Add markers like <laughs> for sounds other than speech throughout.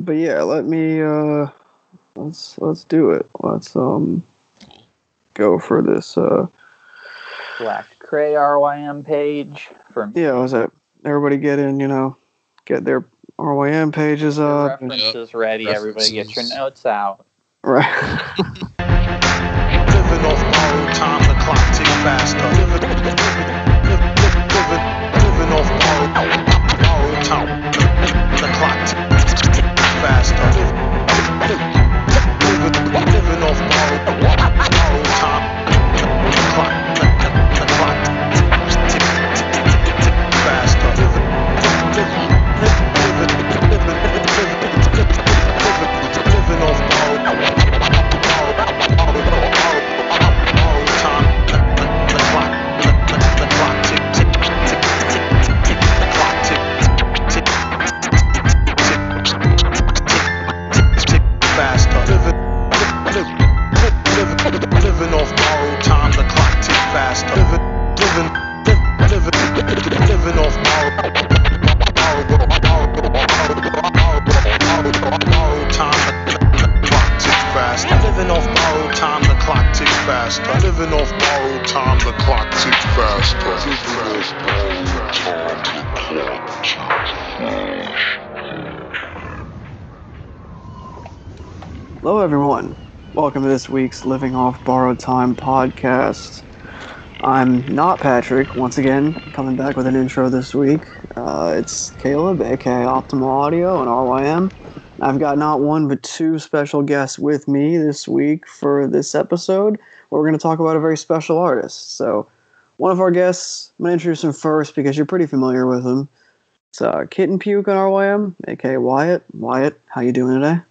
but yeah, let me uh let's let's do it. Let's um go for this uh Black Kray RYM page from yeah, was that everybody get in, you know, get their RYM pages the up. references ready. Everybody get your notes out. Right. <laughs> Living off borrowed time, the clock ticks faster. Living, living, living, living, living off borrowed, borrowed time, Welcome to this week's Living Off Borrowed Time podcast. I'm not Patrick, once again, coming back with an intro this week. Uh, it's Caleb, aka Optimal Audio, and RYM. I've got not one but two special guests with me this week for this episode, where we're going to talk about a very special artist. So, one of our guests, I'm going to introduce him first because you're pretty familiar with him. It's uh, Kitten Puke on RYM, aka Wyatt. Wyatt, how you doing today?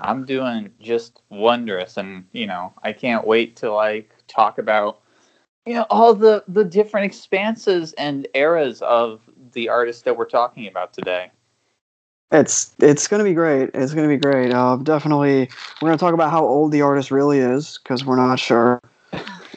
I'm doing just wondrous, and you know, I can't wait to like talk about you know all the the different expanses and eras of the artist that we're talking about today. It's it's gonna be great. It's gonna be great. Uh, definitely, we're gonna talk about how old the artist really is because we're not sure.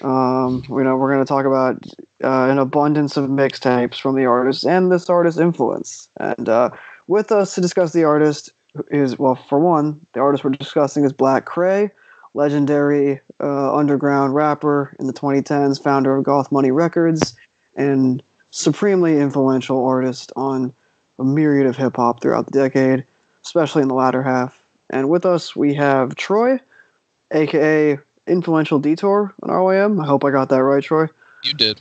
Um, you know, we're gonna talk about uh, an abundance of mixtapes from the artist and this artist's influence. And uh, with us to discuss the artist is well, for one, the artist we're discussing is Black Kray, legendary uh, underground rapper in the 2010s, founder of Goth Money Records, and supremely influential artist on a myriad of hip hop throughout the decade, especially in the latter half. And with us, we have Troy, aka Influential Detour on RYM. I hope I got that right, Troy. You did.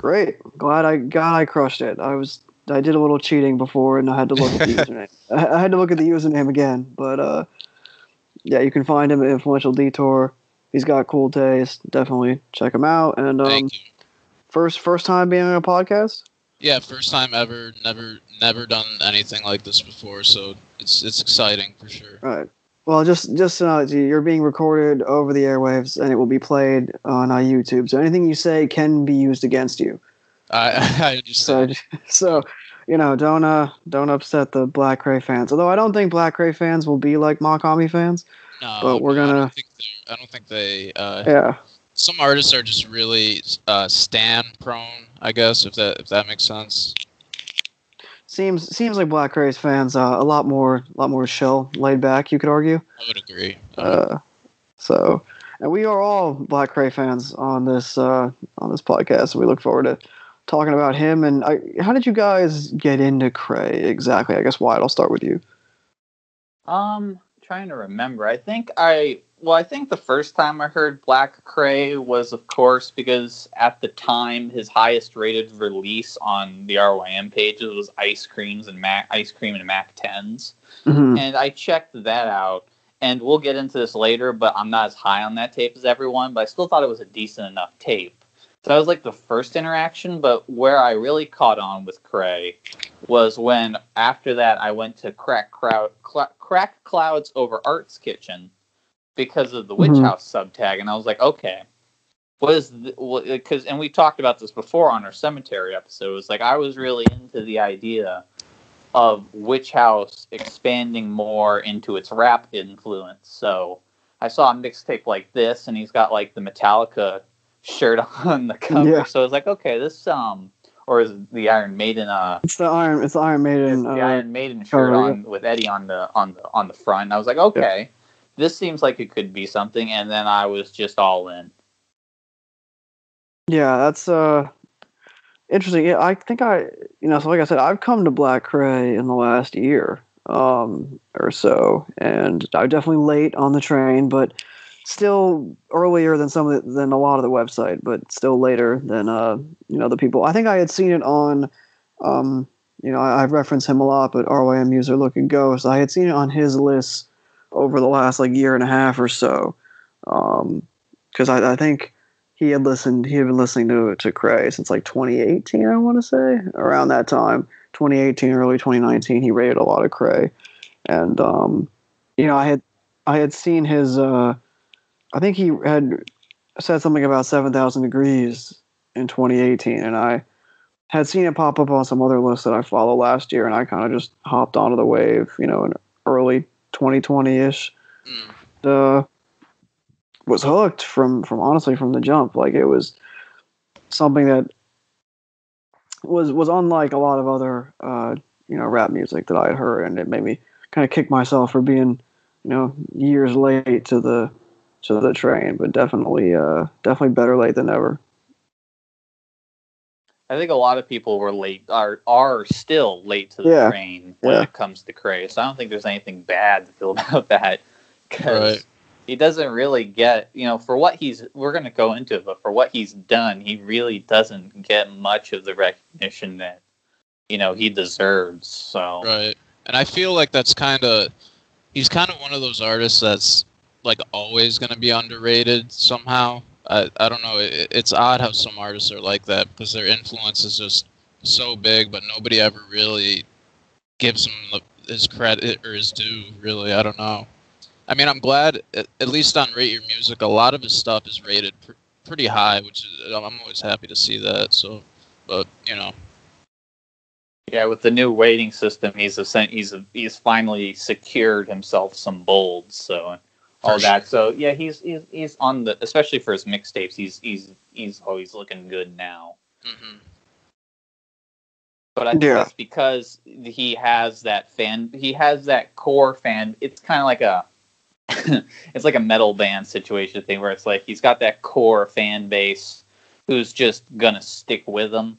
Great. Glad I glad I crushed it. I was I did a little cheating before, and I had to look at the <laughs> username. I, I had to look at the username again, but uh, yeah, you can find him at Influential Detour. He's got cool taste. Definitely check him out. And um, Thank you. first first time being on a podcast. Yeah, first time ever. Never, never done anything like this before, so it's it's exciting for sure. Right. Well, just just to know, you're being recorded over the airwaves, and it will be played on uh, YouTube. So anything you say can be used against you. I <laughs> I So, understand. <laughs> so you know, don't uh, don't upset the Black Kray fans. Although I don't think Black Kray fans will be like Makami fans. no, but we're gonna- don't think they, I don't think they. Uh, Yeah. Some artists are just really uh, stan prone. I guess if that if that makes sense. Seems seems like Black Kray's fans uh, a lot more a lot more chill, laid back. You could argue. I would agree. Uh, so, and we are all Black Kray fans on this uh, on this podcast. We look forward to talking about him. And I, how did you guys get into Kray exactly? I guess Wyatt, I'll start with you. Um, trying to remember. I think I well, I think the first time I heard Black Kray was, of course, because at the time his highest rated release on the RYM pages was Ice Creams and Mac Ice Cream and Mac Tens, Mhm. and I checked that out. And we'll get into this later, but I'm not as high on that tape as everyone. But I still thought it was a decent enough tape. So that was like the first interaction. But where I really caught on with Kray was when after that I went to Crack Crowd, Cla- Crack Clouds over Arts Kitchen because of the Witch Mhm. House subtag, and I was like, okay, what is because and we talked about this before on our cemetery episode. It was like I was really into the idea of Witch House expanding more into its rap influence. So I saw a mixtape like this, and he's got like the Metallica shirt on the cover. Yeah. So I was like, okay, this um or is it the Iron Maiden? Uh, It's the Iron. It's the Iron Maiden. the Uh, Iron Maiden shirt cover, on with Eddie on the on the on the front. And I was like, okay, this seems like it could be something. And then I was just all in. yeah, that's uh interesting. Yeah, I think I, you know, so like I said, I've come to Black Kray in the last year um or so, and I'm definitely late on the train, but still earlier than some the, than a lot of the website, but still later than uh you know the people. I think I had seen it on um you know I, I've referenced him a lot, but RYM user looking ghost. I had seen it on his list over the last like year and a half or so, um because I, I think he had listened he had been listening to to Kray since like 2018 I want to say around that time 2018 early 2019 he rated a lot of Kray and um you know I had I had seen his uh I think he had said something about 7000 degrees in 2018 and I had seen it pop up on some other lists that I follow last year and I kind of just hopped onto the wave you know in early 2020ish Mm. uh, was hooked from from honestly from the jump. Like it was something that was was unlike a lot of other uh, you know rap music that I had heard, and it made me kind of kick myself for being you know years late to the to the train. But definitely uh, definitely better late than never. I think a lot of people were late, are are still late to the Yeah. train when Yeah. it comes to Kray. So I don't think there's anything bad to feel <laughs> about that because Right. he doesn't really get, you know, for what he's. We're going to go into it, but for what he's done, he really doesn't get much of the recognition that you know he deserves. So Right. And I feel like that's kind of he's kind of one of those artists that's like always going to be underrated somehow. I I don't know. It, it's odd how some artists are like that because their influence is just so big, but nobody ever really gives him his credit or his due. Really, I don't know. I mean, I'm glad at, at least on Rate Your Music, a lot of his stuff is rated pr- pretty high, which is I'm always happy to see that. So, but you know, yeah, with the new rating system, he's a, he's a, he's finally secured himself some bolds. So all For that. So yeah, he's he's he's on the especially for his mixtapes. He's he's he's always looking good now. hmm But I think Yeah. that's because he has that fan. He has that core fan. It's kind of like a, <laughs> it's like a metal band situation thing where it's like he's got that core fan base who's just gonna stick with him.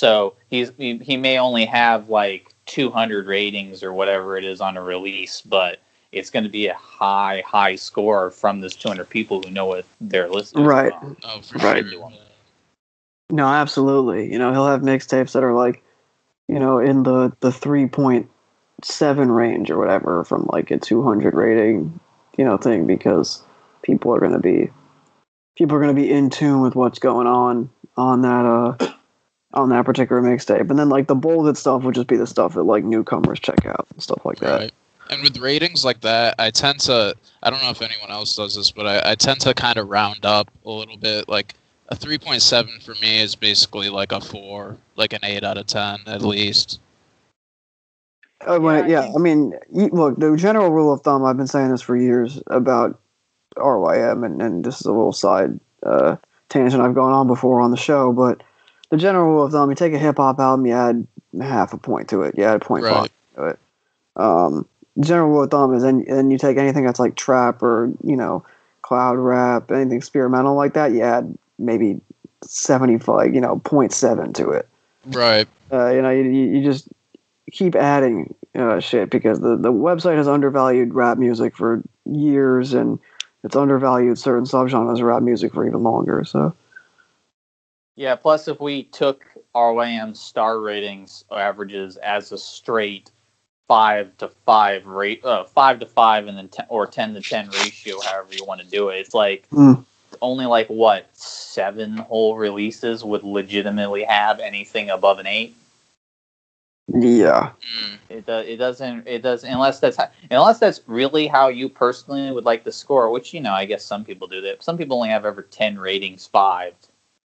So he's he, he may only have like 200 ratings or whatever it is on a release, but it's going to be a high high score from this 200 people who know what they're listening. Right. From. oh, for Right. sure. No, absolutely. You know, he'll have mixtapes that are like, you know, in the the three point seven range or whatever from like a two hundred rating, you know, thing because people are gonna be people are gonna be in tune with what's going on on that uh on that particular mixtape. And then like the bolded stuff would just be the stuff that like newcomers check out and stuff like that. Right. And with ratings like that, I tend to, I don't know if anyone else does this, but I, I tend to kind of round up a little bit. Like a 3.7 for me is basically like a 4, like an 8 out of 10 at least. Uh, when Yeah, it- I yeah, I mean, look, the general rule of thumb, I've been saying this for years about RYM, and, and this is a little side uh, tangent I've gone on before on the show, but the general rule of thumb, you take a hip hop album, you add half a point to it, you add 0.5 Right. to it. Um, general rule of thumb is then, then you take anything that's like trap or, you know, cloud rap, anything experimental like that, you add maybe 75, you know, 0.7 to it Right. uh, you know, you, you you just keep adding uh, shit because the, the website has undervalued rap music for years and it's undervalued certain subgenres of rap music for even longer. So Yeah. Plus, if we took RYM star ratings averages as a straight five to five rate, uh, five to five, and then ten, or ten to ten ratio, however you want to do it, it's like Mm. only like what seven whole releases would legitimately have anything above an eight. yeah, Mm. It does. It doesn't. It does unless that's how, unless that's really how you personally would like the score. Which you know, I guess some people do that. Some people only have ever ten ratings five,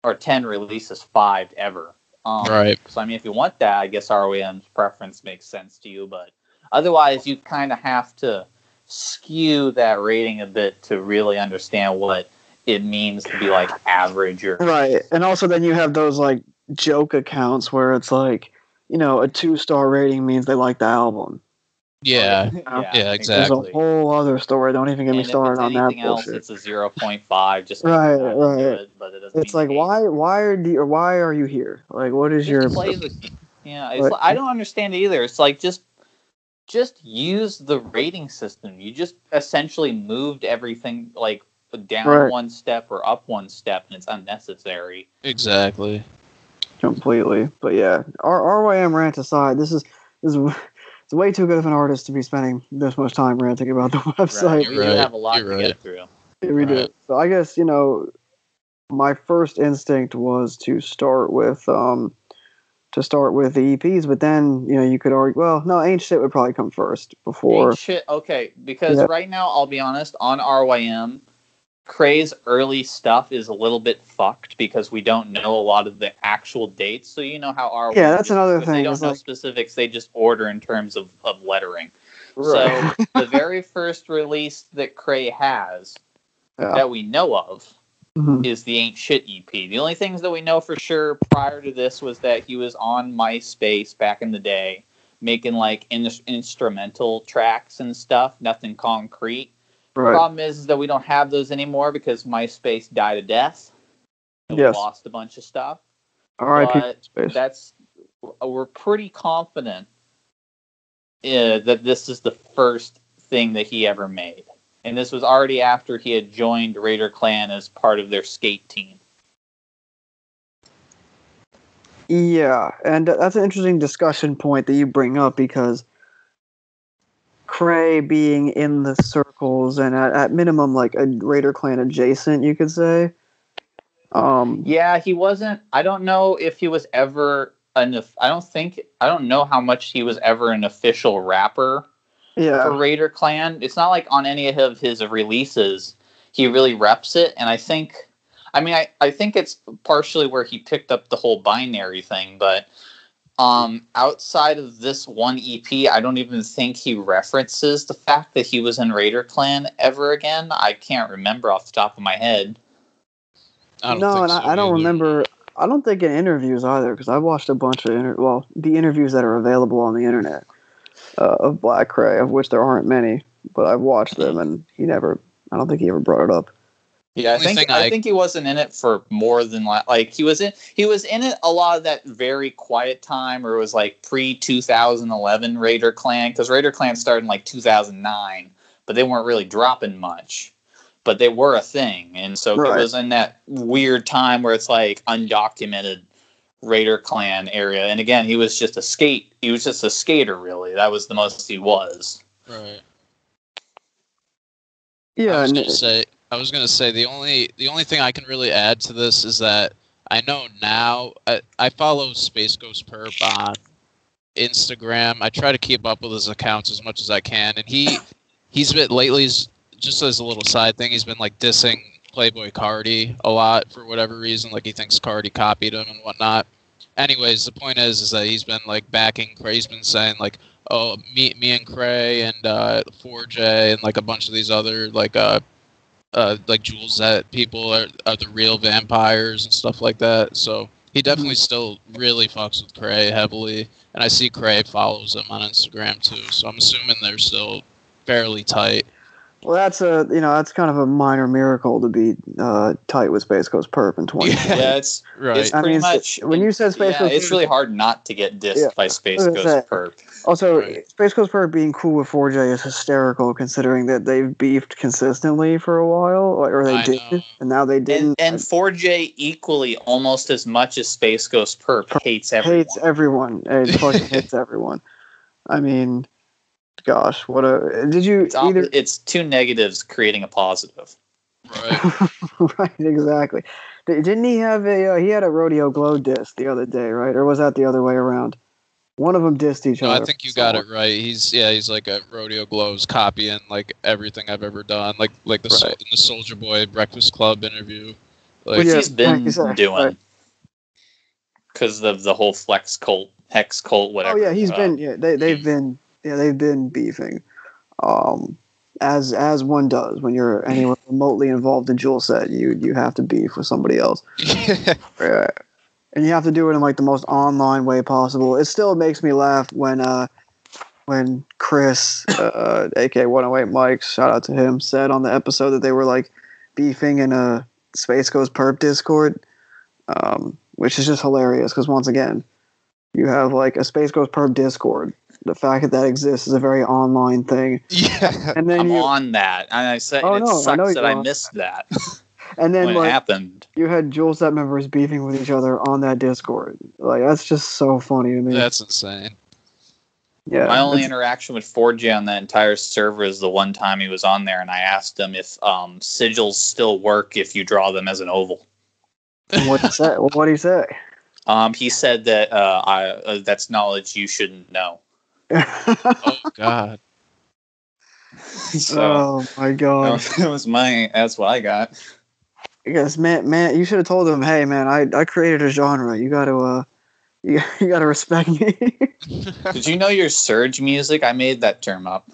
or ten releases five ever. Um, Right. So I mean, if you want that, I guess ROM's preference makes sense to you. But otherwise, you kind of have to skew that rating a bit to really understand what it means to be like average or right. And also then you have those like joke accounts where it's like, you know, a two star rating means they like the album. Yeah. <laughs> Yeah, Yeah, There's exactly. a whole other story. Don't even get me And if started on that anything else, bullshit. it's a zero point five. Just Right, because I do right. It, but it doesn't It's like hate. why why are the, or why are you here? Like what is Just your play the yeah it's like, i don't understand either it's like just just use the rating system you just essentially moved everything like down Right. one step or up one step and it's unnecessary Exactly. completely? But yeah, R- RYM rant aside, this is this is it's way too good of an artist to be spending this much time ranting about the <laughs> website. right You're we right, have a lot you're to right. get through Yeah, we do. So I guess you know, my first instinct was to start with um, to start with the EPs, but then you know you could argue, well, no, Ain't Shit would probably come first before. Ain't shit okay because Yeah. right now i'll be honest on rym Kray's early stuff is a little bit fucked because we don't know a lot of the actual dates. So you know how our Yeah, that's another thing. They don't know like- specifics; they just order in terms of, of lettering. Right. So <laughs> the very first release that Kray has Yeah. that we know of Mhm. is the Ain't Shit EP. The only things that we know for sure prior to this was that he was on MySpace back in the day, making like in- instrumental tracks and stuff. Nothing concrete. Right. Problem is, is that we don't have those anymore because MySpace died a death. And Yes. We lost a bunch of stuff. R.I.P. but That's we're pretty confident uh, that this is the first thing that he ever made, and this was already after he had joined Raider Klan as part of their skate team. Yeah, and that's an interesting discussion point that you bring up because Kray being in the circles and at, at minimum like a Raider Klan adjacent, you could say. Um, Yeah, he wasn't. I don't know if he was ever an. I don't think. I don't know how much he was ever an official rapper Yeah. for Raider Klan. It's not like on any of his releases he really reps it, and I think, I mean, I, I think it's partially where he picked up the whole binary thing, but um, outside of this one EP, I don't even think he references the fact that he was in Raider Klan ever again. I can't remember off the top of my head. I don't no, think and so I, I don't remember. I don't think in interviews either because I've watched a bunch of inter- well the interviews that are available on the internet uh, of Black Kray, of which there aren't many, but I've watched them and he never. I don't think he ever brought it up. Yeah, I think I, I- think he wasn't in it for more than like, like he was in he was in it a lot of that very quiet time or it was like pre 2011 Raider Klan because Raider Klan started in like 2009, but they weren't really dropping much, but they were a thing, and so Right. it was in that weird time where it's like undocumented Raider Klan area, and again he was just a skate he was just a skater really that was the most he was. Right. I Yeah, was and gonna say I was gonna say the only the only thing I can really add to this is that I know now I, I follow SpaceGhostPurrp on Instagram. I try to keep up with his accounts as much as I can, and he he's been lately just as a little side thing. He's been like dissing Playboi Carti a lot for whatever reason. Like he thinks Carti copied him and whatnot. Anyways, the point is is that he's been like backing. He's been saying like, oh, me me and Kray and uh, 4J and like a bunch of these other like uh uh, like Jules that people are, are the real vampires and stuff like that. So he definitely still really fucks with Kray heavily, and I see Kray follows him on Instagram too. So I'm assuming they're still fairly tight. Well, that's a you know that's kind of a minor miracle to be uh, tight with SpaceGhostPurrp in twenty. Yeah. Yeah, it's Right. It's I pretty mean, much when you said Space yeah, Ghost it's really hard not to get dissed Yeah, by Space I Ghost Perp. Also, Right. SpaceGhostPurrp being cool with 4J is hysterical, considering that they've beefed consistently for a while, or or they I did, know. and now they didn't. and 4J equally almost as much as SpaceGhostPurrp hates everyone. hates everyone. It <laughs> fucking hates everyone. I mean, gosh, what a did you it's, op- either it's two negatives creating a positive. Right. <laughs> right exactly? Didn't he have a uh, he had a rodeo glow disc the other day, right? Or was that the other way around? One of them dissed each No, other. I think you got it right. He's yeah, he's like a rodeo glows copying like everything I've ever done, like like the Sol- Right. the Soulja Boy Breakfast Club interview. Well, Like, yeah, he's been like you said, doing right. because of the whole flex cult, hex cult, whatever. Oh yeah, he's uh, been yeah they they've been yeah they've been beefing, um, as as one does when you're anywhere <laughs> remotely involved in Jewel set you you have to beef with somebody else. <laughs> Yeah. And you have to do it in like the most online way possible. It still makes me laugh when uh when Chris, uh, aka 108 Mike, shout out to him, said on the episode that they were like beefing in a SpaceGhostPurrp Discord, um, which is just hilarious because once again, you have like a SpaceGhostPurrp Discord. The fact that that exists is a very online thing, <laughs> Yeah. and then I'm you on that, and I said Oh, it no, I sucks that I missed that <laughs> and then when it like happened. you had dual set members beefing with each other on that Discord. Like that's just so funny to me. That's insane. yeah, My only interaction with 4J on that entire server is the one time he was on there, and I asked him if um, sigils still work if you draw them as an oval. what he say? What do you say? Um, he said that uh, I, uh, that's knowledge you shouldn't know. <laughs> Oh God. <laughs> So oh my god! <laughs> that was my. That's what I got. Yes, man, man, you should have told him, hey, man, I, I created a genre. You got to, uh, you, <laughs> you got to respect me. <laughs> Did you know your surge music? I made that term up.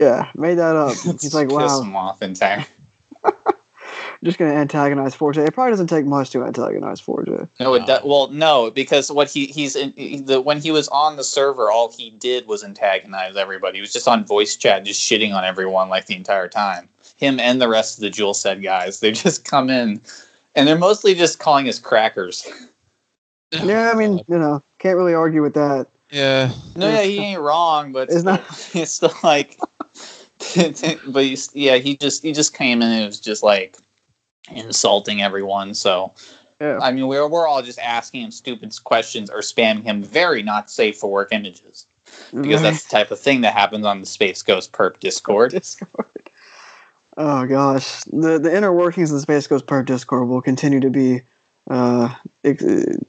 yeah, made that up. <laughs> He's like, Piss wow, him off entire. just gonna antagonize 4J. It probably doesn't take much to antagonize 4J. No, it No. do- well, no, because what he he's in, he- the when he was on the server, all he did was antagonize everybody. He was just on voice chat, just shitting on everyone like the entire time. Him and the rest of the Jewel set guys, they just come in, and they're mostly just calling us crackers. Yeah, I mean, you know, can't really argue with that. Yeah. No, yeah, he ain't wrong, but It's it's not- not. <laughs> It's still like, <laughs> but he's, yeah, he just he just came in and was just like insulting everyone. So Yeah, I mean, we're we're all just asking him stupid questions or spamming him very not safe for work images because mm-hmm. that's the type of thing that happens on the SpaceGhostPurrp Discord. <laughs> Discord. Oh gosh, the the inner workings of the SpaceGhostPurrp Discord will continue to be uh,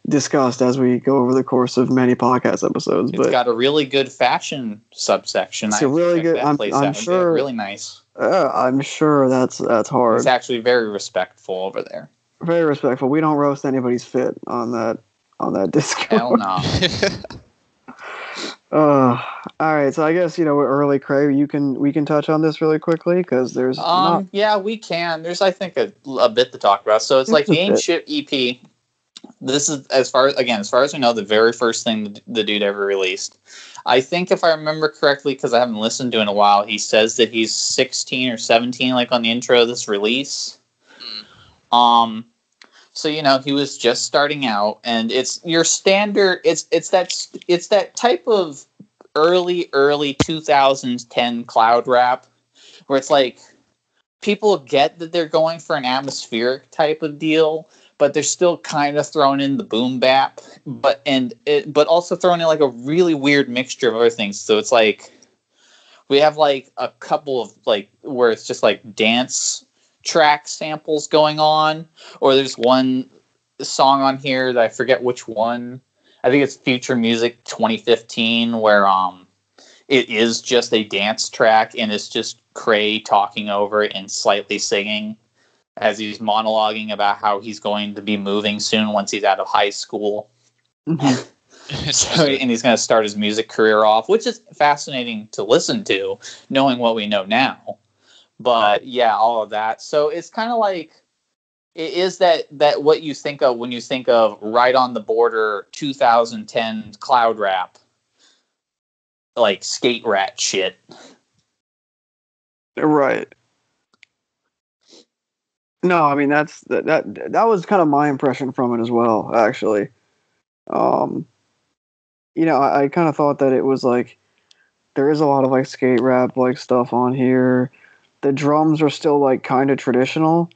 discussed as we go over the course of many podcast episodes. It's But got a really good fashion subsection. It's I a really good- That I'm- place I'm out. Sure- really nice. uh, I'm sure that's that's hard. It's actually very respectful over there. Very respectful. We don't roast anybody's fit on that on that Discord. Hell no. <laughs> Uh, all right, so I guess you know we're early, Kray. You can we can touch on this really quickly because there's not Um, yeah, we can. There's, I think, a, a bit to talk about. So it's like the Just. Ancient EP. This is as far again, as far as we know, the very first thing the, the dude ever released. I think if I remember correctly, because I haven't listened to it in a while, he says that he's 16 or 17, like on the intro of this release. Um, so you know he was just starting out, and it's your standard. It's it's that it's that type of early early 2010 cloud rap where it's like people get that they're going for an atmospheric type of deal, but they're still kind of thrown in the boom bap, but and it, but also thrown in like a really weird mixture of other things. So it's like we have like a couple of like where it's just like dance track samples going on, or there's one song on here that I forget which one. I think it's Future Music 2015, where um it is just a dance track and it's just Kray talking over it and slightly singing as he's monologuing about how he's going to be moving soon once he's out of high school. <laughs> So, and he's going to start his music career off, which is fascinating to listen to, knowing what we know now. But yeah, all of that. So it's kind of like it is that that what you think of when you think of right on the border 2010 cloud rap, like skate rat shit. right. No, I mean that's that that that was kind of my impression from it as well. Actually, um, you know, I, I kind of thought that it was like there is a lot of like skate rap like stuff on here. The drums are still like kind of traditional,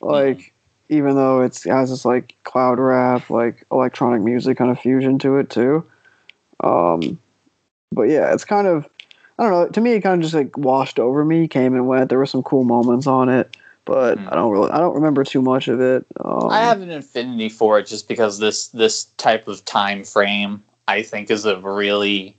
like even though it's it has this like cloud rap like electronic music kind of fusion to it too. Um, but yeah, it's kind of I don't know. To me, it kind of just like washed over me, came and went. There were some cool moments on it, but Mhm. I don't really I don't remember too much of it. Um, I have an affinity for it just because this this type of time frame I think is a really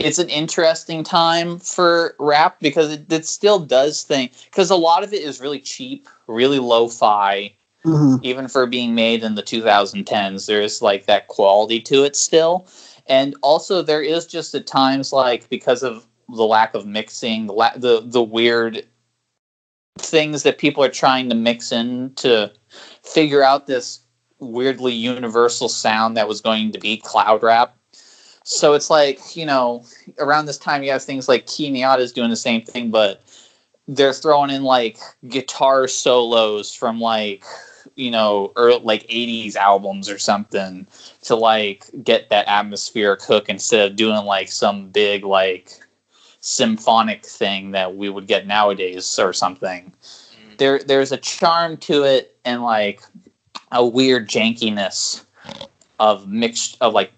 it's an interesting time for rap because it, it still does thing because a lot of it is really cheap, really lo-fi, mhm. even for being made in the 2010s. There's like that quality to it still, and also there is just at times like because of the lack of mixing, the la- the the weird things that people are trying to mix in to figure out this weirdly universal sound that was going to be cloud rap. So it's like, you know, around this time you have things like Kenyatta is doing the same thing, but they're throwing in like guitar solos from like, you know, or like 80s albums or something to like get that atmospheric hook instead of doing like some big like symphonic thing that we would get nowadays or something. Mm. There there's a charm to it and like a weird jankiness of mixed of like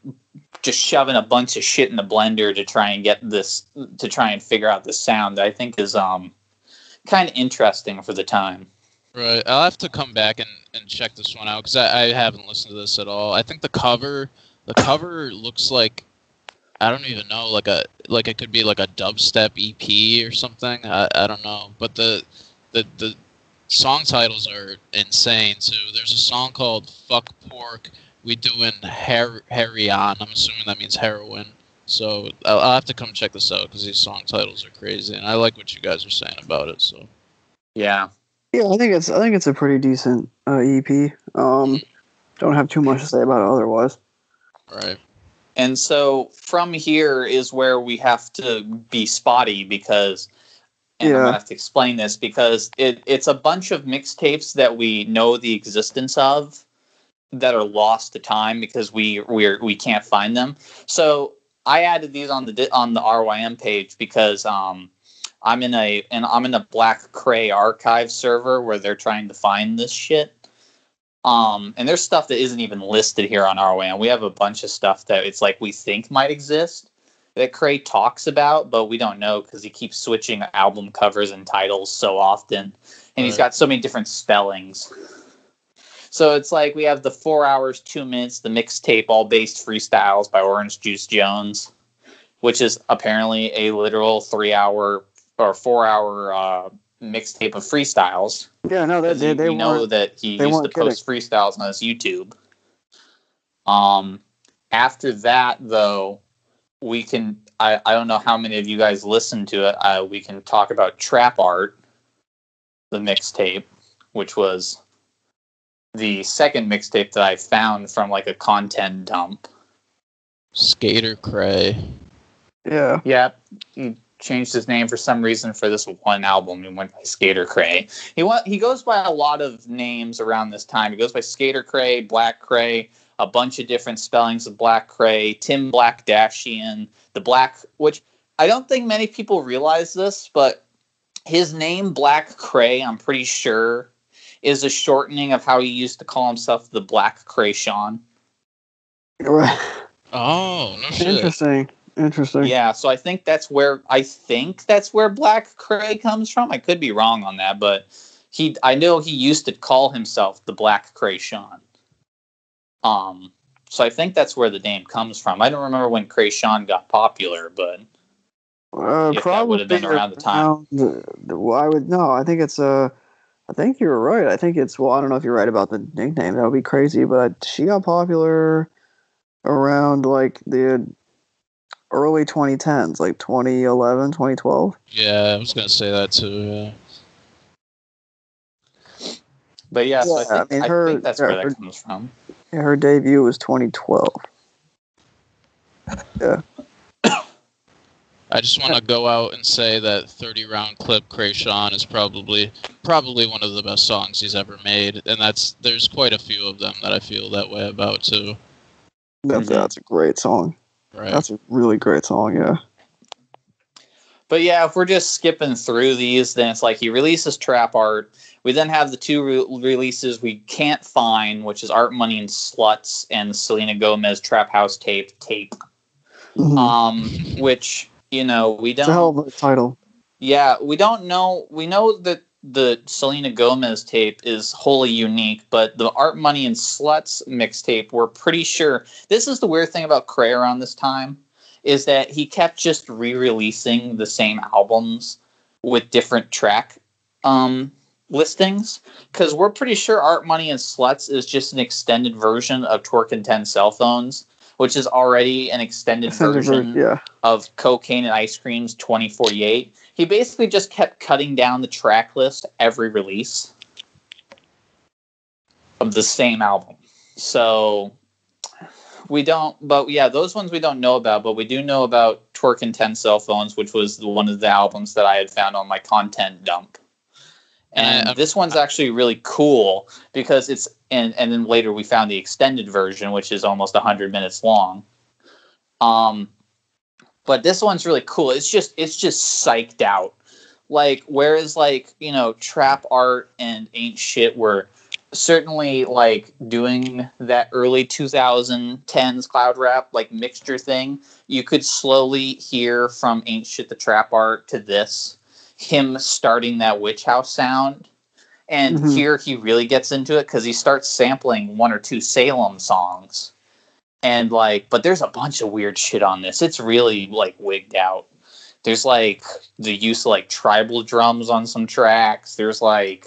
just shoving a bunch of shit in the blender to try and get this to try and figure out the sound I think is um kind of interesting for the time. Right. I'll have to come back and, and check this one out because I, I haven't listened to this at all. I think the cover the cover looks like I don't even know like a like it could be like a dubstep EP or something. I, I don't know. But the the the song titles are insane too. There's a song called "Fuck Pork." We doing her- Herion. I'm assuming that means heroin. So I'll, I'll have to come check this out because these song titles are crazy, and I like what you guys are saying about it. So Yeah. Yeah, I think it's I think it's a pretty decent uh, EP. Um, don't have too much to say about it otherwise. right. And so from here is where we have to be spotty because and I'm Yeah. gonna have to explain this because it, it's a bunch of mixtapes that we know the existence of that are lost to time because we we're we can't find them. So I added these on the on the RYM page because um I'm in a and I'm in a Black Kray archive server where they're trying to find this shit. Um, and there's stuff that isn't even listed here on RYM. We have a bunch of stuff that it's like we think might exist that Kray talks about, but we don't know because he keeps switching album covers and titles so often, and he's Right. got so many different spellings. So it's like we have the four hours, two minutes, the mixtape, all based freestyles by Orange Juice Jones, which is apparently a literal three hour or four hour uh, mixtape of freestyles. Yeah, no, they Because they, they we know that he used to kidding. post freestyles on his YouTube. Um, after that, though, we can. I, I don't know how many of you guys listen to it. Uh, we can talk about Trap Art, the mixtape, which was the second mixtape that I found from like a content dump. Skater Kray. Yeah, Yeah, he changed his name for some reason for this one album. He went by Skater Kray. He went, he goes by a lot of names around this time. He goes by Skater Kray, Black Kray, a bunch of different spellings of Black Kray, Tim Black Dashian, the Black, which I don't think many people realize this, but his name Black Cray, I'm pretty sure, is a shortening of how he used to call himself the Black Kreayshawn. right. <laughs> Oh no. Interesting. Interesting. Yeah, so I think that's where I think that's where Black Kray comes from. I could be wrong on that, but he I know he used to call himself the Black Kreayshawn. Um so I think that's where the name comes from. I don't remember when Kreayshawn got popular, but Uh, If that probably would've been around the time. around, well, I would no. I think it's uh, I think you're right. I think it's well. I don't know if you're right about the nickname. That would be crazy. But she got popular around like the early 2010s, like 2011, 2012. Yeah, I was gonna say that too. Yeah. but yeah, so I Yeah, think, I mean, I think that's where her- that comes from. Yeah, her debut was 2012. I just want to <laughs> go out and say that 30 round clip Kreayshawn is probably probably one of the best songs he's ever made, and that's there's quite a few of them that I feel that way about too. That's Mhm. that's a great song. Right? That's a really great song. Yeah. But yeah, if we're just skipping through these, then it's like he releases Trap Art. We then have the two re- releases we can't find, which is Art Money and Sluts and Selena Gomez Trap House Tape Tape. Mhm. Um, <laughs> which you know we it's a hell don't. of a title. Yeah, we don't know. We know that the Selena Gomez tape is wholly unique, but the Art Money and Sluts mixtape, we're pretty sure. This is the weird thing about Kray around this time, is that he kept just re-releasing the same albums with different track um, listings. Because we're pretty sure Art Money and Sluts is just an extended version of Twerk and Ten Cell Phones, which is already an extended version Yeah. of Cocaine and Ice Cream's 2048. He basically just kept cutting down the track list every release of the same album. so we don't, but yeah, those ones we don't know about, but we do know about Twerk and 10 Cell Phones, which was the- one of the albums that I had found on my content dump. And this one's actually really cool because it's, and, and then later we found the extended version, which is almost 100 minutes long. Um, but this one's really cool. It's just, it's just psyched out. Like, whereas, like, you know, trap art and ain't shit were certainly like doing that early 2010s cloud rap like mixture thing you could slowly hear from ain't shit the trap art to this him starting that witch house sound and Mhm. here he really gets into it because he starts sampling one or two salem songs. And like but there's a bunch of weird shit on this. It's really like wigged out. There's like the use of like tribal drums on some tracks. There's like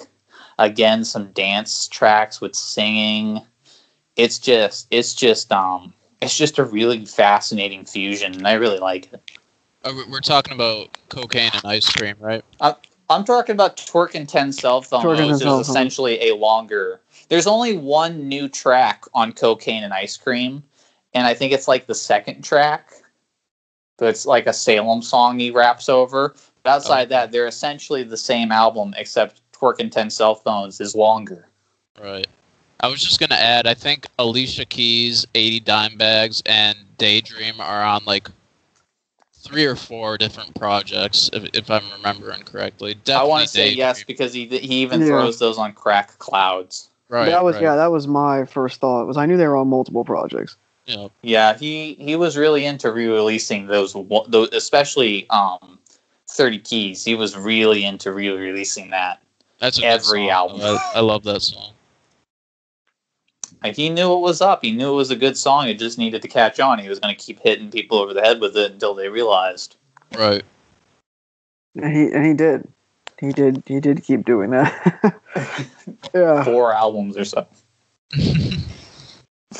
again some dance tracks with singing. It's just it's just um it's just a really fascinating fusion and i really like it. Uh, we- We're talking about cocaine and ice cream, right? I'm talking about twerk and 10 cell phone Twerk and 10 modes Cell is Phone. essentially a longer there's only one new track on cocaine and ice cream and i think it's like the second track but it's like a salem song he raps over but outside Okay. that they're essentially the same album except twerk and 10 cell phones is longer Right. I was just gonna add. I think Alicia Keys, 80 Dime Bags, and Daydream are on like three or four different projects, if, if I'm remembering correctly. Definitely I want to say Daydream. yes because he he even Yeah. throws those on crack clouds. Right. that was right. yeah, that was my first thought. Was I knew they were on multiple projects. Yeah. Yeah, he he was really into re-releasing those, those especially um, Thirty Keys. He was really into re-releasing that. That's a good Every song, album. I, I love that song. Like he knew it was up. He knew it was a good song. It just needed to catch on. He was going to keep hitting people over the head with it until they realized. Right. And he and he did. He did he did keep doing that. <laughs> yeah. Four albums or so. <laughs>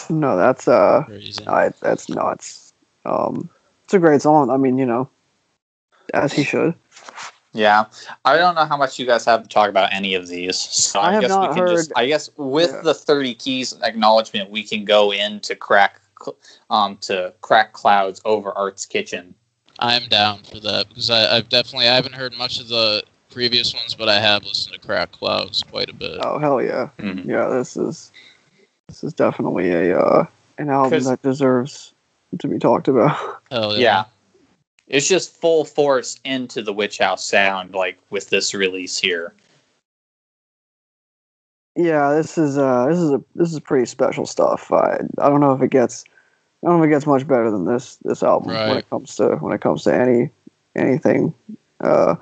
No, that's uh I, that's nuts. Um it's a great song. I mean, you know, as he should. Yeah, I don't know how much you guys have to talk about any of these. So I I, have guess not we can just. I guess with Yeah. the thirty keys acknowledgement, we can go into crack, um, to crack clouds over Art's Kitchen. I'm down for that because I, I've definitely I haven't heard much of the previous ones, but I have listened to Crack Clouds quite a bit. Oh hell yeah. Mhm. Yeah, this is this is definitely a uh an album that deserves to be talked about. Hell Yeah. It's just full force into the Witch House sound, like with this release here. Yeah, this is uh this is a this is pretty special stuff. I I don't know if it gets I don't know if it gets much better than this this album when it comes to when it comes to any anything uh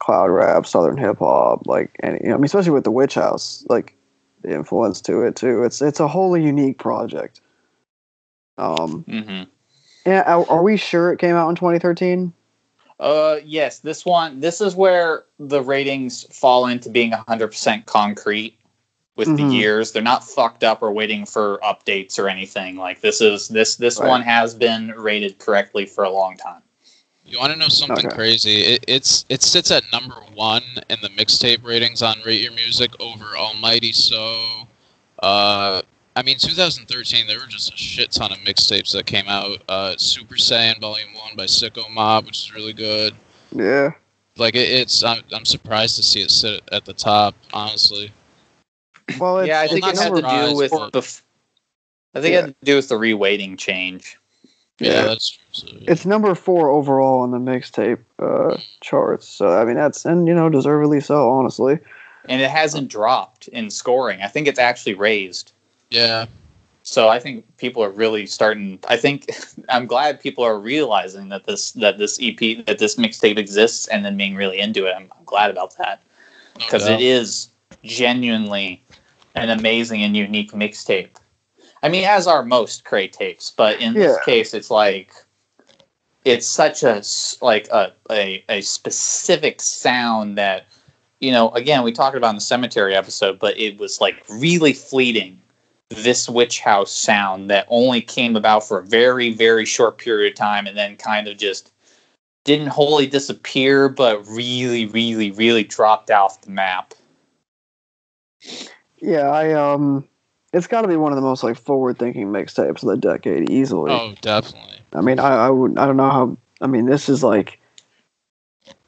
cloud rap, southern hip hop, like any you know, I mean especially with the Witch House, like the influence to it too. It's it's a wholly unique project. Um hmm yeah, are, are we sure it came out in 2013? Uh, yes, this one. This is where the ratings fall into being hundred percent concrete with Mhm. the years. They're not fucked up or waiting for updates or anything. Like this is this this Right. one has been rated correctly for a long time. You want to know something Okay. crazy? It, it's it sits at number one in the mixtape ratings on Rate Your Music over Almighty So. Uh, I mean, 2013 there were just a shit ton of mixtapes that came out. Uh, Super Saiyan Volume One by Sicko Mob, which is really good. Yeah. Like it, it's, I'm, I'm surprised to see it sit at the top. Honestly, Well, it's, yeah, I think not it had to do with or- bef- I think it had to do with the reweighting change. yeah, Yeah. that's true. So, it's number four overall on the mixtape uh, charts. So I mean that's and you know deservedly so, honestly. And it hasn't dropped in scoring. I think it's actually raised. Yeah, So I think people are really starting. I think <laughs> I'm glad people are realizing that this that this EP that this mixtape exists and then being really into it. I'm, I'm glad about that no because doubt. it is genuinely an amazing and unique mixtape. I mean, as are most Kray tapes, but in this case, it's like it's such a like a, a a specific sound that you know. Again, we talked about in the cemetery episode, but it was like really fleeting. This witch house sound that only came about for a very very short period of time, and then kind of just didn't wholly disappear, but really really really dropped off the map. Yeah, I um it's got to be one of the most like forward-thinking mixtapes of the decade, easily. Oh, definitely. I mean, I, I would I don't know how. I mean, this is like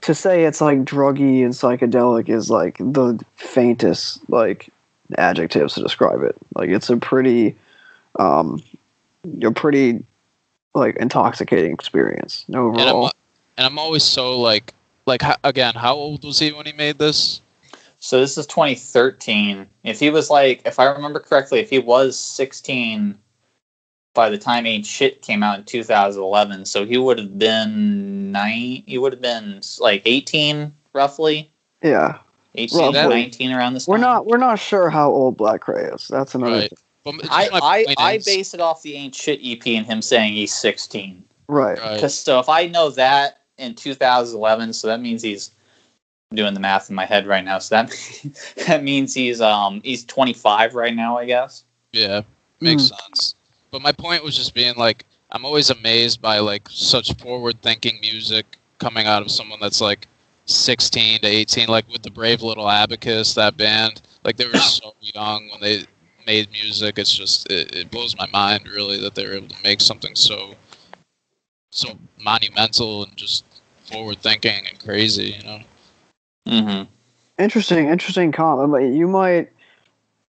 to say it's like druggy and psychedelic is like the faintest like adjectives to describe it. Like it's a pretty, um, a pretty like intoxicating experience And I'm, overall. and I'm always so like, like again, how old was he when he made this? So this is 2013. If he was like, if I remember correctly, if he was 16 by the time Ain't Shit came out in 2011, so he would have been nine. He would have been like 18, roughly. Yeah, 18, Roughly. 19 around this. we're time. not we're not sure how old Black Kray is. That's another Right. thing. But I I, I is- base it off the Ain't Shit EP and him saying he's 16. right. Right. 'Cause- so if I know that in 2011, so that means he's I'm doing the math in my head right now. So that <laughs> that means he's um he's 25 right now, I guess. Yeah, makes Hmm. sense. But my point was just being like, I'm always amazed by like such forward-thinking music coming out of someone that's like 16 to 18, like with the Brave Little Abacus, that band. Like they were so young when they made music. It's just it, it blows my mind really that they were able to make something so so monumental and just forward-thinking and crazy. You know. Mm-hmm. Interesting, interesting comment. But you might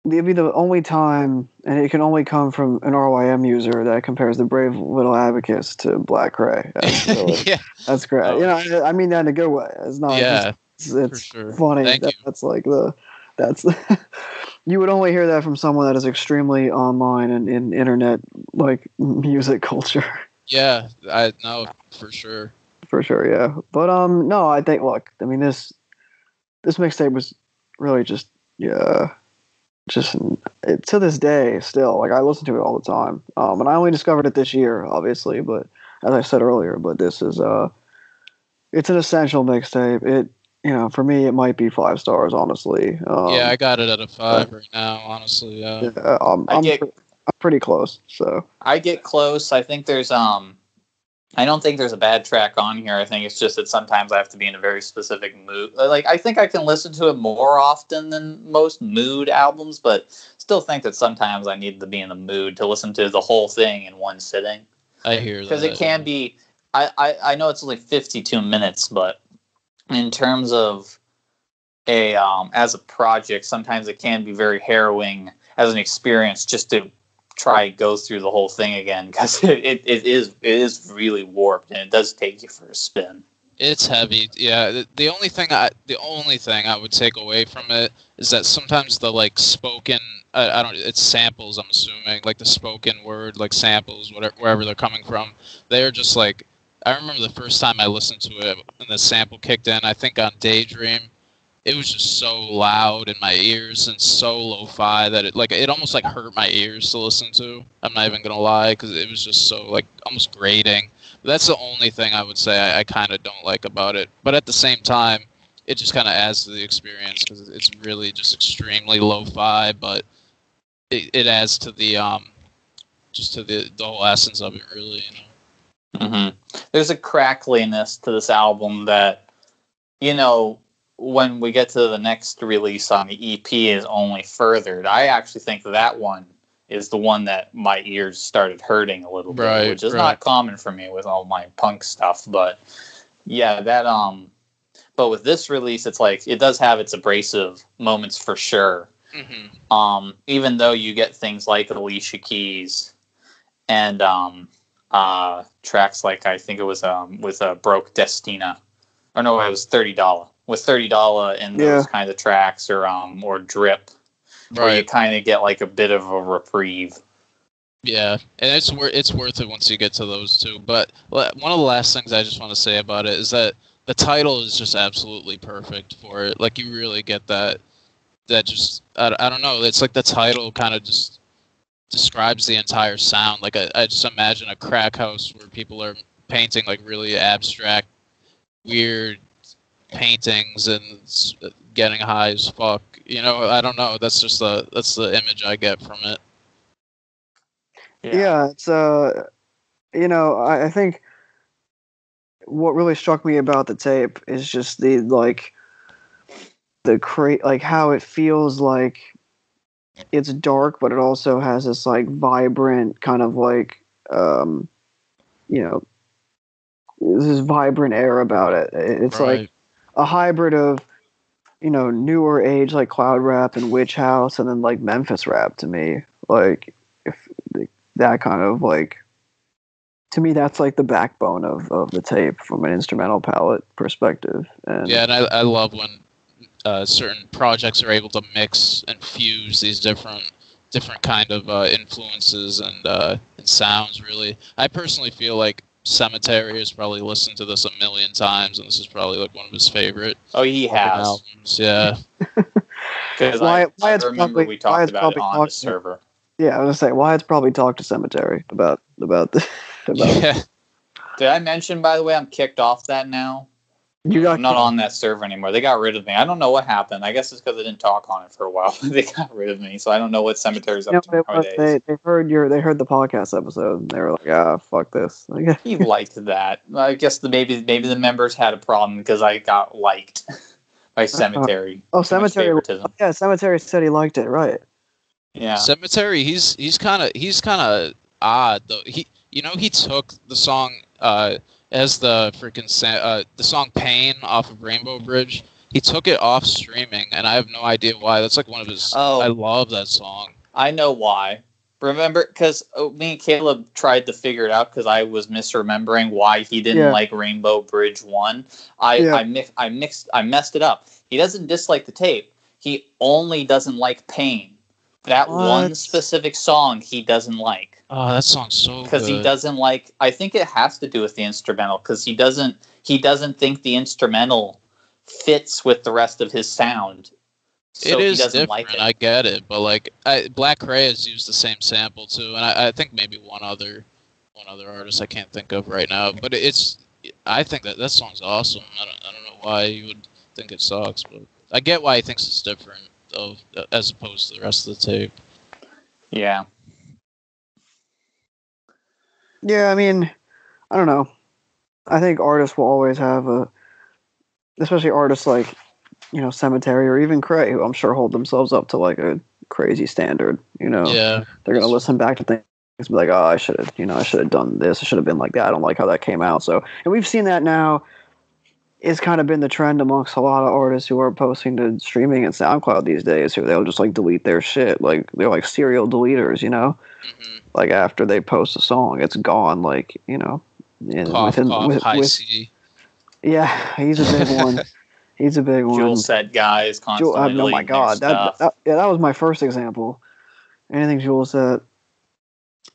it'd be the only time, and it can only come from an RYM user that compares the Brave Little Abacus to Black Kray. <laughs> That's, really, yeah, that's great. Oh. You know, I mean that in a good way. It's not. yeah, it's, it's sure. funny. Thank that, you. That's like the. That's. <laughs> you would only hear that from someone that is extremely online and in internet like <laughs> music culture. yeah. I know for sure. for sure yeah but um no i think look i mean this this mixtape was really just yeah just it, to this day still like i listen to it all the time um and i only discovered it this year obviously but as i said earlier but this is uh it's an essential mixtape it you know for me it might be five stars honestly um, yeah, I got it at a five right now. Honestly, yeah. yeah, um, I I'm, get- pre- I'm pretty close so I get close. I think there's um I don't think there's a bad track on here. I think it's just that sometimes I have to be in a very specific mood. Like I think I can listen to it more often than most mood albums, but still think that sometimes I need to be in the mood to listen to the whole thing in one sitting. I hear that. Because it can be I, I, I know it's only 52 minutes, but in terms of a um, as a project, sometimes it can be very harrowing as an experience just to try and go through the whole thing again because <laughs> it, it, it is it is really warped and it does take you for a spin. It's heavy. Yeah. The, the only thing I the only thing I would take away from it is that sometimes the like spoken I, I don't it's samples I'm assuming like the spoken word like samples whatever wherever they're coming from they're just like I remember the first time I listened to it and the sample kicked in I think on Daydream it was just so loud in my ears and so lo-fi that it like it almost like hurt my ears to listen to. I'm not even gonna lie because it was just so like almost grating. That's the only thing I would say I, I kind of don't like about it. But at the same time, it just kind of adds to the experience because it's really just extremely lo-fi, but it, it adds to the um just to the the whole essence of it really. You know. Mm-hmm. There's a crackliness to this album that, you know, when we get to the next release on the EP is only furthered. I actually think that one is the one that my ears started hurting a little bit, Right, which is right. not common for me with all my punk stuff. But yeah, that um, but with this release, it's like it does have its abrasive moments for sure. Mm-hmm. Um, even though you get things like Alicia Keys and um, uh, tracks like I think it was um, with uh, Broke Destina, or no, it was Thirty Dollar with Thirty Dollar in those Yeah. kind of tracks, or um, or Drip, right. where you kind of get like a bit of a reprieve. Yeah, and it's worth it's worth it once you get to those two. But one of the last things I just want to say about it is that the title is just absolutely perfect for it. Like you really get that that just I, I don't know. It's like the title kind of just describes the entire sound. Like I, I just imagine a crack house where people are painting like really abstract, weird paintings and getting high as fuck. You know, I don't know. That's just the that's the image I get from it. yeah, it's uh you know I, I think what really struck me about the tape is just the like the cra- like how it feels like it's dark, but it also has this like vibrant kind of like um, you know this vibrant air about it. It's like Right. A hybrid of you know newer age like cloud rap and witch house and then like memphis rap to me like if that kind of like to me that's like the backbone of, of the tape from an instrumental palette perspective and Yeah, and I, I love when uh, certain projects are able to mix and fuse these different different kind of uh, influences and uh, and sounds. Really, I personally feel like Sematary has probably listened to this a million times, and this is probably like one of his favorite Oh, he has. albums. Yeah, <laughs> Because Why- I, why I it's remember probably- we why it's about it probably on the talked- server. yeah i was gonna say why it's probably talked to Sematary about about the <laughs> about yeah. Did I mention, by the way, I'm kicked off that now? You got I'm not on that server anymore. They got rid of me. I don't know what happened. I guess it's because I didn't talk on it for a while. <laughs> they got rid of me, so I don't know what Sematary's up No, to they, nowadays. they, they heard your they heard the podcast episode and they were like ah fuck this <laughs> like, He liked that. I guess the maybe maybe the members had a problem because I got liked <laughs> by Sematary. oh Too Sematary favoritism. yeah Sematary said he liked it right Yeah. Sematary. He's he's kind of he's kind of odd though. He you know he took the song uh, as the freaking sa- uh, the song Pain off of Rainbow Bridge. He took it off streaming, and I have no idea why. That's like one of his. Oh. I love that song. I know why. Remember, because me and Caleb tried to figure it out because I was misremembering why he didn't Yeah. like Rainbow Bridge One. I Yeah. I, mix, I mixed I messed it up. He doesn't dislike the tape. He only doesn't like Pain. That one specific song he doesn't like Oh, that song's so because he doesn't like. I think it has to do with the instrumental because he doesn't he doesn't think the instrumental fits with the rest of his sound. So it is he doesn't different. like it. I get it, but like I, Black Kray has used the same sample too, and I, I think maybe one other one other artist I can't think of right now. But it's I think that that song's awesome. I don't I don't know why you would think it sucks, but I get why he thinks it's different of as opposed to the rest of the tape. yeah. Yeah, I mean, I don't know. I think artists will always have a, especially artists like, you know, Sematary or even Kray, who I'm sure hold themselves up to like a crazy standard. You know, Yeah, they're gonna listen back to things be like, oh, I should have, you know, I should have done this. I should have been like that. I don't like how that came out. So, and we've seen that now. It's kind of been the trend amongst a lot of artists who are posting to streaming and SoundCloud these days, who they'll just like delete their shit. Like they're like serial deleters, you know hmm like after they post a song, it's gone. Like you know, cough, within- cough, with- high with- C. yeah, he's a big one. <laughs> he's a big one. Jewelxxet guys Jewel- constantly. uh, oh my god, that, that yeah, that was my first example. Anything Jewelxxet,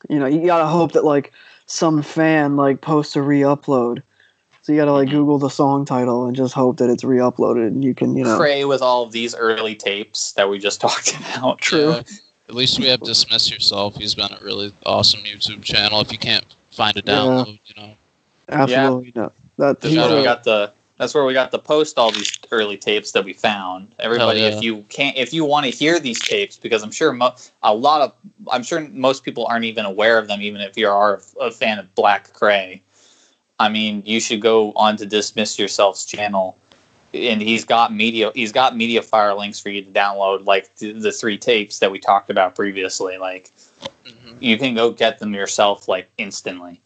you know, you gotta hope that like some fan like posts a re-upload. So you gotta like Mhm. Google the song title and just hope that it's re-uploaded, and you can, you know, Pray with all of these early tapes that we just <laughs> talked about. True. Yeah. At least we have Dismiss Yourself. He's been a really awesome YouTube channel. If you can't find a Yeah. download, you know. absolutely no. That That's he's where we got the. That's where we got to post all these early tapes that we found. Everybody, yeah. if you can't, if you want to hear these tapes, because I'm sure mo- a lot of, I'm sure most people aren't even aware of them, even if you are a fan of Black Kray. I mean, you should go on to Dismiss Yourself's channel, and he's got media. He's got media fire links for you to download, like the, the three tapes that we talked about previously. Like hmm you can go get them yourself, like instantly.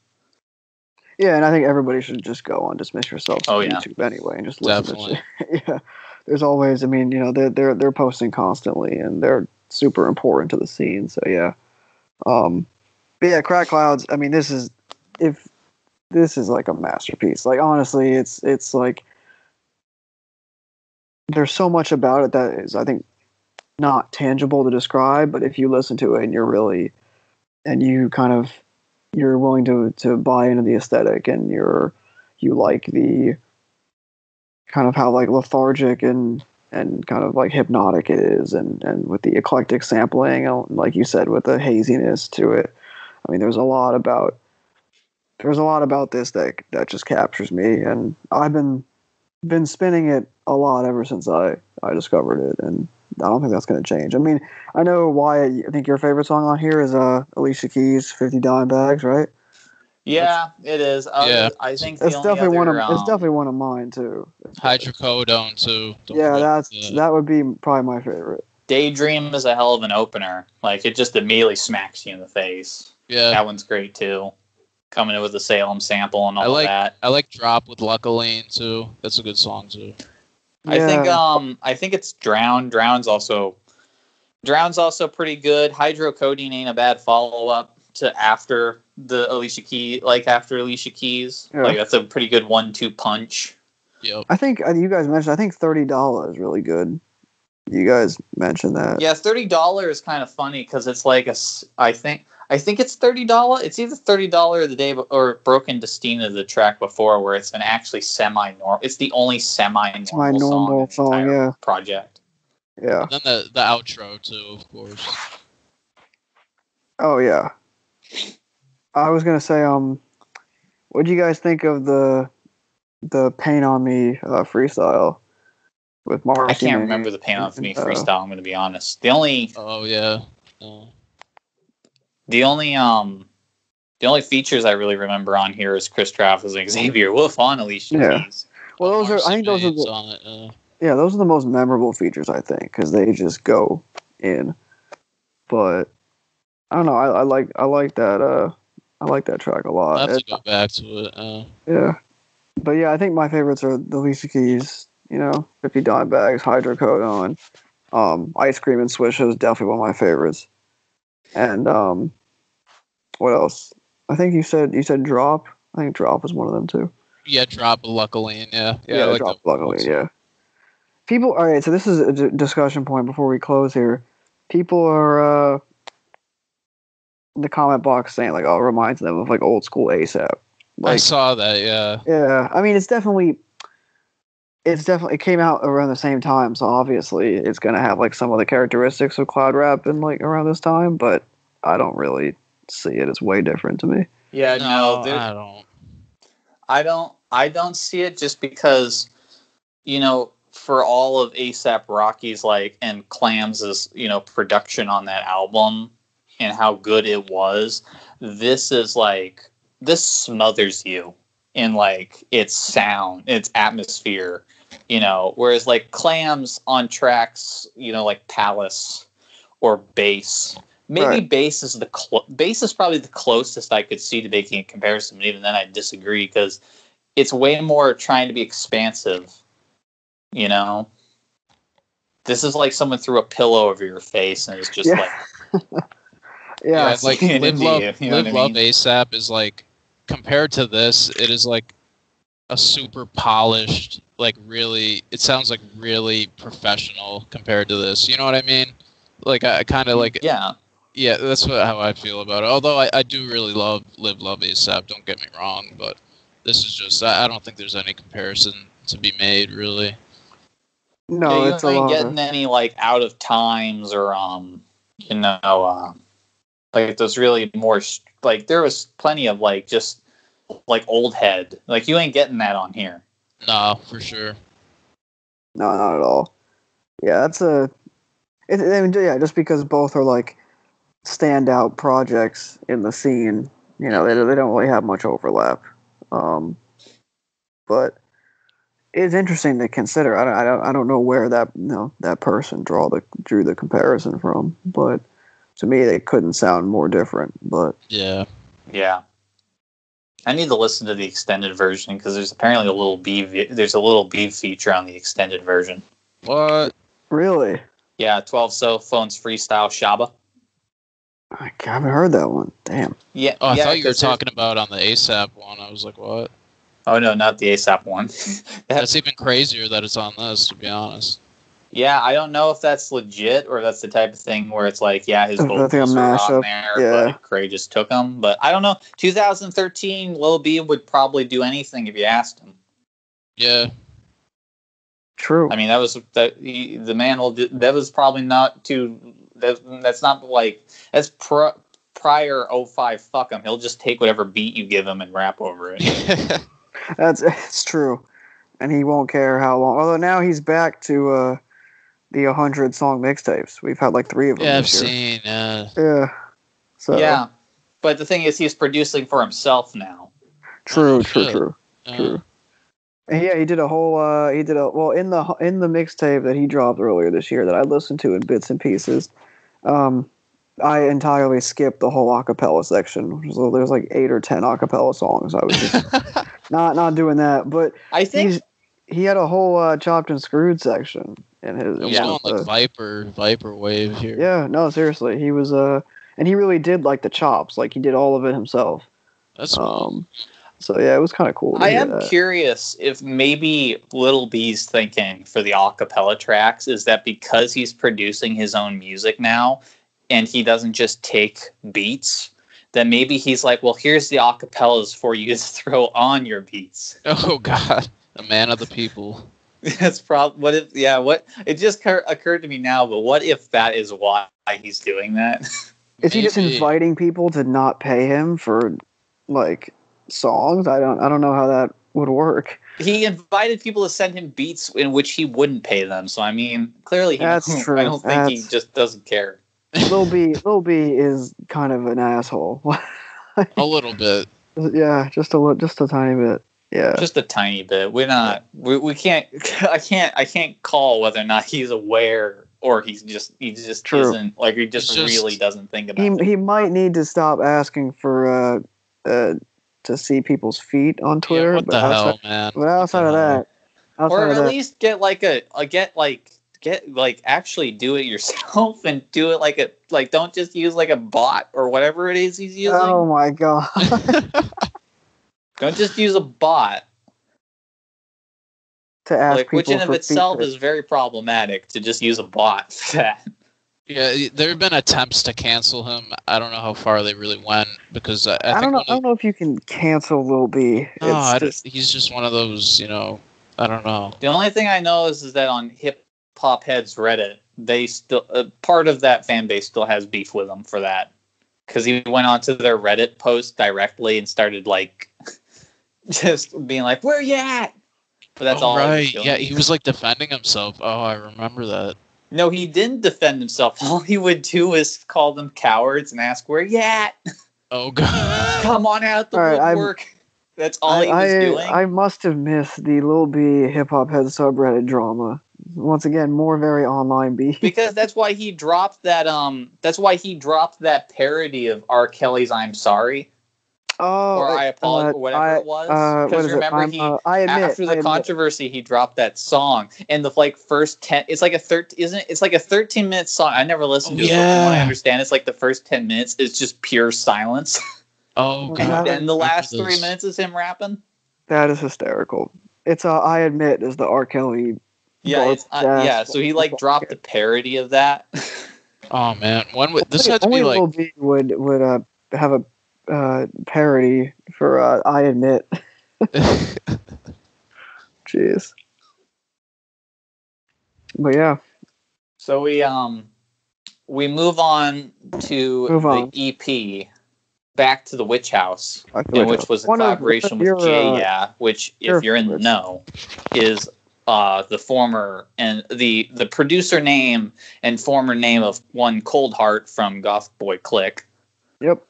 Yeah, and I think everybody should just go on Dismiss Yourself Oh, yeah. YouTube anyway and just listen Definitely. to shit. <laughs> yeah. There's always I mean, you know, they're they're they're posting constantly and they're super important to the scene. So yeah. Um but yeah, Crack Clouds, I mean this is if this is like a masterpiece. Like honestly, it's it's like there's so much about it that is I think not tangible to describe, but if you listen to it and you're really and you kind of you're willing to to buy into the aesthetic and you're you like the kind of how like lethargic and and kind of like hypnotic it is and and with the eclectic sampling like you said with the haziness to it i mean there's a lot about there's a lot about this that that just captures me and i've been been spinning it a lot ever since i i discovered it and i don't think that's going to change i mean i know why i think your favorite song on here is uh alicia keys 50 dime bags right Yeah, it is. Uh, Yeah. I think the it's only definitely one of other, it's um, definitely one of mine too Hydrocodone too. Don't yeah that's that. that would be probably my favorite Daydream is a hell of an opener. Like it just immediately smacks you in the face. Yeah, That one's great too. Coming in with the Salem sample and all I like- that. I like Drop with Luckily too. That's a good song too. I think um I think it's Drown. Drown's also Drown's also pretty good. Hydrocodone ain't a bad follow up to after the Alicia Key like after Alicia Keys. Yeah. Like that's a pretty good one two punch. Yep. I think uh, you guys mentioned. I think thirty dollars is really good. You guys mentioned that. Yeah, thirty dollar is kind of funny because it's like a I think I think it's thirty dollar. It's either thirty dollar the day be- or Broken Destina the track before, where it's an actually semi normal. It's the only semi normal song, normal in the song, entire yeah. project. Yeah. And then the the outro too, of course. Oh yeah. I was gonna say, um, what do you guys think of the the Pain on Me uh, freestyle with Mark? I can't remember the pain off me Uh, freestyle. I'm going to be honest. The only Oh yeah. The only um the only features I really remember on here is Chris Travis and Xavier Wulf on Alicia Yeah. Keys. Well, those are. I think those are. The, on it. Uh, yeah, those are the most memorable features. I think because they just go in. But I don't know. I, I like. I like that. Uh, I like that track a lot. I'll have It- to go back to it. Uh, Yeah. But yeah, I think my favorites are the Lisa Keys, you know, 50 dime bags, hydrocodone. Um, ice cream and swish is definitely one of my favorites. And um, what else? I think you said you said drop. I think drop was one of them too. yeah, Drop Luckily. Yeah. Yeah. I like drop. Luckily, yeah. People. All right. So this is a d- discussion point before we close here. People are uh, in the comment box saying like, "Oh, it reminds them of like old school ASAP." I saw that. Yeah. Yeah, I mean, it's definitely, it's definitely it came out around the same time, so obviously it's gonna have like some of the characteristics of cloud rap and like around this time, but I don't really see it as way different to me. Yeah, no, there- I don't. I don't I don't see it just because you know for all of ASAP Rocky's like and Clams' you know production on that album and how good it was this is like this smothers you in like its sound its atmosphere you know whereas like Clams on tracks you know like Palace or Bass maybe Right. bass is the clo- bass is probably the closest I could see to making a comparison. But even then, I disagree because it's way more trying to be expansive. You know, this is like someone threw a pillow over your face and it's just Yeah. like <laughs> Yeah, Yeah, like Live <laughs> into Love, you, you know Live what I Love mean? ASAP is like compared to this, it is like a super polished, like really. It sounds like really professional compared to this. You know what I mean? Like I kind of like yeah, yeah, that's what, how I feel about it. Although I, I do really love Live Love ASAP. Don't get me wrong, but this is just I, I don't think there's any comparison to be made really. no, yeah, it's you a ain't lot. getting any like out of times or um, you know, uh, like those really more like there was plenty of like just like old head. Like you ain't getting that on here. No, for sure. no, not at all. Yeah, that's a. It, I mean, yeah, just because both are like standout projects in the scene, you know, they they don't really have much overlap. Um, but it's interesting to consider. I don't, I don't, I don't know where that you know that person draw the drew the comparison from, but to me, they couldn't sound more different. But Yeah. Yeah. I need to listen to the extended version because there's apparently a little B. There's a little B feature on the extended version. What? really, Yeah, 12 cell phones freestyle Shaba. I haven't heard that one. Damn. Yeah. Oh, I yeah, thought you were 'cause there's- talking about on the ASAP one. I was like, what? Oh no, not the ASAP one. <laughs> That's That's, even crazier that it's on this, to be honest. yeah, I don't know if that's legit or that's the type of thing where it's like, yeah, his I think a vocals are on there, yeah. but Kray just took them. But I don't know. 2013, Lil B would probably do anything if you asked him. Yeah. True. I mean, that was that he, the man will. do- That was probably not too. That, that's not like that's pr- prior 05 Fuck him. He'll just take whatever beat you give him and rap over it. <laughs> That's it's true, and he won't care how long. Although now he's back to uh, the 100 song mixtapes. We've had like three of them yeah, I've year. seen. Uh, Yeah. So yeah, but the thing is, he's producing for himself now. true, Oh, true, shit. true, uh, true. Yeah, he did a whole. Uh, he did a well in the in the mixtape that he dropped earlier this year that I listened to in bits and pieces. Um, I entirely skipped the whole acapella section. So there's like eight or ten acapella songs. I was just <laughs> not not doing that. But I think he had a whole uh, chopped and screwed section in his. in He's one like the- Viper Viper wave here. yeah, no, seriously, he was uh, and he really did like the chops. Like he did all of it himself. That's cool. So yeah, it was kind of cool. I am that. curious if maybe Lil B's thinking for the acapella tracks is that because he's producing his own music now and he doesn't just take beats, then maybe he's like, well, here's the acapellas for you to <laughs> throw on your beats. Oh God, a man of the people. <laughs> That's probably what if, yeah, what it just cur- occurred to me now, but what if that is why he's doing that? <laughs> Is he just inviting people to not pay him for like songs? I don't. I don't know how that would work. he invited people to send him beats in which he wouldn't pay them. So, I mean, clearly he That's <laughs> don't- true. I don't think he just doesn't care. Lil B, <laughs> Lil B is kind of an asshole. <laughs> A little bit. yeah, just a li- just a tiny bit. Yeah. just a tiny bit. We're not. We, we can't. I can't. I can't call whether or not he's aware or he's just. He just True. isn't. Like he just, just- really doesn't think about he it. he might need to stop asking for uh uh to see people's feet on Twitter. yeah, what but the outside, hell, man? But outside of What the hell? that, outside Or at that, least get like a, a get like get like actually do it yourself <laughs> and do it like a like don't just use like a bot or whatever it is he's using. oh my god, <laughs> Don't just use a bot. to ask like which in of itself feet is very problematic to just use a bot <laughs> for that. Yeah, there have been attempts to cancel him. I don't know how far they really went because I, I, I, think don't know. one I don't know if you can cancel Lil B. no, It's just, he's just one of those. You know, I don't know. The only thing I know is, is that on Hip Hop Heads Reddit, they still uh, part of that fan base still has beef with him for that because he went onto their Reddit post directly and started like <laughs> just being like, "Where you at?" But that's Oh, all. he right. Yeah, he was like defending himself. Oh, I remember that. No, he didn't defend himself. <laughs> All he would do was call them cowards and ask, "Where you at? Oh God. <laughs> Come on out the All right, I'm- woodwork." That's all he I, was I, doing. I must have missed the Lil B hip hop head subreddit drama. Once again, more very online beef. <laughs> because that's why he dropped that um that's why he dropped that parody of R. Kelly's I'm sorry Oh, or I apologize uh, whatever I- it was. Uh, Because is it? remember I'm, he uh, I admit. after I the admit. controversy he dropped that song and the like first 10 it's like a thirteen, isn't it? it's like a 13 minute song i never listened to it but from what i understand it's like the first 10 minutes is just pure silence <laughs> Oh And God. that- and the last three this. minutes is him rapping That is hysterical. It's uh, I admit is the R. Kelly. yeah it's uh, yeah so he like dropped the parody of that <laughs> Oh man. When would this had to be like? Would would uh, have a uh, parody for uh, I admit. <laughs> Jeez. But yeah, So we um we move on to Move the. EP back to the Witch House, in like which was a one collaboration with Jay uh, Yeah, which if you're in the know is uh the former and the the producer name and former name of one Cold Hart from Goth Boy Click. Yep.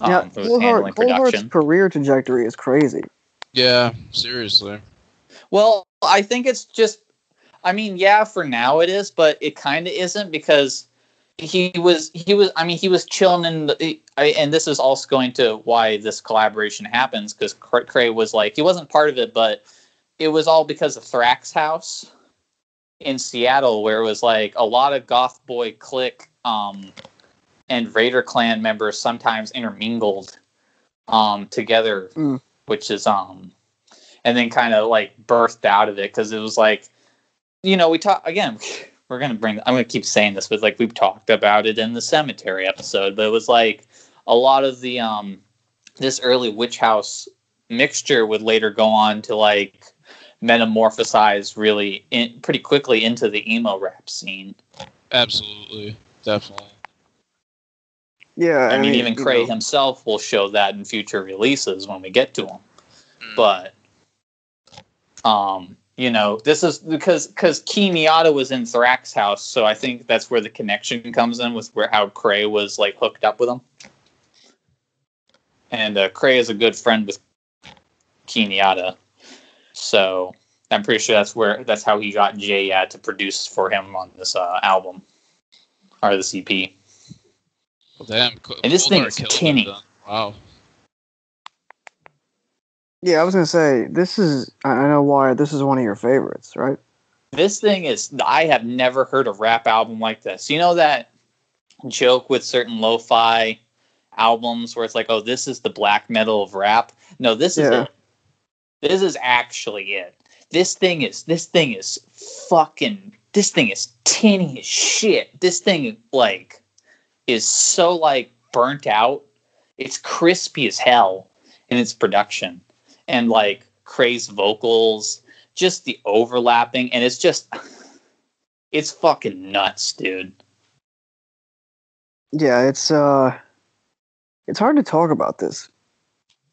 Um, yeah, who was handling Heart, Cold Hart's production. career trajectory is crazy. yeah. Seriously. Well, I think it's just. I mean, yeah, for now it is, but it kind of isn't because he was he was. I mean, he was chilling in the. I, and this is also going to why this collaboration happens because Kray was like he wasn't part of it, but it was all because of Thraxxhouse in Seattle, where it was like a lot of GothBoiClique um, and Raider Klan members sometimes intermingled um, together, Mm. which is um, and then kind of like birthed out of it because it was like, you know, we talk again. <laughs> We're gonna bring. I'm gonna keep saying this, but like we've talked about it in the Sematary episode, but it was like a lot of the um, this early witch house mixture would later go on to like metamorphosize really in, pretty quickly into the emo rap scene. Absolutely. Definitely. Yeah, I, mean, even you Kray know, himself will show that in future releases when we get to them. Mm. But, um, you know, this is because because Key Miata was in Thraxxhouse, so I think that's where the connection comes in with where how Kray was like hooked up with him. And uh, Kray is a good friend with Key Miata. So I'm pretty sure that's where that's how he got Jay uh, to produce for him on this uh, album or the EP. Well, damn. Co- And this Cold thing is tinny. Wow. Yeah, I was gonna say this is. I I know why this is one of your favorites, right? This thing is I have never heard a rap album like this. You know that joke with certain lo-fi albums where it's like, oh, this is the black metal of rap. No, this is Yeah. it. This is actually it. This thing is this thing is fucking this thing is tinny as shit. This thing like is so like burnt out. It's crispy as hell in its production. And like Kray's vocals, just the overlapping, and it's just <sighs> it's fucking nuts, dude. Yeah, it's uh, it's hard to talk about this.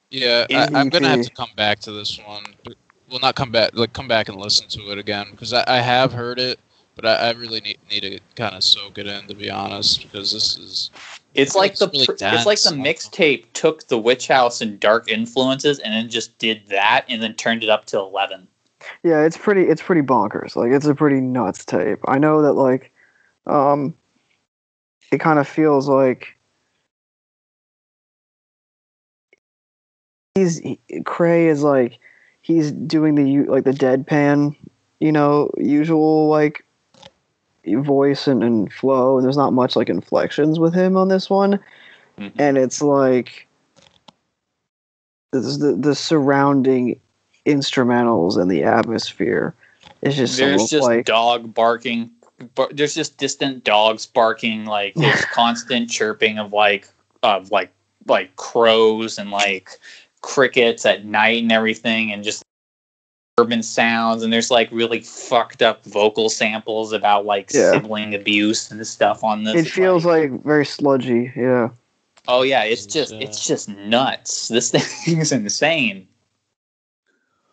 Yeah, I, I'm gonna have to come back to this one. But, well, not come back, like come back and listen to it again because I, I have heard it, but I, I really need, need to kind of soak it in to be honest because this is It's like the really pr- it's like the mixtape took the Witch House and dark influences and then just did that and then turned it up to eleven. Yeah, it's pretty. It's pretty bonkers. Like it's a pretty nuts tape. I know that like, um, it kind of feels like he's he, Kray is like he's doing the u- like the deadpan, you know, usual like voice and, and flow, and there's not much like inflections with him on this one, Mhm. and it's like this is the the surrounding instrumentals and the atmosphere is just There's just like dog barking. Bar- there's just distant dogs barking. Like <laughs> there's constant chirping of like of like like crows and like crickets at night and everything, and just urban sounds. And there's like really fucked up vocal samples about like Yeah. sibling abuse and stuff on this. it feels like very sludgy. Yeah. Oh yeah, it's It's, just it's just nuts. This <laughs> thing is insane.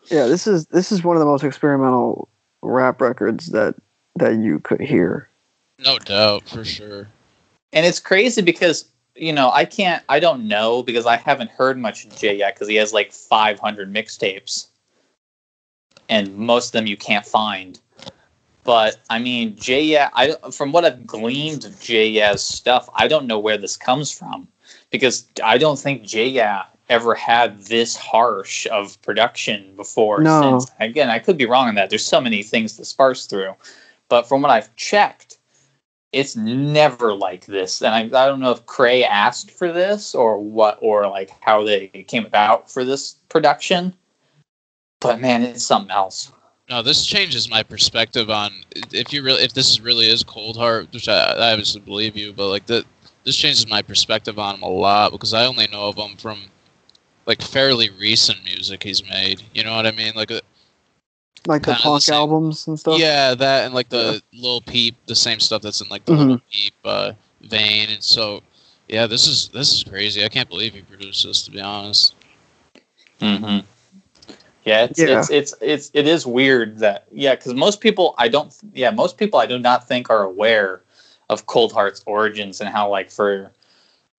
Yeah, this is this is one of the most experimental rap records that that you could hear. no doubt for sure. And it's crazy because you know I can't I don't know because I haven't heard much of Jay yet because he has like 500 mixtapes, and most of them you can't find. But I mean Jay yeah I from what I've gleaned of Jay Ya's stuff I don't know where this comes from because I don't think Jay ever had this harsh of production before. No. Since again I could be wrong on that. There's so many things to sparse through, but from what I've checked it's never like this and I, I don't know if Kray asked for this or what or like how they came about for this production but man it's something else No, this changes my perspective on if you really if this really is Cold Hart, which I, I obviously believe you, but like that this changes my perspective on him a lot because I only know of him from like fairly recent music he's made. You know what I mean? Like a, Like the Kinda the punk albums and stuff. yeah, that and like the Lil Peep, the same stuff that's in like the Lil Peep uh, vein, and so yeah, this is this is crazy. I can't believe he produced this to be honest. mm-hmm. Yeah it's, Yeah. it's it's it's it is weird that yeah because most people i don't yeah most people i do not think are aware of Cold Hart's origins and how like for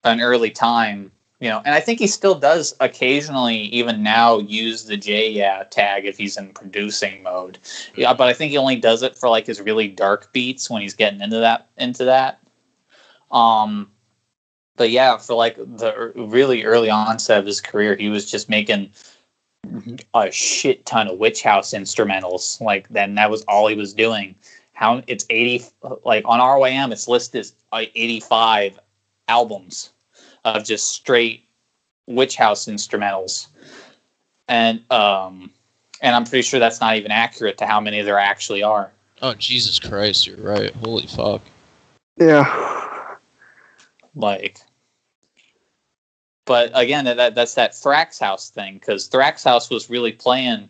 an early time you know and i think he still does occasionally even now use the j yeah tag if he's in producing mode yeah but i think he only does it for like his really dark beats when he's getting into that into that um but yeah for like the really early onset of his career he was just making a shit ton of witch house instrumentals like then that was all he was doing how it's 80 like on RYM it's listed as uh, 85 albums of just straight witch house instrumentals and um and I'm pretty sure that's not even accurate to how many there actually are Oh Jesus Christ, you're right. Holy fuck. Yeah. like but again that, that that's that Thraxxhouse thing because Thraxxhouse was really playing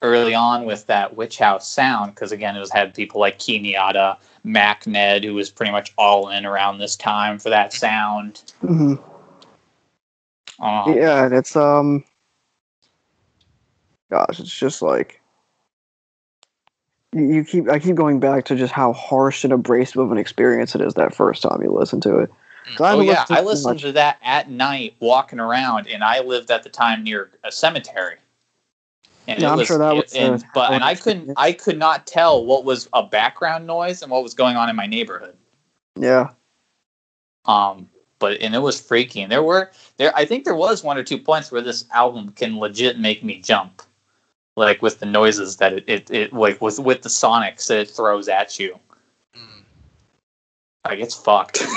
early on with that witch house sound because again it was had people like Kenyatta, Mackned, who was pretty much all in around this time for that sound. hmm Um, Yeah, and it's um. Gosh, it's just like you keep. I keep going back to just how harsh and abrasive of an experience it is that first time you listen to it. 'Cause Oh yeah, I listened much. to that at night walking around, and I lived at the time near a cemetery. And Yeah, it I'm was, sure that was, and, uh, but and I couldn't. I could not tell what was a background noise and what was going on in my neighborhood. Yeah. Um, but and it was freaky. And there were there I think there was one or two points where this album can legit make me jump, like with the noises that it it, it like with with the sonics that it throws at you. Like it's fucked. <laughs>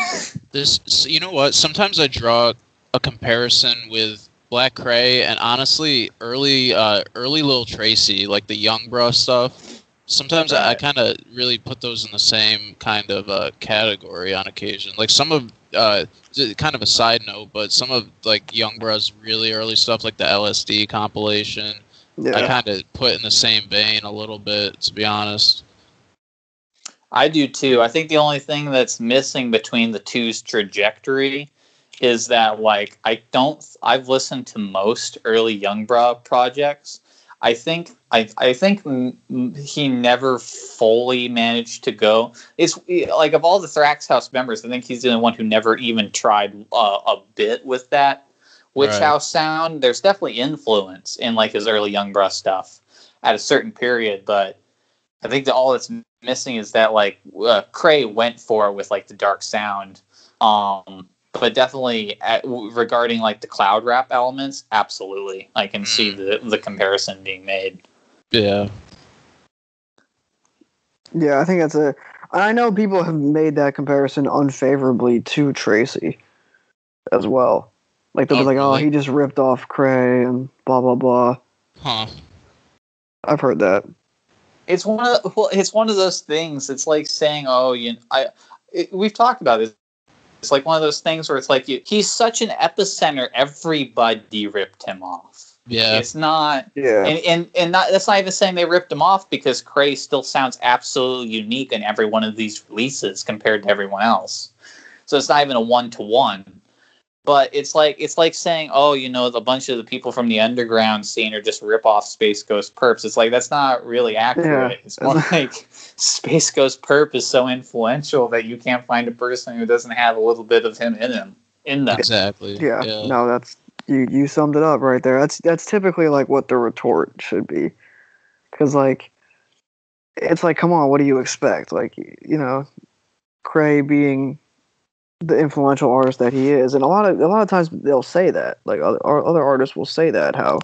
This, so you know what? Sometimes I draw a comparison with Black Kray and honestly, early, uh, early Lil Tracy, like the Yung Bruh stuff. Sometimes I, I kind of really put those in the same kind of uh, category on occasion. Like some of, uh, kind of a side note, but some of like Yung Bruh's really early stuff, like the LSD compilation, yeah. I kind of put in the same vein a little bit, to be honest. I do too. I think the only thing that's missing between the two's trajectory is that like I don't I've listened to most early Yung Bruh projects. I think I I think he never fully managed to go. It's like of all the Thraxxhouse members, I think he's the only one who never even tried uh, a bit with that Witch Right. House sound. There's definitely influence in like his early Yung Bruh stuff at a certain period, but I think that all that's missing is that like uh, Kray went for it with like the dark sound, um, but definitely at, w- regarding like the cloud rap elements, absolutely, I can see the the comparison being made. Yeah. Yeah, I think that's a. I know people have made that comparison unfavorably to Tracy as well. Like they'll Oh, be like, "Oh, really? he just ripped off Kray and blah blah blah." Huh. I've heard that. It's one of well, it's one of those things. It's like saying, "Oh, you." I it, we've talked about this. It's like one of those things where it's like you, he's such an epicenter. Everybody ripped him off. Yeah. It's not. Yeah, and and and not, that's not even saying they ripped him off because Kray still sounds absolutely unique in every one of these releases compared to everyone else. So it's not even a one to one. But it's like it's like saying, oh, you know, the bunch of the people from the underground scene are just rip off SpaceGhostPurrps. It's like that's not really accurate. Yeah. <laughs> It's more like SpaceGhostPurrp is so influential that you can't find a person who doesn't have a little bit of him in him in them. Exactly. yeah. No, that's you. You summed it up right there. That's that's typically like what the retort should be, because like, it's like, come on, what do you expect? Like, you know, Kray being the influential artist that he is, and a lot of a lot of times they'll say that. Like other other artists will say that how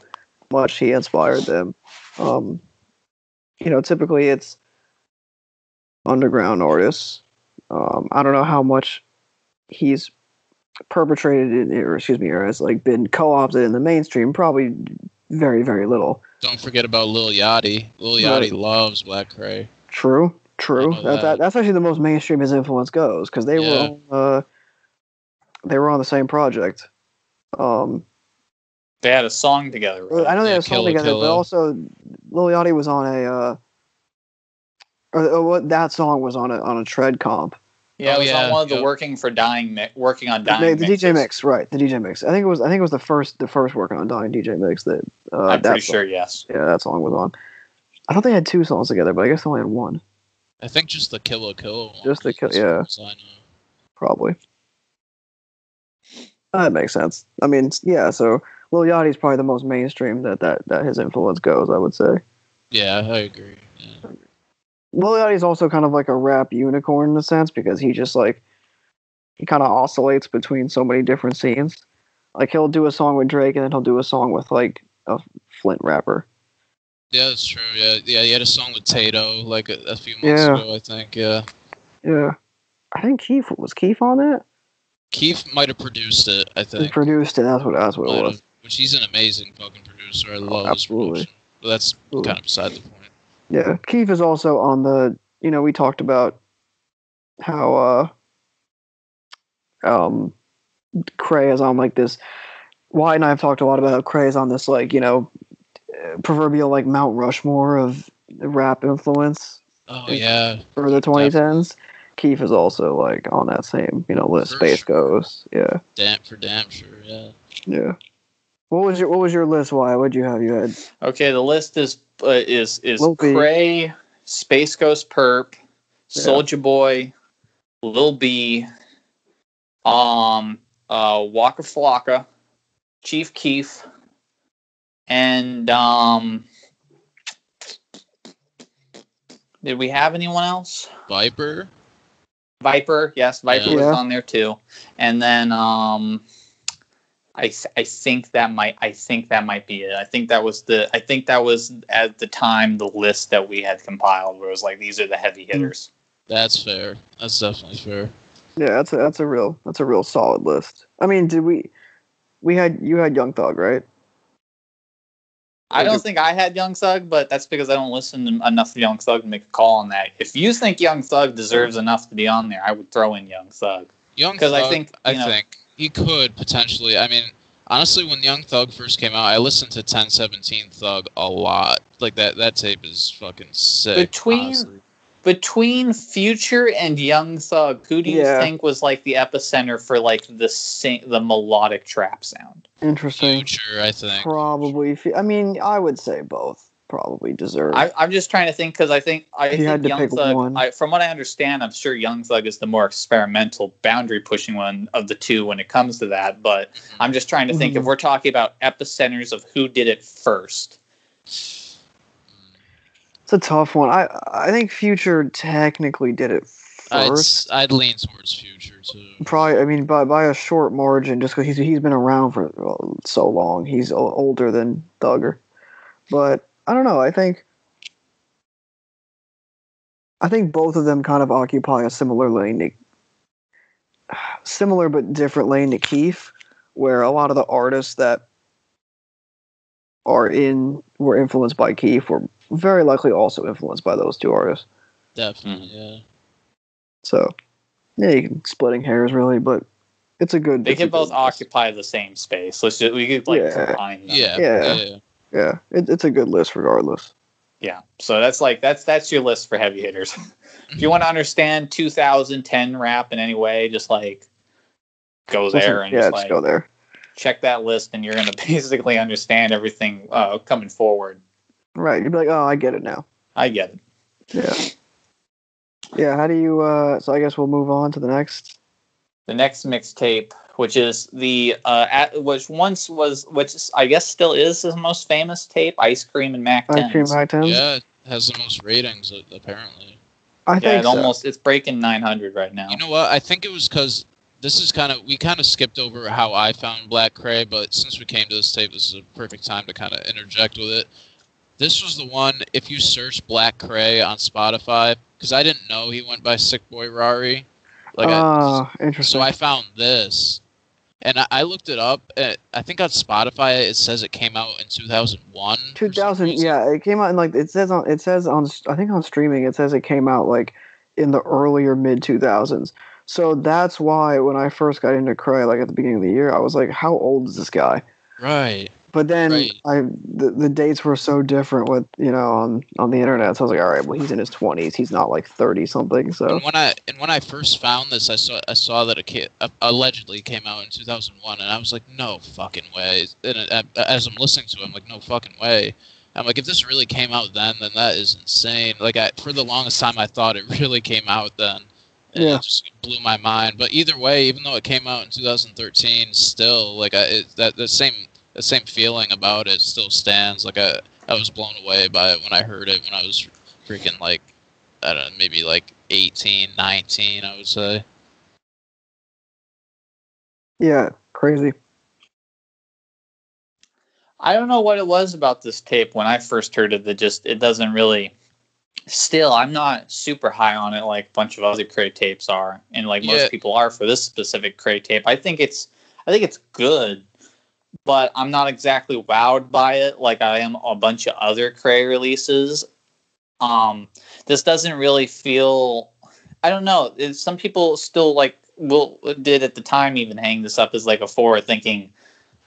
much he inspired them. Um, you know, typically it's underground artists. Um, I don't know how much he's perpetrated in, or excuse me, or has like been co-opted in the mainstream. Probably very, very little. Don't forget about Lil Yachty. Lil Yachty Right. loves Black Kray. True, true. That, that. that. that's actually the most mainstream his influence goes because they Yeah. were on, uh, they were on the same project. Um, They had a song together. Right? I know they Yeah, have a song Killa together, but also Lil Yachty was on a, uh, or, or what that song was on a on a tread comp. Yeah, Oh, it was yeah, on one of the yep. working for dying, mi- working on dying. the DJ mixes. mix, right? The DJ mix. I think it was. I think it was the first the first working on Dying DJ mix that. Uh, I'm that pretty song- sure. Yes. Yeah, that song was on. I thought they had two songs together, but I guess they only had one, I think just the Killa Kill one. Just the is Kill- yeah. far as I know. probably. Uh, that makes sense. I mean, yeah. So Lil Yachty's probably the most mainstream that that that his influence goes. I would say. Yeah, I agree. Yeah. Lil Yachty's also kind of like a rap unicorn in a sense because he just like he kind of oscillates between so many different scenes. Like he'll do a song with Drake and then he'll do a song with like a Flint rapper. Yeah, that's true. Yeah, yeah. He had a song with Tato like a, a few months Yeah. ago, I think. Yeah. Yeah, I think Keef was Keef on that. Keef might have produced it. I think He produced it. That's what that's what it was. have, which he's an amazing fucking producer. I love his Oh, absolutely. But that's Absolutely. kind of beside the point. Yeah, Keef is also on the. You know, we talked about how uh um Kray is on like this. Why and I have talked a lot about how Kray is on this like you know proverbial like Mount Rushmore of rap influence Oh Yeah. yeah, for the 2010s. Keef is also like on that same you know list. For Space sure. Ghost. Yeah, damn for damn sure. Yeah. yeah. What was your What was your list? Why? What'd you have? You had Okay, the list is uh, is is Lil B. Kray, Space Ghost Perp, Soulja Boy, Lil B, um, uh, Waka Flocka, Chief Keef, and um, Did we have anyone else? Viper. Viper, yes, Viper Yeah. was on there too. And then um I, th- I think that might I think that might be it. I think that was the I think that was at the time the list that we had compiled where it was like these are the heavy hitters. That's fair. That's definitely fair. Yeah, that's a that's a real that's a real solid list. I mean, did we we had you had Young Thug, right? I don't think I had Young Thug, but that's because I don't listen to enough to Young Thug to make a call on that. If you think Young Thug deserves enough to be on there, I would throw in Young Thug. Young 'Cause I Thug, think, I you know- think he could potentially. I mean, honestly, when Young Thug first came out, I listened to 1017 Thug a lot. Like that that tape is fucking sick. Between- honestly. Between Future and Young Thug, who do you Yeah. think was like the epicenter for like the sing- the melodic trap sound? Interesting. Future, I think. Probably. I mean, I would say both probably deserve. I, I'm just trying to think because I think I If you had to Young pick Thug. one. I, from what I understand, I'm sure Young Thug is the more experimental, boundary pushing one of the two when it comes to that. But I'm just trying to think if Mhm. we're talking about epicenters of who did it first. It's a tough one. I I think Future technically did it first. I'd lean towards Future too. Probably. I mean, by by a short margin, just because he's he's been around for uh, so long. He's older than Thugger, but I don't know. I think. I think both of them kind of occupy a similar lane to, similar but different lane to Keef, where a lot of the artists that are in were influenced by Keef were very likely also influenced by those two artists. Definitely, yeah. So, yeah, you can splitting hairs really, but it's a good. They can both list. occupy the same space. Let's just we could like Yeah. combine them. Yeah, Yeah. yeah. Yeah, it, it's a good list regardless. Yeah. So that's like that's that's your list for heavy hitters. <laughs> if you want to understand 2010 rap in any way, just like go there and yeah, just just like go there. check that list, and you're gonna <laughs> basically understand everything uh, coming forward. Right, you'd be like, oh, I get it now. I get it. Yeah, yeah. How do you? uh So I guess we'll move on to the next. The next mixtape, which is the uh, at, which once was, which is, I guess still is his most famous tape, Ice Cream and Mac Ice cream 10s. high tens. Yeah, it has the most ratings apparently. I Yeah, think it so. almost it's breaking 900 right now. You know what? I think it was because this is kind of we kind of skipped over how I found Black Kray, but since we came to this tape, this is a perfect time to kind of interject with it. This was the one. If you search Black Kray on Spotify, because I didn't know he went by Sickboyrari, like I, Ah, interesting. so I found this, and I, I looked it up. And I think on Spotify it says it came out in two thousand one. Two thousand, yeah it came out in like it says on it says on i think on streaming it says it came out like in the earlier mid 2000s so that's why when i first got into Kray like at the beginning of the year i was like how old is this guy Right. But then Right. i the, the dates were so different with you know on on the internet so i was like all right well he's in his 20s he's not like 30 something so And when I and when I first found this, I saw I saw that it ca- uh, allegedly came out in 2001, and I was like, no fucking way. And it, uh, as I'm listening to it, I'm like, no fucking way. I'm like, if this really came out then, then that is insane. Like, I, for the longest time, I thought it <laughs> really came out then. And Yeah. It just blew my mind. But either way, even though it came out in 2013, still like I, it, that the same the same feeling about it still stands. Like I I was blown away by it when I heard it when I was freaking like I don't know, maybe like 18, 19, I would say. yeah crazy I don't know what it was about this tape when I first heard it that just it doesn't really. Still, I'm not super high on it like a bunch of other Kray tapes are, and like Yeah. most people are for this specific Kray tape. I think it's, I think it's good, but I'm not exactly wowed by it like I am a bunch of other Kray releases. Um, this doesn't really feel. I don't know. Some people still like will did at the time even hang this up as like a forward thinking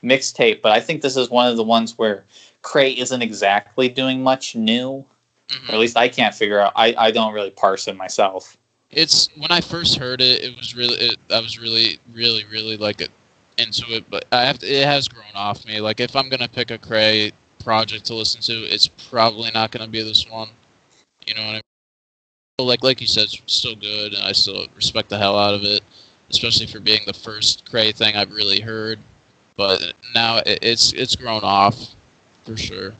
mixtape, but I think this is one of the ones where Kray isn't exactly doing much new, Mhm. or at least I can't figure out. I, I don't really parse it myself. It's when I first heard it, it was really it, I was really really really like it, into it, but I have to, it has grown off me. Like if I'm gonna pick a Kray project to listen to, it's probably not gonna be this one. You know what I mean? Like like you said, it's still good, and I still respect the hell out of it, especially for being the first Kray thing I've really heard. But now it, it's it's grown off, for sure.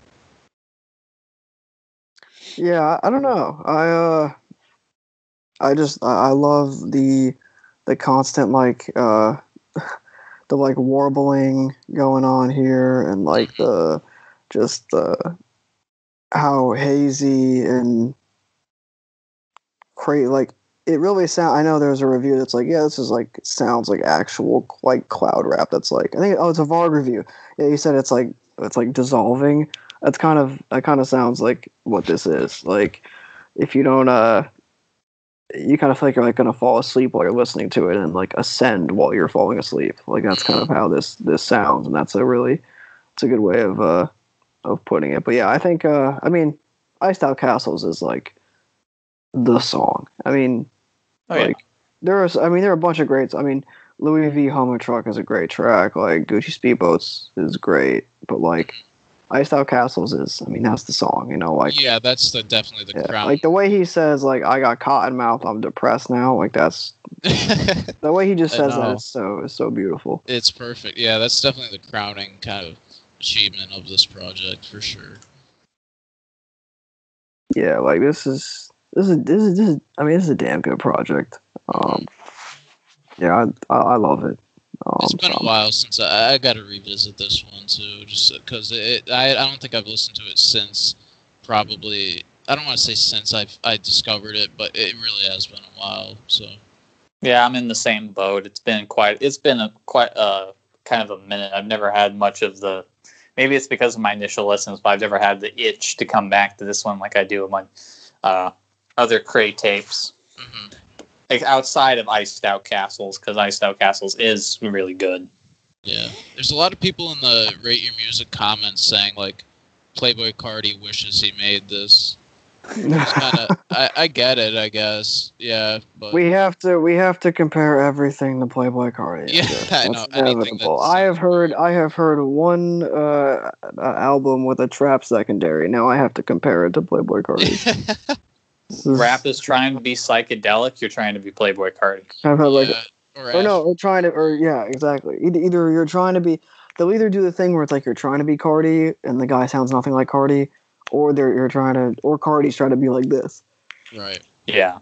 yeah, I, don't know. I uh, I just I love the the constant like uh, the like warbling going on here, and like the just uh, how hazy and crazy like it really sound. I know there's a review that's like, yeah, this is like sounds like actual like cloud rap. That's like I think oh, it's a Varg review. Yeah, he said it's like it's like dissolving. That's kind of that kind of sounds like what this is. Like if you don't uh, you kind of feel like you're like gonna fall asleep while you're listening to it and like ascend while you're falling asleep. Like that's kind of how this this sounds, and that's a really it's a good way of uh of putting it. But yeah, I think uh I mean, Iced Out Castles is like the song. I mean, Oh, yeah. like there is, I mean, there are a bunch of greats. I mean, Louis V. Homo Truck is a great track. Like Gucci Speedboats is great, but like Iced Out Castles is, I mean, that's the song. You know, like yeah, that's the definitely the yeah, crown. like the way he says, like I got cotton mouth, I'm depressed now. Like that's <laughs> the way he just says that is so is so beautiful. it's perfect. Yeah, that's definitely the crowning kind of achievement of this project for sure. Yeah, like this is this is this is this is. I mean, this is a damn good project. Um, yeah, I I, I love it. Um, It's been a while since I, I got to revisit this one too, just because it. I, I don't think I've listened to it since probably. I don't want to say since I've I discovered it, but it really has been a while. So Yeah, I'm in the same boat. It's been quite. It's been a quite uh kind of a minute. I've never had much of the. Maybe it's because of my initial listens, but I've never had the itch to come back to this one like I do with my uh, other Kray tapes. mhm. Like outside of Iced Out Castles, because Iced Out Castles is really good. yeah, there's a lot of people in the rate your music comments saying like, Playboi Carti wishes he made this. Kind of. <laughs> I, I get it, I guess. Yeah, but we have to we have to compare everything to Playboi Carti. Yeah. <laughs> I know, inevitable. I have heard I have heard one uh, album with a trap secondary. Now I have to compare it to Playboi Carti. <laughs> This is- Rap is trying to be psychedelic. You're trying to be Playboi Carti. <laughs> I've had like Yeah, or or no, or trying to or yeah, exactly. Either, either you're trying to be they'll either do the thing where it's like you're trying to be Carti and the guy sounds nothing like Carti, or they're you're trying to or Carti's trying to be like this. right. Yeah.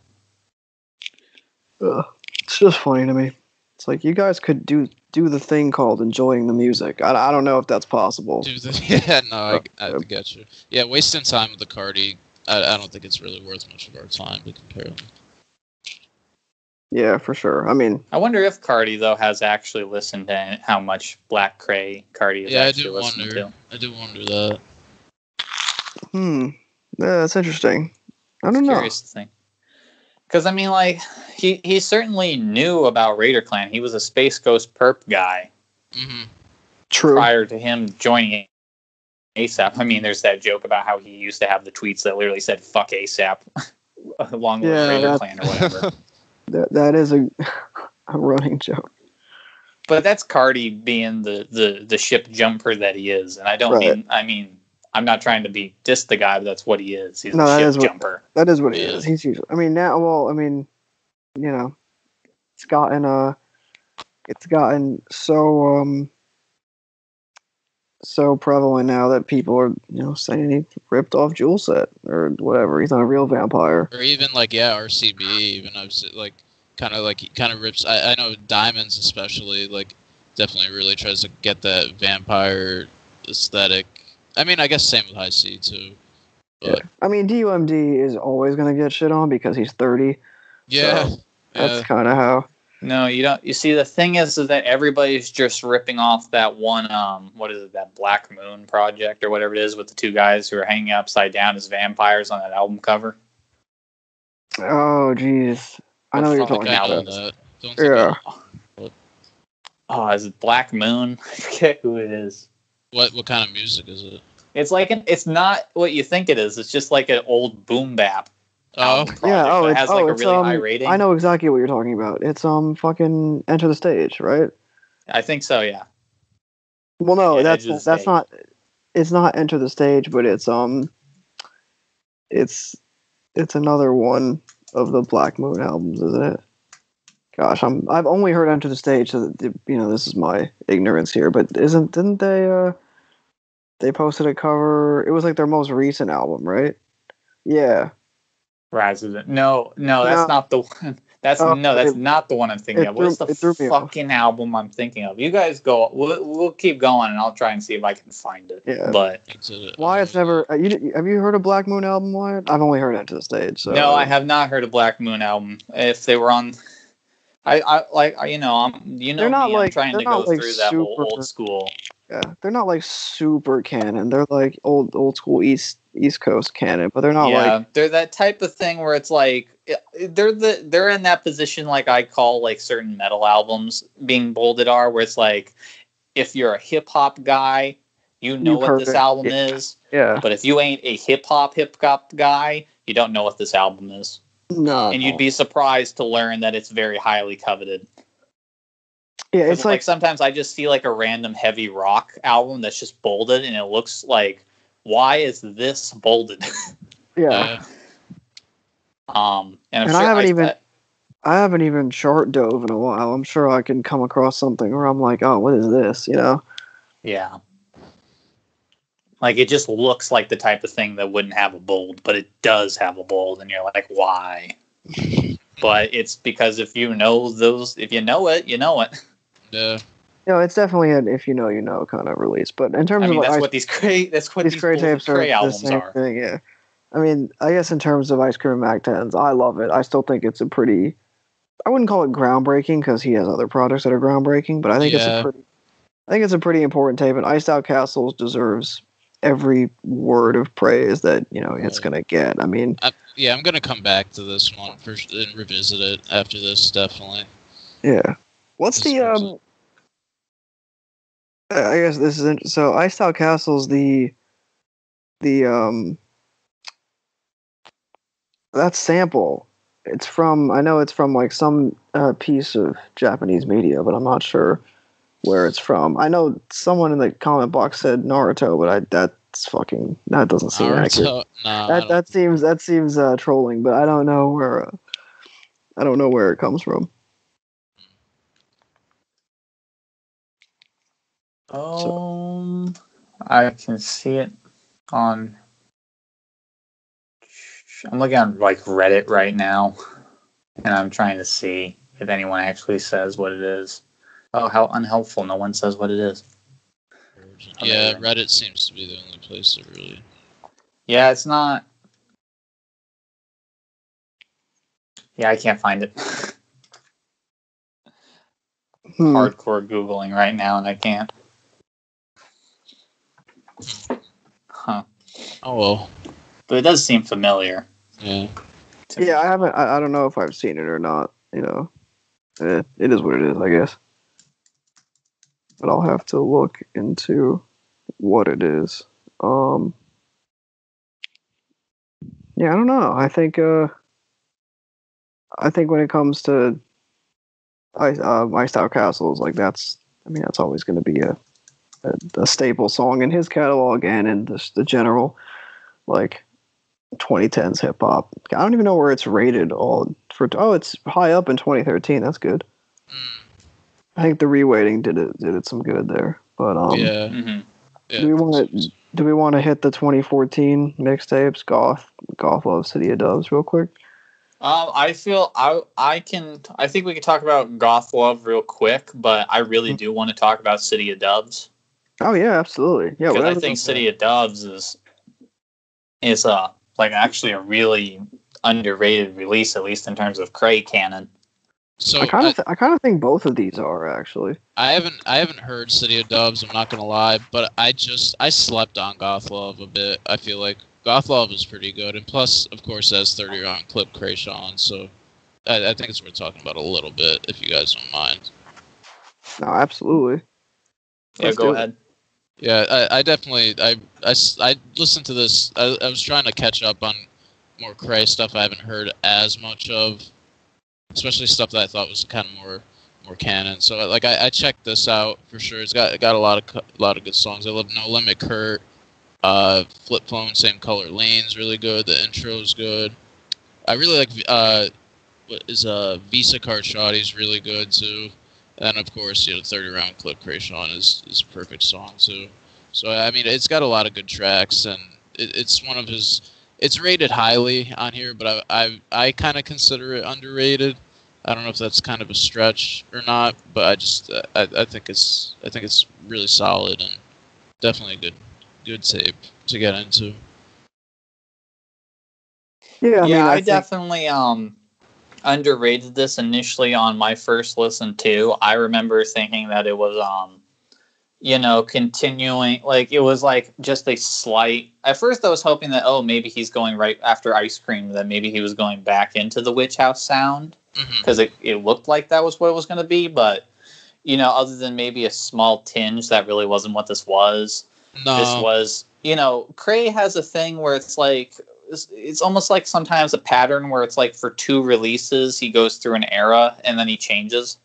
Ugh. It's just funny to me. It's like you guys could do do the thing called enjoying the music. I, I don't know if that's possible. Do the, <laughs> yeah, no, I, I Uh, get you. Yeah, wasting time with the Carti, I, I don't think it's really worth much of our time to compare them. Yeah, for sure. I mean, I wonder if Carti though has actually listened to how much Black Kray Carti has Yeah, I do wonder. to. I do wonder that. hmm, yeah, that's interesting. I don't know. Curious to think. Because I mean, like he he certainly knew about Raider Klan. He was a SpaceGhostPurrp guy hmm True. prior to him joining ASAP. I mean, there's that joke about how he used to have the tweets that literally said "fuck ASAP" <laughs> along with Yeah, Raider Klan or whatever. <laughs> That that is a <laughs> a running joke. but that's Carti being the the the ship jumper that he is, and I don't Right. mean I mean I'm not trying to be diss the guy, but that's what he is. He's No, a ship is what- jumper. That is what he is. He's usually. I mean now. Well, I mean, you know, it's gotten uh, it's gotten so um, so prevalent now that people are you know saying he ripped off Jewelxxet or whatever. He's not a real vampire. Or even like yeah, RCB. Even I've like kind of like he kind of rips. I, I know Diamonds especially like definitely really tries to get that vampire aesthetic. I mean, I guess same with High C too. But I mean, DUMD is always gonna get shit on because he's thirty. yeah, So, That's yeah, kind of how. No, you don't. You see, the thing is, is that everybody's just ripping off that one. Um, what is it? That Black Moon project or whatever it is with the two guys who are hanging upside down as vampires on that album cover. Oh, jeez. I know what you're talking I fucking know about. that. Don't Yeah. I- Oh, is it Black Moon? <laughs> I forget who it is. What what kind of music is it? It's like an, it's not what you think it is. It's just like an old boom bap. Oh, <laughs> Yeah. Oh, it it's, has oh, like a really um. high rating. I know exactly what you're talking about. It's um fucking Enta da Stage, right? I think so. Yeah. Well, no, Yeah, that's that's Stage. not. It's not Enta da Stage, but it's um. It's it's another one of the Black Moon albums, isn't it? Gosh, I'm I've only heard Enta da Stage, so that, you know this is my ignorance here. But isn't didn't they uh they posted a cover? It was like their most recent album, right? Yeah. Resident. No, no, that's No. not the one. <laughs> That's Oh, no, that's it- not the one I'm thinking of. What's the it off. fucking album I'm thinking of? You guys go. We'll, we'll keep going, and I'll try and see if I can find it. Yeah. But Into the- Wyatt's never. Uh, you, have you heard a Black Moon album, Wyatt? I've only heard it to the Stage. So no, I have not heard a Black Moon album. If they were on, I, I like you know I'm you know They're not me, I'm like- trying they're to go not, like, through that super- old school. Yeah, they're not like super canon. They're like old old school East East Coast canon, but they're not yeah, like they're that type of thing where it's like they're the they're in that position like I call like certain metal albums being bolded are where it's like if you're a hip hop guy, you know what heard this album yeah. is, yeah. but if you ain't a hip hop hip hop guy, you don't know what this album is, No, and you'd be surprised to learn that it's very highly coveted. yeah. It's like sometimes I just see like a random heavy rock album that's just bolded, and it looks like why is this bolded? <laughs> yeah. Yeah. um, and, I'm And I haven't even- I- I haven't even chart dove in a while. I'm sure I can come across something where I'm like, oh, what is this? You know? Yeah. Like it just looks like the type of thing that wouldn't have a bold, but it does have a bold, and you're like, why? <laughs> but it's because if you know those, if you know it, you know it. Yeah. Know, it's definitely an if you know you know kind of release. But in terms I mean, of that's ice, what these Kray, that's what these these, Kray tapes are Kray the albums are. thing. Yeah. I mean, I guess in terms of Ice Cream Mac 10s, I love it. I still think it's a pretty. I wouldn't call it groundbreaking because he has other products that are groundbreaking, but I think it's a pretty. I think it's a pretty important tape, and Iced Out Castles deserves every word of praise that you know it's gonna get. I mean, I, yeah, I'm gonna come back to this one for and revisit it after this. Definitely. yeah. What's This the um? I guess this is int- so. Iced Out Castles the the um that sample. It's from I know it's from like some uh, piece of Japanese media, but I'm not sure where it's from. I know someone in the comment box said Naruto, but I that's fucking that doesn't seem accurate. Nah, That that seems that seems uh, trolling, but I don't know where uh, I don't know where it comes from. Um, I can see it on. I'm looking on like Reddit right now, and I'm trying to see if anyone actually says what it is. Oh, how unhelpful! No one says what it is. yeah, Amazing. Reddit seems to be the only place that really. Yeah, it's not. Yeah, I can't find it. <laughs> Hmm. Hardcore googling right now, and I can't. Huh? Oh well. But it does seem familiar. Yeah. Yeah, I haven't. I, I don't know if I've seen it or not. You know, eh, it is what it is, I guess. But I'll have to look into what it is. Um. Yeah, I don't know. I think. Uh. I think when it comes to ice, uh, iced out castles, like that's. I mean, that's always going to be a, a a staple song in his catalog and in the the general, like 2010s hip hop. I don't even know where it's rated all for. Oh, it's high up in 2013. That's good. Mm, I think the reweighting did it did it some good there. But um, yeah. Mhm. yeah. do we want to do we want to hit the 2014 mixtapes? Goth Goth Love City of Doves real quick. Um, I feel I I can I think we can talk about Goth Love real quick, but I really Mm-hmm. do want to talk about City of Doves Oh yeah, absolutely. Yeah, because I think City of Doves is is uh like actually a really underrated release, at least in terms of Kray canon. So I kind of th- I kind of think both of these are actually. I haven't I haven't heard City of Doves. I'm not gonna lie, but I just I slept on Goth Love a bit. I feel like Goth Love is pretty good, and plus, of course, it has 30 round clip Kreayshawn. So I, I think it's worth talking about a little bit if you guys don't mind. No, absolutely. Yeah, Let's go ahead. it. Yeah, I, I definitely i listened to this. I, I was trying to catch up on more Kray stuff I haven't heard as much of, especially stuff that I thought was kind of more more canon. So like I, I checked this out for sure. It's got it got a lot of a lot of good songs. I love No Limit Kurt, uh, Flip Phone, Same Color Lane's really good. The intro's good. I really like uh, what is uh Visa Card Shotty's really good too. And of course, you know, 30 round clip Kreayshawn is is a perfect song too. So I mean, it's got a lot of good tracks, and it, it's one of his it's rated highly on here, but I I, I kind of consider it underrated. I don't know if that's kind of a stretch or not, but I just uh, I, I think it's I think it's really solid and definitely a good good tape to get into. Yeah, I yeah, mean, I, I, think, definitely um underrated this initially on my first listen too. I remember thinking that it was um you know continuing like it was like just a slight at first I was hoping that oh maybe he's going right after ice cream that maybe he was going back into the witch house sound because it, it looked like that was what it was going to be but you know other than maybe a small tinge that really wasn't what this was No, this was you know Kray has a thing where it's like it's, it's almost like sometimes a pattern where it's like for two releases he goes through an era and then he changes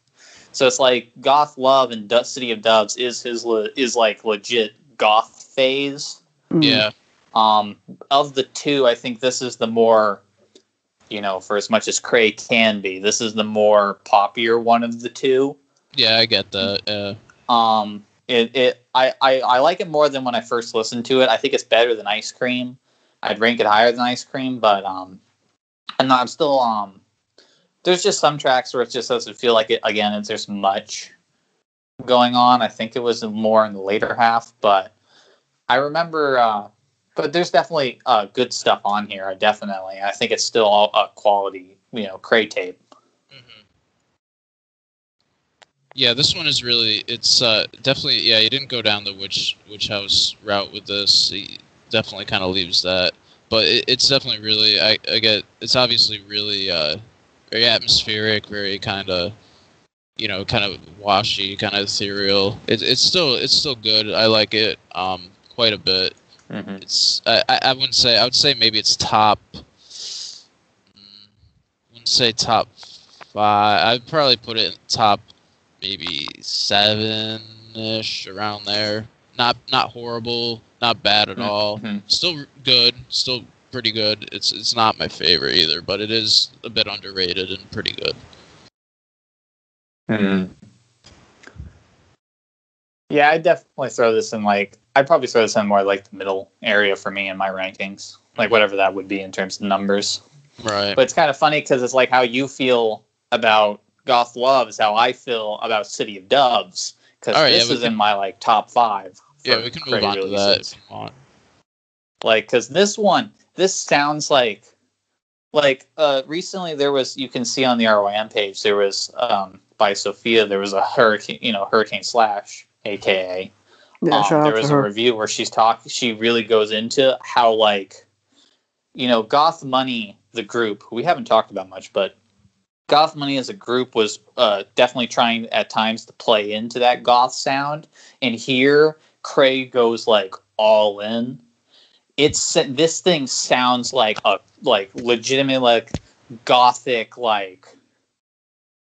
so it's like goth love and Du- city of doves is his le- is like legit goth phase mm, yeah, um of the two i think this is the more you know for as much as Kray can be this is the more poppier one of the two yeah, I get that. Yeah. um, it, it I, I, I like it more than when I first listened to it. I think it's better than ice cream. I'd rank it higher than ice cream, but um, and I'm still um, there's just some tracks where it just doesn't feel like it again. It's, there's much going on. I think it was more in the later half, but I remember. Uh, but there's definitely uh, good stuff on here. I definitely. I think it's still all a quality, you know, Kray tape. Mhm. Yeah, this one is really it's uh definitely yeah, you didn't go down the witch witch house route with this. Definitely kind of leaves that. But it, it's definitely really I, I get it's obviously really uh very atmospheric, very kind of you know, kind of washy, kind of ethereal. It, it's still it's still good. I like it um quite a bit. Mm-hmm. It's I, I I wouldn't say I would say maybe it's top. mm, wouldn't say top five. I'd probably put it in top maybe seven ish around there. Not not horrible, not bad at Mhm. all. Mhm. Still good, still pretty good. It's it's not my favorite either, but it is a bit underrated and pretty good. Mm-hmm. Yeah, I definitely throw this in like I'd probably throw this in more like the middle area for me in my rankings, like whatever that would be in terms of numbers. Right. But it's kind of funny because it's like how you feel about Goth Love is how I feel about City of Doves because All right, this yeah, is can- in my like top five. Yeah, we can Kray move on to that if you want. like because this one this sounds like like uh recently there was you can see on the ROM page there was um by Sophia there was a hurricane you know hurricane slash aka yeah, um, there was a her. review where she's talking she really goes into how like you know goth money the group we haven't talked about much but goth money as a group was uh, definitely trying at times to play into that goth sound and here Kray goes like all in it's this thing sounds like a like legitimate like gothic like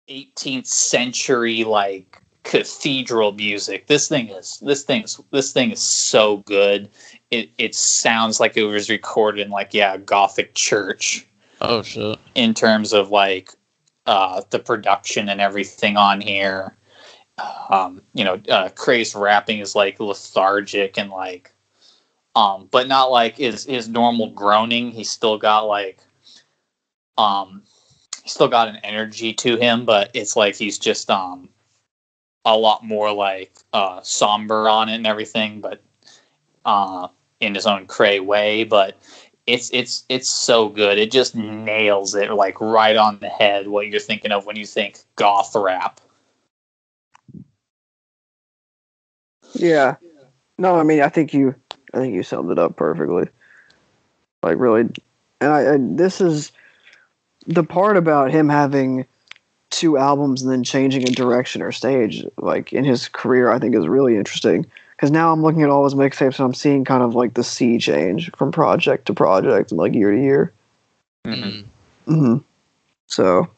18th century like cathedral music. This thing is this thing's this thing is so good. It it sounds like it was recorded in like yeah, a gothic church Oh shit. in terms of like uh the production and everything on here. Um, you know, uh Kray's rapping is like lethargic and like um but not like his his normal groaning. He's still got like um he's still got an energy to him, but it's like he's just um a lot more like uh somber on it and everything, but uh in his own Kray way, but it's it's it's so good. It just nails it like right on the head what you're thinking of when you think goth rap. Yeah. No, I mean, I think you, I think you summed it up perfectly. Like really, and I, I this is the part about him having two albums and then changing a direction or stage, like in his career, I think is really interesting. Because now I'm looking at all his mixtapes and I'm seeing kind of like the sea change from project to project and like year to year. Mm. hmm So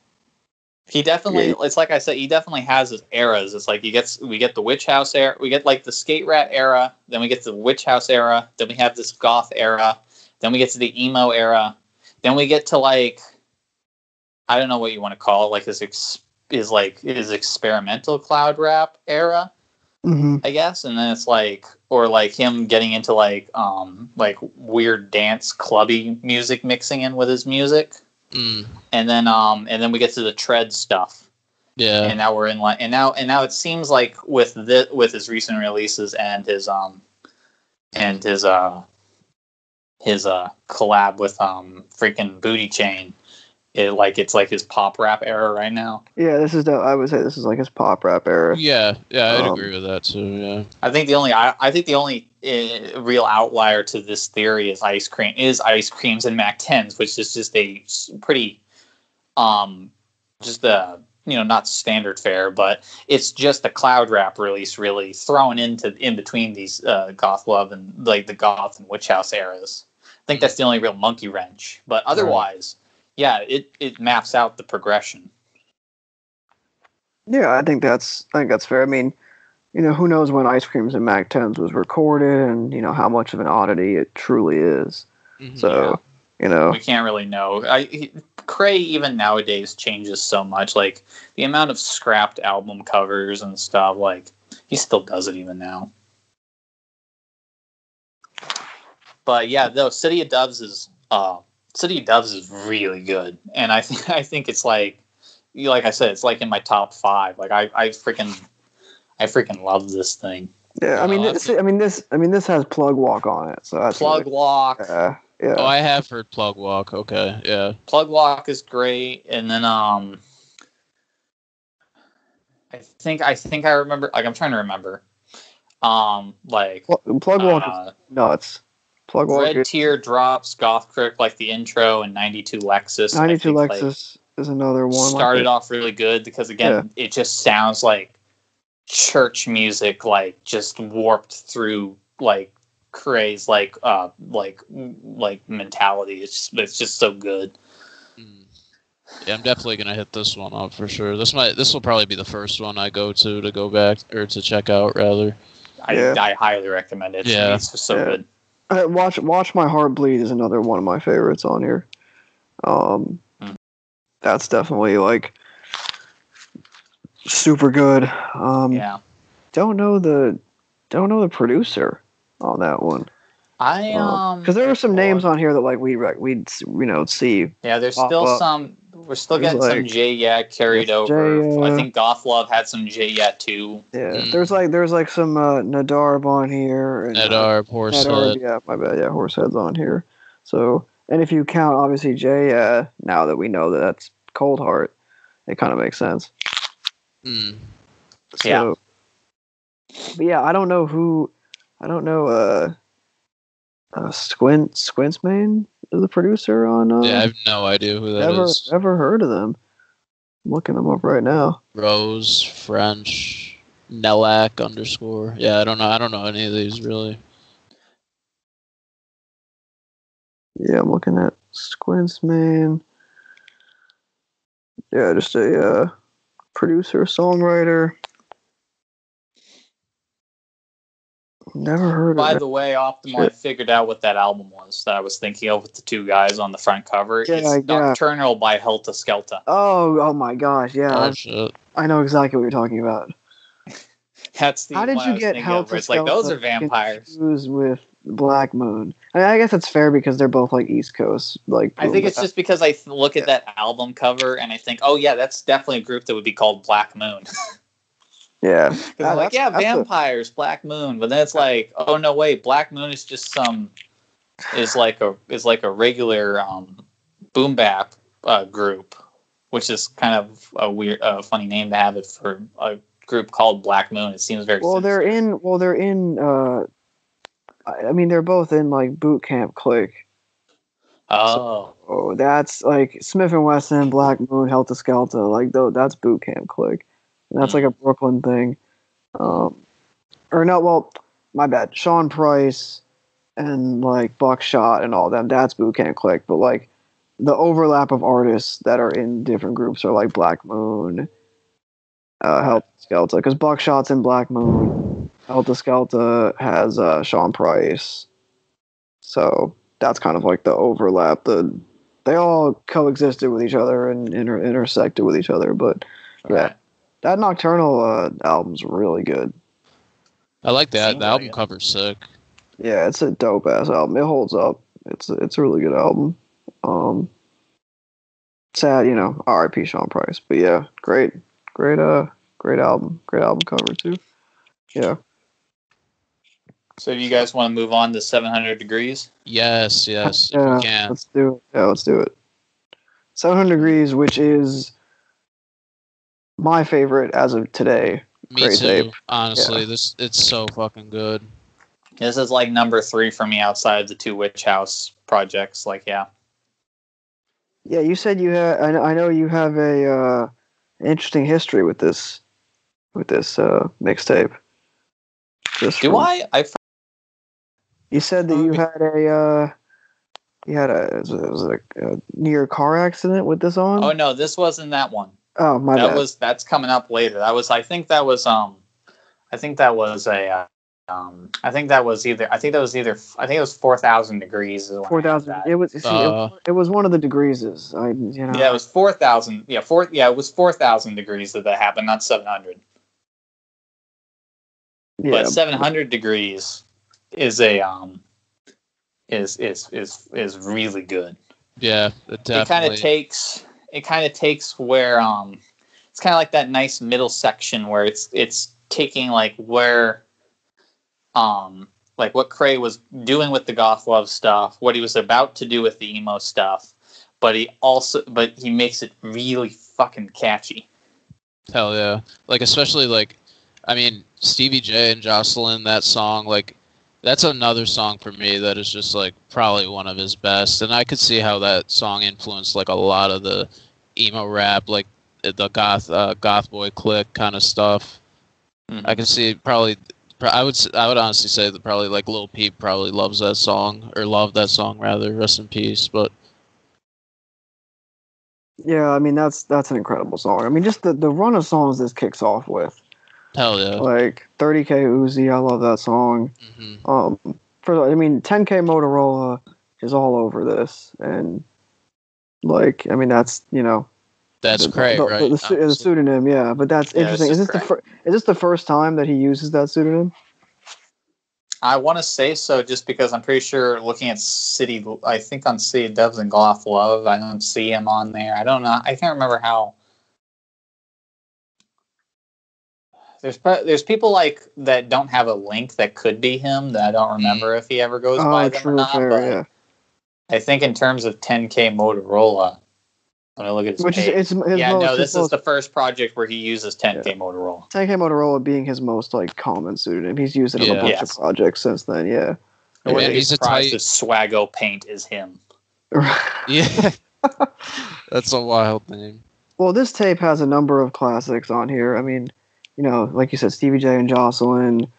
He definitely Yeah. it's like I said, he definitely has his eras. It's like he gets we get the witch house era we get like the skate rat era, then we get the witch house era, then we have this goth era, then we get to the emo era, then we get to like I don't know what you want to call it, like his ex- is like his experimental cloud rap era. hmm I guess, and then it's like, or like him getting into like, um, like weird dance clubby music mixing in with his music, Mm, and then, um, and then we get to the tread stuff, yeah. and now we're in like, and now, and now it seems like with the with his recent releases and his, um, and his, uh, his, uh, collab with, um, freaking Booty Chain, it like it's like his pop rap era right now. Yeah, this is the. I would say this is like his pop rap era. Yeah, yeah, I'd Um, agree with that too. Yeah. I think the only I, I think the only uh, real outlier to this theory is ice cream is ice creams and Mac 10s, which is just a pretty um just a you know not standard fare, but it's just a cloud rap release really thrown into in between these uh, goth love and like the goth and witch house eras. I think that's the only real monkey wrench, but otherwise, yeah, it it maps out the progression. Yeah, I think that's. I think that's fair. I mean, you know, who knows when Ice Creams and Mac Tens was recorded, and you know how much of an oddity it truly is. Mhm. So, you know, we can't really know. I he, Kray even nowadays changes so much. Like the amount of scrapped album covers and stuff. Like he still does it even now. But yeah, though City of Doves is uh City of Doves is really good, and I think <laughs> I think it's like you like I said, it's like in my top five. Like I I freaking I freaking love this thing. yeah. I mean, Oh, this, I mean this. I mean this has Plug Walk on it, so that's Plug really- Walk. yeah, yeah. Oh, I have heard Plug Walk. Okay, yeah. Plug Walk is great, and then um, I think I think I remember. Like I'm trying to remember. Um, like Pl- Plug Walk uh, is nuts. Plug Walk Red is Teardrops, Goth Crick, like the intro, and 92 Lexus. 92 think, like, Lexus is another one. started it. off really good because again, it just sounds like church music, like just warped through like Kray's, like uh, like like mentality. It's just, it's just so good. Mm. Yeah, I'm definitely gonna hit this one up for sure. This might this will probably be the first one I go to to go back or to check out rather. I, Yeah. I highly recommend it. Yeah. It's just so Yeah. good. Uh, watch Watch My Heart Bleed is another one of my favorites on here. Um, Hmm. that's definitely like super good. Um, Yeah. don't know the don't know the producer on that one I um because there are some names on here that like we rec- we'd you know see. Yeah, there's still up. some. We're still There's getting some like- J Yat carried Yes, over. J, I uh, think Goth Love had some J Yat too. Yeah, Mm. there's like there's like some uh, Nedarb on here. And, uh, Nedarb, Nedarb, Horsehead. yeah, my bad. Yeah, Horsehead's on here. So, and if you count obviously Jay, uh, now that we know that that's Cold Hart, it kind of makes sense. Mm. So, Yeah. But yeah, I don't know who. I don't know. Uh, uh Squint Squintsman is the producer on. Uh, Yeah, I have no idea who that is. never never heard of them. I'm looking them up right now. Rose French Nelak underscore. Yeah, I don't know. I don't know any of these really. Yeah, I'm looking at Squintsman. Yeah, just a uh, producer, songwriter. Never heard By of it. By the way, Optimal, I Shit. figured out what that album was that I was thinking of with the two guys on the front cover. Yeah, it's yeah. Nocturnal by Heltah Skeltah. Oh, oh my gosh! Yeah, Oh I, shit. I know exactly what you're talking about. <laughs> That's the How did one you get thinking of, Heltah where It's like those are Skeltah vampires. confused with Black Moon? I, mean, I guess it's fair because they're both like East Coast. Like I think it's just because I th- look at Yeah. that album cover and I think, oh yeah, that's definitely a group that would be called Black Moon. <laughs> yeah. 'Cause Yeah, I'm like, yeah, that's a- vampires, Black Moon. But then it's like, oh no, wait, Black Moon is just some is like a is like a regular um, boom bap uh, group, which is kind of a weird, uh, funny name to have it for a group called Black Moon. It seems very Well, they're in. Well, they're in. uh I mean, they're both in like Boot Camp Clik. oh Oh, that's like Smif-N-Wessun, Black Moon, Heltah Skeltah. Like though, that's Boot Camp Clik. And that's like a Brooklyn thing. Um, or no, well, my bad. Sean Price and like Buckshot and all them. That's boot camp clique. But like the overlap of artists that are in different groups are like Black Moon, uh, Heltah Skeltah. Because Buckshot's in Black Moon. Heltah Skeltah has uh, Sean Price. So that's kind of like the overlap. The they all coexisted with each other and inter- intersected with each other. But yeah, right. that Nocturnal uh, album's really good. I like that. The album like it. cover's sick. Yeah, it's a dope ass album. It holds up. It's a, it's a really good album. Um, sad, you know, R.I.P. Sean Price, but yeah, great, great, uh, great album, great album cover too. Yeah, So, do you guys want to move on to 700 degrees? Yes, yes, if yeah, we can. let's do it. Yeah, let's do it. Seven hundred degrees, which is my favorite as of today. Me great too. tape. Honestly, Yeah. this it's so fucking good. This is like number three for me outside of the two Witch House projects. Like, yeah. Yeah, you said you had. I, know- you have a uh, interesting history with this, with this uh, mixtape. Do from- I? I You said that you Um, had a. Uh, you had a. It was, it was a, a near car accident with this on. Oh no, this wasn't that one. Oh, my that bad. was that's coming up later. That was I think that was um I think that was a uh, um I think that was either I think that was either I think it was four thousand degrees. is when I had Four thousand. It was. See, it, Uh, was- it was one of the degreeses. I. You know. Yeah, it was four thousand. Yeah, four. Yeah, it was four thousand degrees that that happened, not seven hundred. yeah, But seven hundred degrees is a um is is is is really good. Yeah, it It kind of takes it kind of takes where um it's kind of like that nice middle section where it's it's taking like where um like what Kray was doing with the goth love stuff, what he was about to do with the emo stuff, but he also but he makes it really fucking catchy. Hell yeah! Like especially like, I mean Stevie J and Jocelyn. That song, like, that's another song for me that is just like probably one of his best. And I could see how that song influenced like a lot of the emo rap, like the goth uh, GothBoiClique kind of stuff. Mhm. I can see probably. I would i would honestly say that probably like Lil Peep probably loves that song or loved that song rather. Rest in peace. But Yeah, I mean that's that's an incredible song. I mean, just the the run of songs this kicks off with, hell yeah. like 30k Uzi. I love that song. hmm Um, for I mean, 10k Motorola is all over this, and like I mean that's you know That's the, great, the, right? The, the, pseu- the pseudonym, yeah. But that's Yeah, interesting. Is is this the Kray. fir- is this the first time that he uses that pseudonym? I want to say so just because I'm pretty sure looking at City, I think on City of Doves and Goth Love, I don't see him on there. I don't know. I can't remember how. There's there's people like that don't have a link that could be him that I don't remember if he ever goes oh, by Oh, them or not. fair, but yeah. I think in terms of 10K Motorola, let me look at his Which is page. it's his yeah, most, no, his this is the first project where he uses 10K Motorola. 10k Motorola being his most like common pseudonym. He's used it on Yeah. a bunch Yes. of projects since then. Yeah. I wouldn't Yeah, be he's a surprised tight- if Swaggo Paint is him. <laughs> Yeah, <laughs> that's a wild name. Well, this tape has a number of classics on here. I mean, you know, like you said, Stevie J and Jocelyn,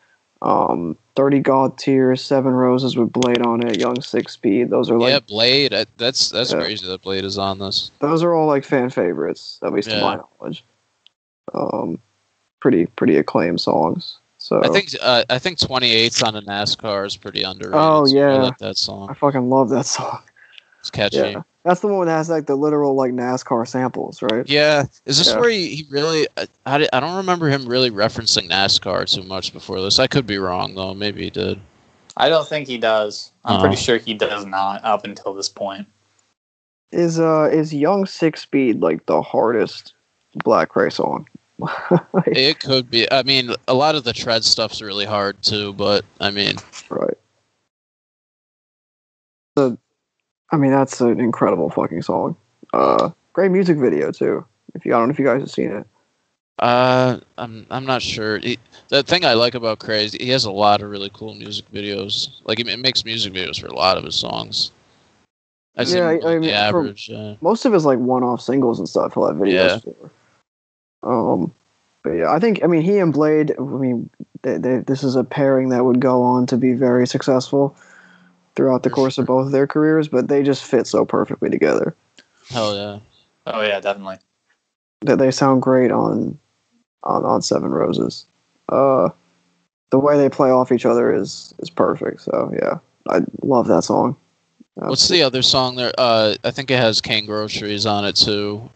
um, 30 God Tears, Seven Roses with Blade on it, Young Six Speed. Those are like yeah, Blade. I, that's that's Yeah. crazy that Blade is on this. those are all like fan favorites, at least to my knowledge. Um, pretty pretty acclaimed songs. So I think uh, I think 28's on a NASCAR is pretty underrated. Oh, so I yeah. like that song. I fucking love that song. It's catchy. Yeah, Yeah. That's the one that has like the literal like NASCAR samples, right? Yeah. Is this Yeah. where he, he really? I, I di- I don't remember him really referencing NASCAR too much before this. I could be wrong though. Maybe he did. I don't think he does. I'm Oh. pretty sure he does not up until this point. Is uh is Young Six Speed like the hardest Black race on? <laughs> Like, It could be. I mean, a lot of the tread stuff's really hard too. But I mean, Right. The, I mean, that's an incredible fucking song. Uh, great music video too. If you, I don't know if you guys have seen it. uh, I'm I'm not sure. He, the thing I like about Crazy, he has a lot of really cool music videos. Like he makes music videos for a lot of his songs. I Yeah, I- I mean, average. yeah. Most of his like one-off singles and stuff. He'll have videos for. Um, but yeah, I think I mean he and Blade. I mean, they, they, this is a pairing that would go on to be very successful throughout the course of both of their careers. But they just fit so perfectly together Hell yeah. Oh yeah, definitely. that they sound great on on on Seven Roses. Uh, the way they play off each other is is perfect. So yeah, I love that song. What's the other song there? Uh, I think it has Kane Groceries on it too.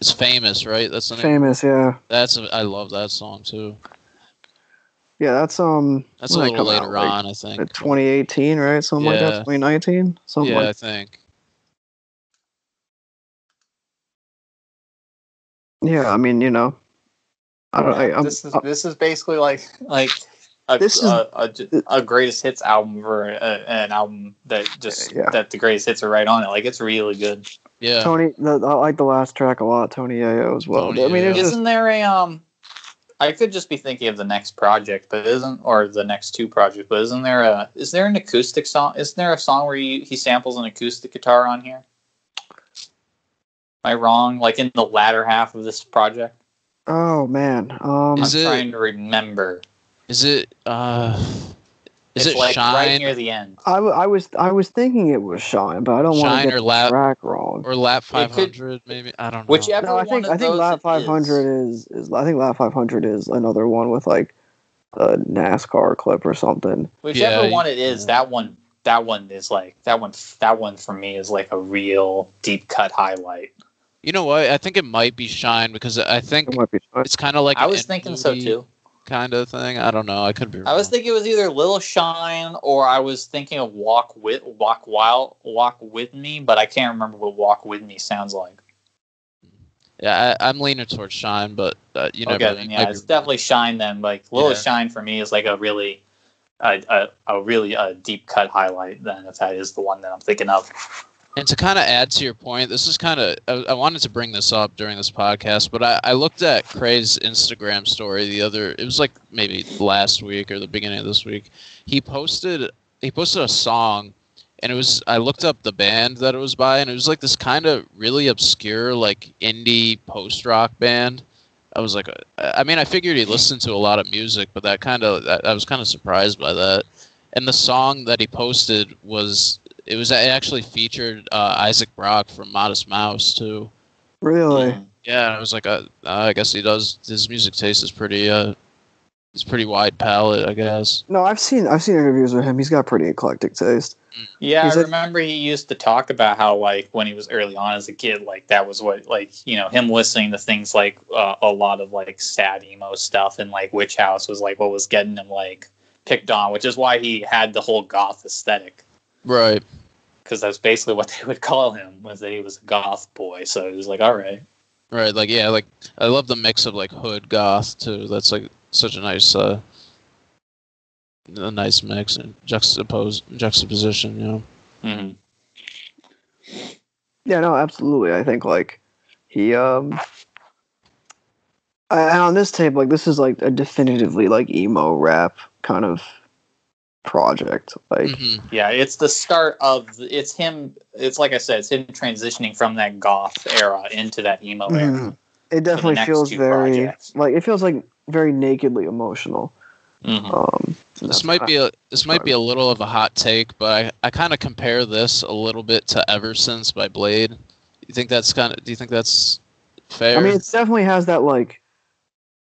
It's famous, right? That's the name. famous? Yeah, That's a, I love that song too. Yeah, that's um. That's a when little later out? Like, on, I think. uh, 2018, right? Something like that. 2019, something yeah, like. I think. Yeah, I mean, you know, I don't. I, I'm, this is this is basically like like a, This is- a, a, a greatest hits album for a, an album that just Yeah. that the greatest hits are right on it. Like it's really good. Yeah. Tony, the, I like the last track a lot. Tony Yayo as well. Tony I mean, yeah. isn't there a um? I could just be thinking of the next project, but isn't or the next two projects, but isn't there a is there an acoustic song? Isn't there a song where he, he samples an acoustic guitar on here? Am I wrong? Like in the latter half of this project? oh man, um, I'm it- trying to remember. Is it uh is it's it like right Shine near the end. I, w- I was I was thinking it was Shine, but I don't want Shine to get or the Lap- track wrong. or Lap 500 maybe? I don't know. Whichever No, I one think of I think Lap 500 is. is I think Lap 500 is another one with like a NASCAR clip or something. Whichever Yeah, one it is, that one that one is like that one that one for me is like a real deep cut highlight. You know what? I think it might be Shine because I think It might be Shine. it's kind of like I was thinking so too. Kind of thing. I don't know. I could be wrong. I was thinking it was either Little Shine or I was thinking of Walk with Walk Wild Walk with Me, but I can't remember what Walk with Me sounds like. Yeah, I, I'm leaning towards Shine, but uh, you know, okay, yeah, it's definitely Shine. Then like Little Yeah. Shine for me is like a really a, a, a really a deep cut highlight. Then if that is the one that I'm thinking of. And to kind of add to your point, this is kind of I, I wanted to bring this up during this podcast, but I, I looked at Kray's Instagram story the other. It was like maybe last week or the beginning of this week. He posted he posted a song, and it was I looked up the band that it was by, and it was like this kind of really obscure like indie post rock band. I was like, uh, I mean, I figured he listened to a lot of music, but that kind of I, I was kind of surprised by that. And the song that he posted was it was it actually featured uh, Isaac Brock from Modest Mouse too. Really? Mhm. Yeah, I was like, uh, I guess he does. His music taste is pretty uh, it's pretty wide palette, I guess. No, I've seen I've seen interviews with him. He's got pretty eclectic taste. Yeah, He's I a- remember he used to talk about how like when he was early on as a kid, like that was what like you know him listening to things like uh, a lot of like sad emo stuff and like Witch House was like what was getting him like picked on, which is why he had the whole goth aesthetic Right. because that's basically what <laughs> they would call him was that he was a goth boy. So he was like, all right, Right. Like yeah, like I love the mix of like hood goth too. That's like such a nice uh, a nice mix and juxtapose juxtaposition. You know. mm-hmm. Yeah, no, absolutely. I think like he um and on this tape, like this is like a definitively like emo rap kind of project. Like Mhm. yeah, it's the start of it's him. It's like I said, it's him transitioning from that goth era into that emo era. mhm. it definitely feels very projects. like it feels like very nakedly emotional. Mhm. Um This might be a this might be a little of a hot take, but I, I kind of compare this a little bit to Eversince by Bladee. You think that's kind of? Do you think that's fair? I mean, it definitely has that like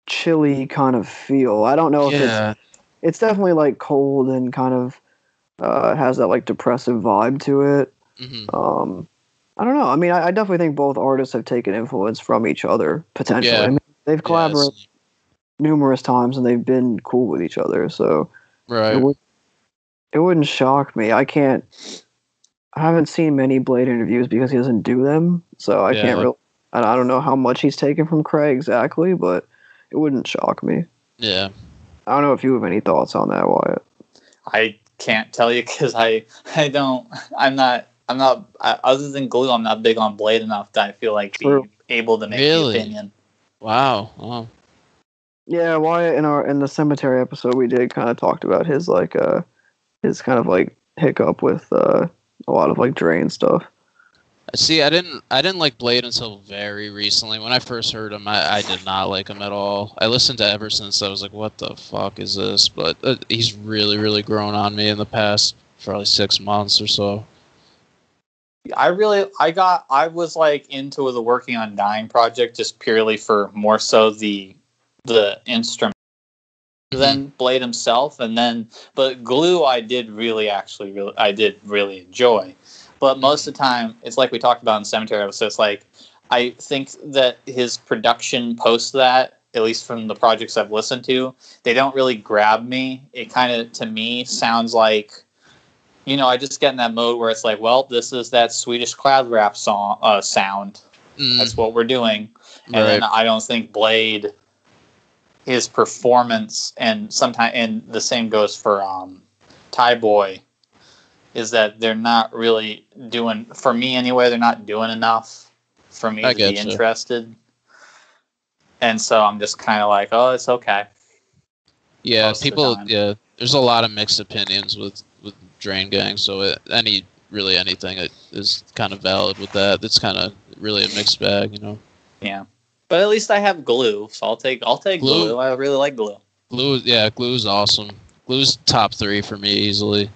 chilly kind of feel. I don't know if yeah, it's definitely like cold and kind of uh, has that like depressive vibe to it. hmm Um, I don't know. I mean, I, I definitely think both artists have taken influence from each other potentially. Yeah. I mean, they've collaborated numerous times and they've been cool with each other. So right. it would it wouldn't shock me. I can't. I haven't seen many Bladee interviews because he doesn't do them, so I Yeah. can't really. I don't know how much he's taken from Kray exactly, but it wouldn't shock me. Yeah. I don't know if you have any thoughts on that, Wyatt. I can't tell you because I I don't I'm not I'm not I, other than Gluee I'm not big on Bladee enough that I feel like True. be able to make Really? the opinion. Wow. Wow. Yeah, Wyatt in our in the Sematary episode we did kind of talked about his like uh his kind of like hiccup with uh a lot of like drain stuff. See, I didn't I didn't like Bladee until very recently. When I first heard him, I, I did not like him at all. I listened to Eversince. I was like, "What the fuck is this?" But uh, he's really, really grown on me in the past probably six months or so. I really I got I was like into the working on dying project just purely for more so the the instrument than Bladee himself and then but Gluee I did really actually really I did really enjoy. But most of the time it's like we talked about in Sematary episode, it's like I think that his production post that at least from the projects I've listened to, they don't really grab me. It kind of to me sounds like, you know, I just get in that mode where it's like, well, this is that Swedish cloud rap song uh, sound. Mm, That's what we're doing. And right. then I don't think Bladee, his performance, and sometimes, and the same goes for um, Thaiboy, is that they're not really doing, for me anyway, they're not doing enough for me I to be getcha. interested. And so I'm just kind of like, oh, it's okay. yeah, most of the people. Yeah, there's a lot of mixed opinions with with Drain Gang. So it, any really anything that is kind of valid with that. It's kind of really a mixed bag, you know. Yeah. But at least I have Gluee, so I'll take I'll take Gluee. Gluee. I really like Gluee. Gluee, yeah, Gluee's awesome. Gluee's top three for me easily.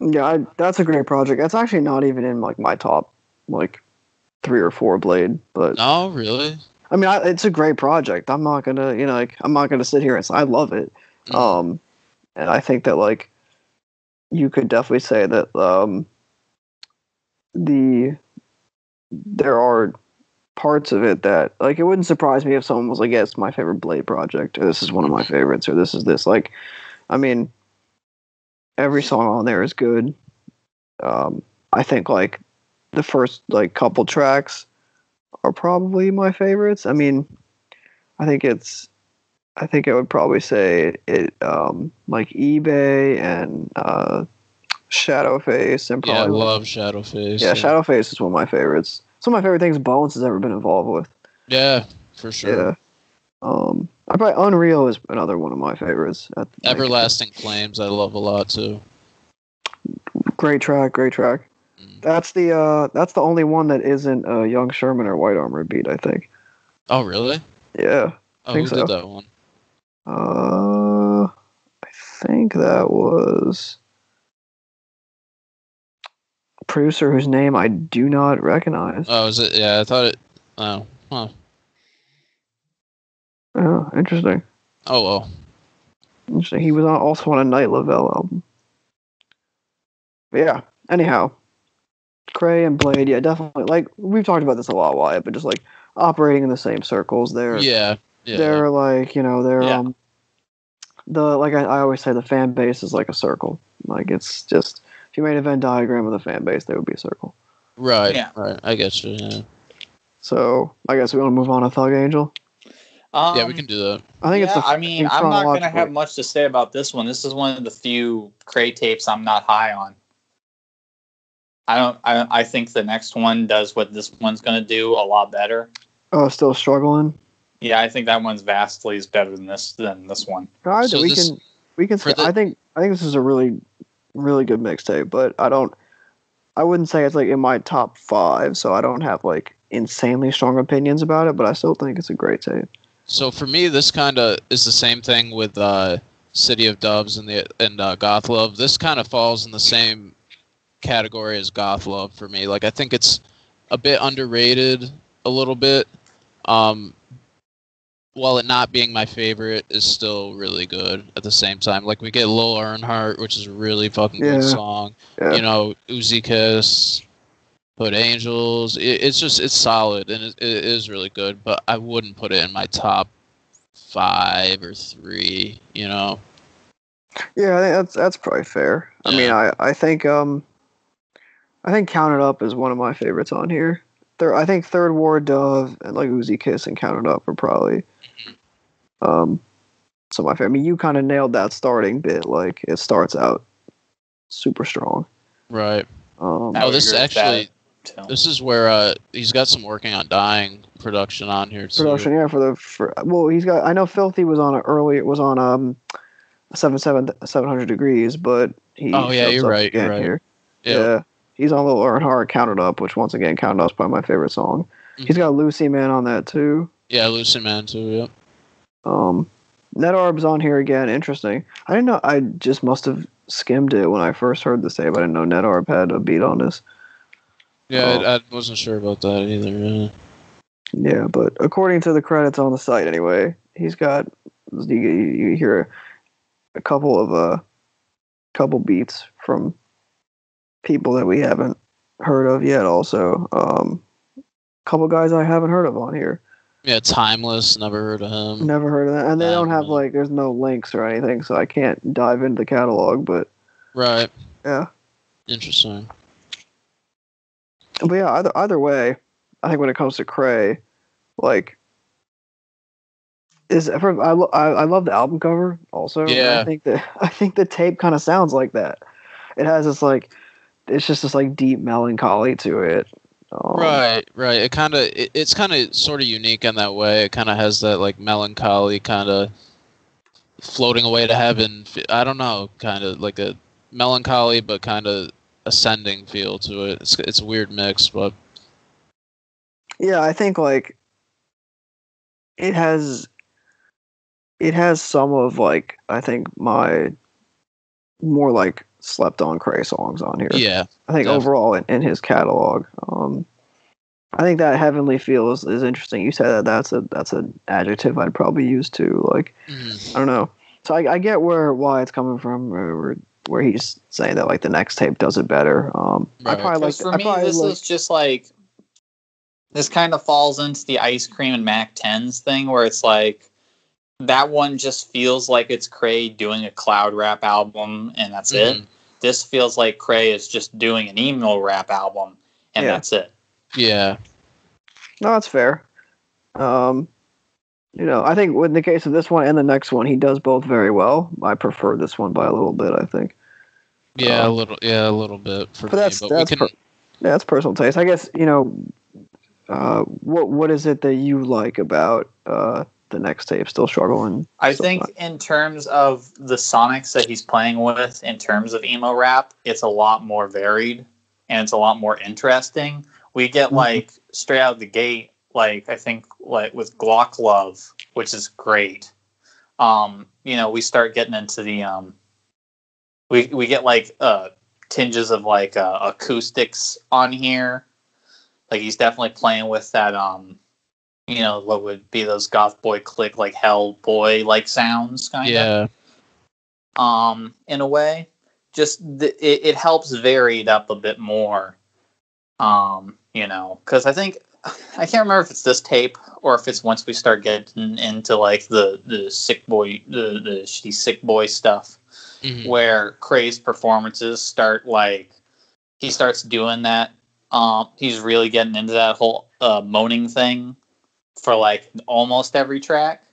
Yeah, I, that's a great project. That's actually not even in like my top like three or four Bladee, but oh really. I mean, I, it's a great project. I'm not gonna, you know, like I'm not gonna sit here and say I love it. Mm. Um, and I think that like you could definitely say that um the there are parts of it that like it wouldn't surprise me if someone was like, "Yeah, it's my favorite Bladee project," or "This is one of my favorites," or "This is this." Like, I mean, every song on there is good. Um, I think like the first like couple tracks are probably my favorites. I mean, I think it's I think I would probably say it um like eBay and uh Shadowface and Yeah, I probably love Shadowface. yeah, Shadowface is one of my favorites. Some of my favorite things Bones has ever been involved with. Yeah, for sure. Yeah. Um I probably Unreal is another one of my favorites. At, like, Everlasting Flames, I love a lot too. great track, great track. Mm. That's the uh that's the only one that isn't uh Yung Sherman or Whitearmor beat, I think. Oh, really? Yeah. Oh, Think who so. did that one? Uh, I think that was a producer whose name I do not recognize. Oh, is it? Yeah, I thought it. Oh, huh. Oh, interesting. Oh well. Interesting. He was also on a Night Lovell album. But yeah. Anyhow, Kray and Bladee, yeah, definitely. Like we've talked about this a lot, Wyatt, but just like operating in the same circles. They're Yeah. Yeah. they're like you know they're Yeah. um the like I, I always say the fan base is like a circle. Like it's just if you made a Venn diagram of the fan base, there would be a circle. right. Yeah. Right. I get you. Yeah. So I guess we want to move on to Thug Angel. Um, yeah, we can do that. I think it's yeah, the I mean, I'm not going to have much to say about this one. This is one of the few Kray tapes I'm not high on. I don't. I, I think the next one does what this one's going to do a lot better. Oh, still struggling. Yeah, I think that one's vastly is better than this than this one. All right, So we this- can we can. Say, the- I think I think this is a really really good mixtape, but I don't. I wouldn't say it's like in my top five, so I don't have like insanely strong opinions about it. But I still think it's a great tape. So for me, this kind of is the same thing with uh, City of Doves and the and uh, Goth Love. This kind of falls in the same category as Goth Love for me. Like I think it's a bit underrated, a little bit. Um, while it not being my favorite, is still really good at the same time. Like we get Lil Earnhardt, which is a really fucking Yeah. good song. Yeah. You know, Uzi Kiss, Put Angels. It, it's just it's solid and it, it is really good. But I wouldn't put it in my top five or three. You know. Yeah, I think that's that's probably fair. I mean, I I think um, I think Count It Up is one of my favorites on here. Third, I think Third War Dove and like Uzi Kiss and Count It Up are probably um some of my favorite. I mean, you kind of nailed that starting bit. Like it starts out super strong. Right. Um, Oh, this agree with actually that, too. this is where uh he's got some working on dying production on here too. production, yeah, for the for well, he's got. I know Filthy was on a early. It was on um, seven seven seven hundred degrees, but he. Oh, yeah, you're right, you're right. Here. Yeah. Yeah. He's on Little Earnhardt Counted Up, which once again Counted Up's probably my favorite song. He's Mhm. got Lucy Man on that too. Yeah, Lucy Man too. Yep. Um, Nedarb's on here again. Interesting. I didn't know. I just must have skimmed it when I first heard this tape. I didn't know Nedarb had a beat on this. Yeah, Oh. I, I wasn't sure about that either. Yeah. Yeah, but according to the credits on the site, anyway, he's got you, you hear a couple of uh, couple beats from people that we haven't heard of yet. Also, um, a couple guys I haven't heard of on here. Yeah, timeless. Never heard of him. Never heard of that, and they don't have Um, like there's no links or anything, so I can't dive into the catalog. But Right. yeah, Interesting. But yeah, either either way, I think when it comes to Kray, like, is I lo- I, I love the album cover also. Yeah. I think that <laughs> I think the tape kind of sounds like that. It has this like, it's just this like deep melancholy to it. Um, right. Right. It kind of. It, it's kind of sort of unique in that way. It kind of has that like melancholy kind of floating away to heaven. I don't know. Kind of like a melancholy, but kind of ascending feel to it. It's it's a weird mix, but Yeah, I think like it has it has some of like I think my more like slept on Kray songs on here. yeah. I think definitely. overall in, in his catalog. Um I think that heavenly feel is, is interesting. You said that that's a that's an adjective I'd probably use too. Like Mhm. I don't know. So I, I get where Wyatt's coming from, where he's saying that like the next tape does it better. Um, I probably like. Because for I me, probably this like, is just like this kind of falls into the ice cream and Mac 10s thing, where it's like that one just feels like it's Kray doing a cloud rap album, and that's it. Mhm. This feels like Kray is just doing an emo rap album, and Yeah. that's it. Yeah. No, that's fair. Um, you know, I think in the case of this one and the next one, he does both very well. I prefer this one by a little bit. I think. Yeah. a Um, little. Yeah. A little bit for but me. that's- but that's we can. per- Yeah, that's personal taste. I guess you know. Uh, what what is it that you like about uh the next tape? Still struggling. I so think much. in terms of the sonics that he's playing with, in terms of emo rap, it's a lot more varied and it's a lot more interesting. We get Mhm. like straight out of the gate, like I think like with Glock Love, which is great. Um, you know, we start getting into the um, we we get like uh tinges of like uh, acoustics on here. Like he's definitely playing with that um you know what would be those GothBoiClique like Hellboy like sounds kind of Yeah. um in a way just th- it, it helps vary it up a bit more um you know because i think i can't remember if it's this tape or if it's once we start getting into like the the sick boy the the shitty sick boy stuff Mhm. where Kray's performances start like he starts doing that. Um, he's really getting into that whole uh, moaning thing for like almost every track.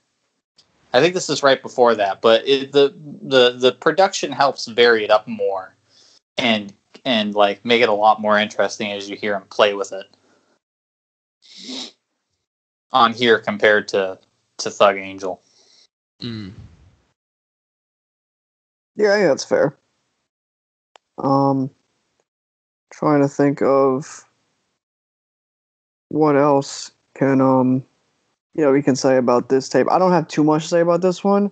I think this is right before that, but it, the the the production helps vary it up more, and and like make it a lot more interesting as you hear him play with it on here compared to to Thug Angel. Mm. Yeah, yeah, that's fair. Um, trying to think of what else can um, you know, we can say about this tape. I don't have too much to say about this one.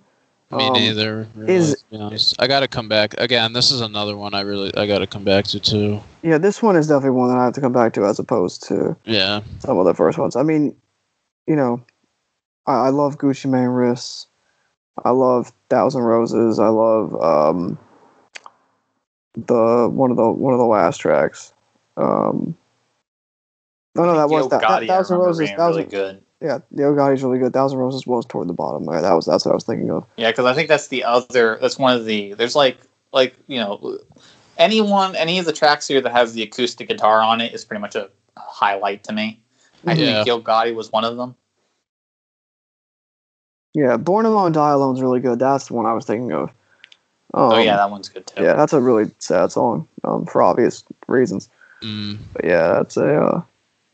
Me Um, neither. Really, is- honest. I gotta come back again. This is another one I really I gotta come back to too. Yeah, this one is definitely one that I have to come back to as opposed to Yeah. some of the first ones. I mean, you know, I, I love Gucci Mane Wrists. I love Thousand Roses. I love um, the one of the one of the last tracks. Um, no, no, that was that, that I Thousand Roses. being Thousand, really good. yeah, Yo Gotti's really good. Thousand Roses was toward the bottom. Right? That was that's what I was thinking of. Yeah, because I think that's the other. That's one of the. There's like like you know, anyone any of the tracks here that has the acoustic guitar on it is pretty much a highlight to me. I Yeah. think Gil Gotti was one of them. Yeah, Born Alone, Die Alone is really good. That's the one I was thinking of. Um, oh yeah, that one's good too. yeah, that's a really sad song um, for obvious reasons. Mm. But yeah, that's a uh,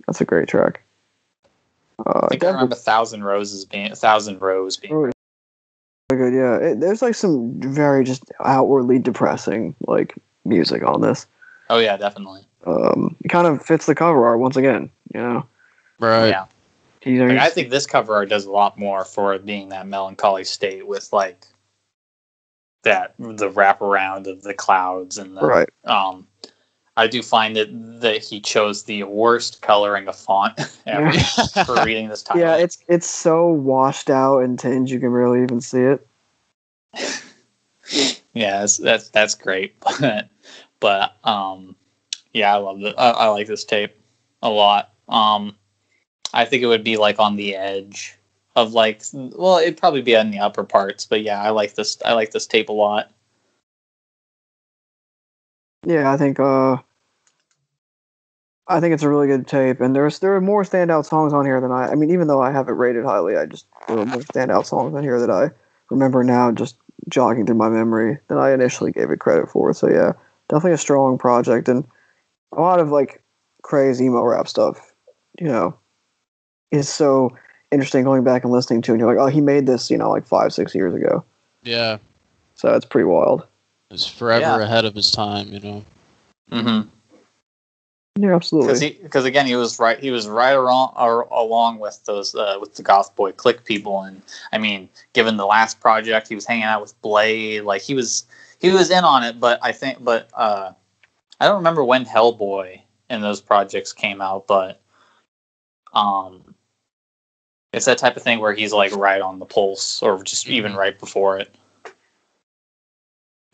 that's a great track. Uh, I think I definitely remember Thousand Roses being Thousand Rose being. really good. Yeah, it, there's like some very just outwardly depressing like music on this. Oh yeah, definitely. Um, it kind of fits the cover art once again. You know, Right. Yeah, you know, like, I think this cover art does a lot more for it being that melancholy state with like that the wraparound of the clouds and the right. um I do find that that he chose the worst coloring of font <laughs> ever <laughs> for reading this title. Yeah, it's it's so washed out and tinged you can barely even see it. <laughs> yeah, that's that's, that's great. But but um yeah, I love it. I, I like this tape a lot. Um I think it would be like on the edge of like well, it'd probably be on the upper parts, but yeah, I like this I like this tape a lot. Yeah, I think uh I think it's a really good tape and there's there are more standout songs on here than I I mean even though I have it rated highly, I just there are more standout songs on here that I remember now just jogging through my memory than I initially gave it credit for. So yeah, definitely a strong project and a lot of like crazy emo rap stuff, you know, is so interesting going back and listening to and you're like, oh he made this, you know, like five, six years ago. Yeah, So it's pretty wild. he's forever Yeah. ahead of his time. You know. Mm-hmm. Yeah, Because absolutely. he because again he was right he was right along or along with those uh, with the GothBoiClique people and I mean given the last project he was hanging out with Bladee like he was he was in on it but I think but uh I don't remember when Hellboy and those projects came out but um it's that type of thing where he's like right on the pulse or just even right before it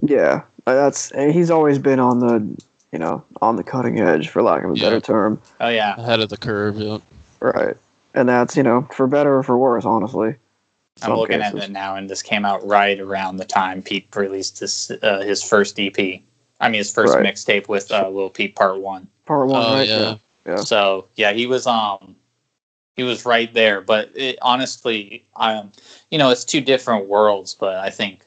Yeah, uh, that's and he's always been on the you know on the cutting edge for lack of a Yeah. better term, oh yeah Ahead of the curve. Yep. right? And that's you know for better or for worse, honestly. I'm looking cases. at it now, and this came out right around the time Peep released his uh, his first EP. I mean, his first Right. mixtape with uh, Lil Peep Part One. Part one, Oh right? yeah. Yeah. So yeah, he was um he was right there. But it, honestly, um, you know, it's two different worlds. But I think,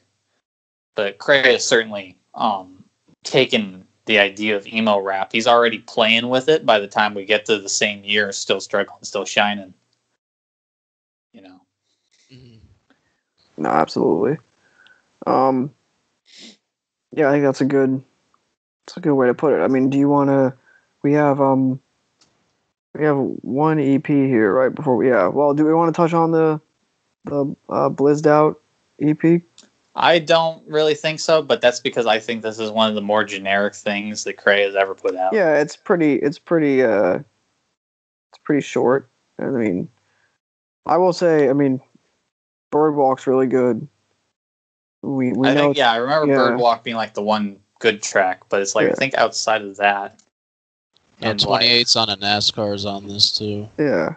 but Kray has certainly um taken the idea of emo rap. He's already playing with it. By the time we get to the same year, still struggling, still shining. You know. Mhm. No, absolutely. Um, yeah, I think that's a good. That's a good way to put it. I mean, do you want to? We have um, we have one EP here right before we. Yeah. Well, do we want to touch on the the uh, Blizzed Out EP? I don't really think so, but that's because I think this is one of the more generic things that Kray has ever put out. Yeah, it's pretty. It's pretty. Uh, it's pretty short. I mean, I will say. I mean, Birdwalk's really good. We we I know. think, yeah, I remember yeah. Birdwalk being like the one good track, but it's like Yeah. I think outside of that, and, like- 28's on a NASCAR's on this too. Yeah.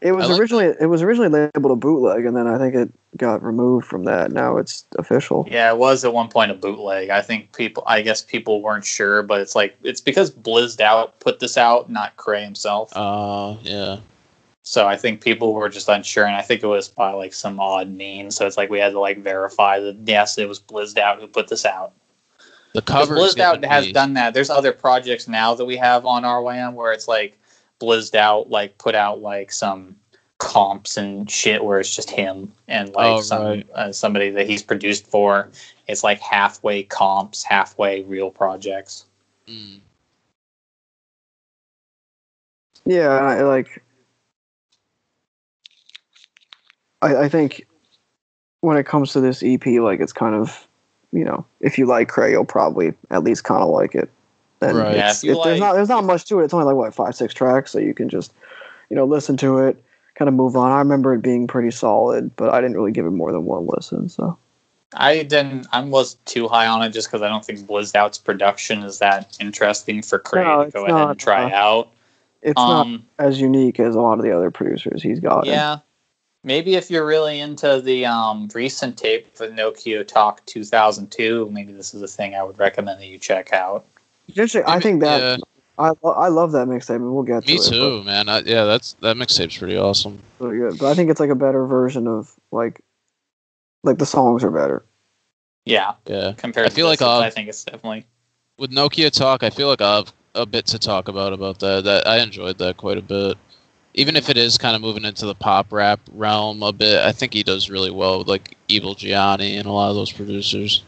It was like originally it was originally labeled a bootleg, and then I think it got removed from that. Now it's official. yeah, it was at one point a bootleg. I think people, I guess people weren't sure, but it's like it's because Blizzed Out put this out, not Kray himself. Uh, yeah. So I think people were just unsure, and I think it was by like some odd means. So it's like we had to like verify that yes, it was Blizzed Out who put this out. The Because cover Blizzed Out has done that. There's other projects now that we have on RYM where it's like Blizzed Out like put out like some comps and shit where it's just him and like Oh, some right. uh, somebody that he's produced for. It's like halfway comps, halfway real projects. Mm. Yeah, I, like I, I think when it comes to this EP, like it's kind of you know, if you like Kray, you'll probably at least kind of like it. And Right. Yeah, it's- if you it- there's not there's not much to it. It's only like what five six tracks, so you can just you know listen to it, kind of move on. I remember it being pretty solid, but I didn't really give it more than one listen. So I didn't. I was too high on it just because I don't think Blizzout's production is that interesting for Kray No, to it's go ahead and try uh, out. it's not Um, as unique as a lot of the other producers he's got. yeah, maybe if you're really into the um, recent tape for Nokia Talk 2002, maybe this is a thing I would recommend that you check out. Potentially, I think that yeah, I I I love that mixtape, and we'll get to me it. but- too, man. I, yeah, that's that mixtape's pretty awesome. really good. But I think it's like a better version of like like the songs are better. Yeah, Yeah. compared I feel this, like, I think it's definitely With Nokia Talk, I feel like I have a bit to talk about about that. That I enjoyed that quite a bit. Even if it is kind of moving into the pop rap realm a bit, I think he does really well with like Evilgiane and a lot of those producers.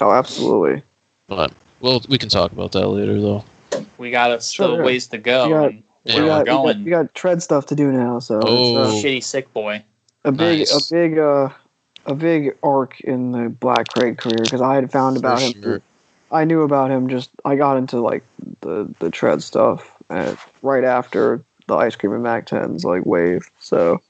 Oh, absolutely. But well, we can talk about that later though. we got a still Sure. ways to go. You got- Yeah. we, we're we, got, going. we got tread stuff to do now, so Oh. it's Shitty sick boy. uh, a big Nice. a big uh a big arc in the Black Kray career because I had found about For him. sure. I knew about him just I got into like the the tread stuff at, right after the ice cream and Mac tens like wave. So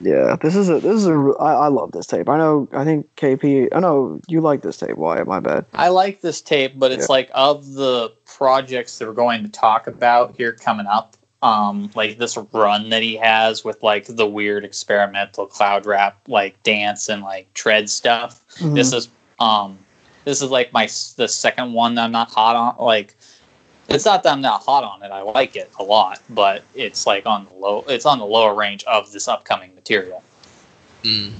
yeah, this is a this is a I, I love this tape. I know I think KP. I know you like this tape. Why? My bad. I like this tape, but it's Yeah. like of the projects that we're going to talk about here coming up. um like this run that he has with like the weird experimental cloud rap like dance and like tread stuff. Mhm. This is um this is like my the second one that I'm not hot on. Like it's not that I'm not hot on it. I like it a lot, but it's like on the low. It's on the lower range of this upcoming material. Mm.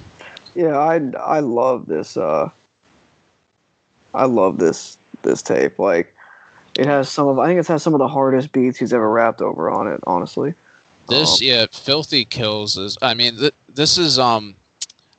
Yeah, I I love this. Uh, I love this this tape. Like, it has some of. I think it has some of the hardest beats he's ever rapped over on it. Honestly, This, Um, yeah, filthy kills is. I mean, th- this is um,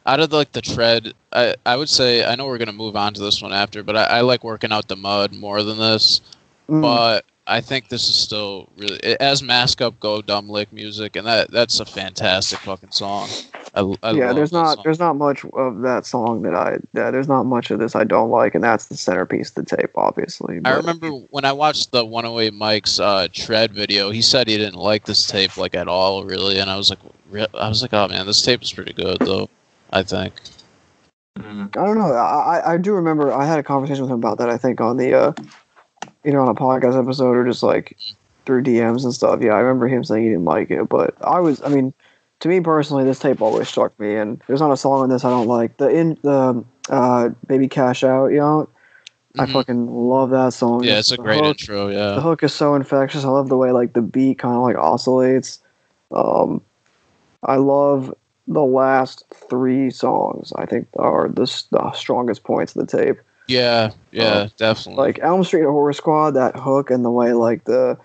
out of like the tread. I I would say I know we're gonna move on to this one after, but I, I like working out the mud more than this. Mm, But I think this is still really it has mask up go dumb lick music, and that that's a fantastic fucking song. I, I yeah, love there's not song. there's not much of that song that I. Yeah, there's not much of this I don't like, and that's the centerpiece of the tape, obviously. I remember when I watched the 108 Mike's uh, tread video, he said he didn't like this tape like at all, really, and I was like, I was like, oh man, this tape is pretty good though. I think. I don't know. I, I- I do remember I had a conversation with him about that. I think on the uh, either on a podcast episode or just like through DMs and stuff. Yeah, I remember him saying he didn't like it, but I was. I mean, to me personally, this tape always struck me, and there's not a song on this I don't like. The in the uh, baby cash out, you know, I Mhm. fucking love that song. Yeah, it's a The great hook- intro. Yeah, the hook is so infectious. I love the way like the beat kind of like oscillates. Um, I love the last three songs. I think are the, the strongest points of the tape. Yeah. Yeah. Uh, definitely. Like Elm Street Horror Squad, that hook and the way like the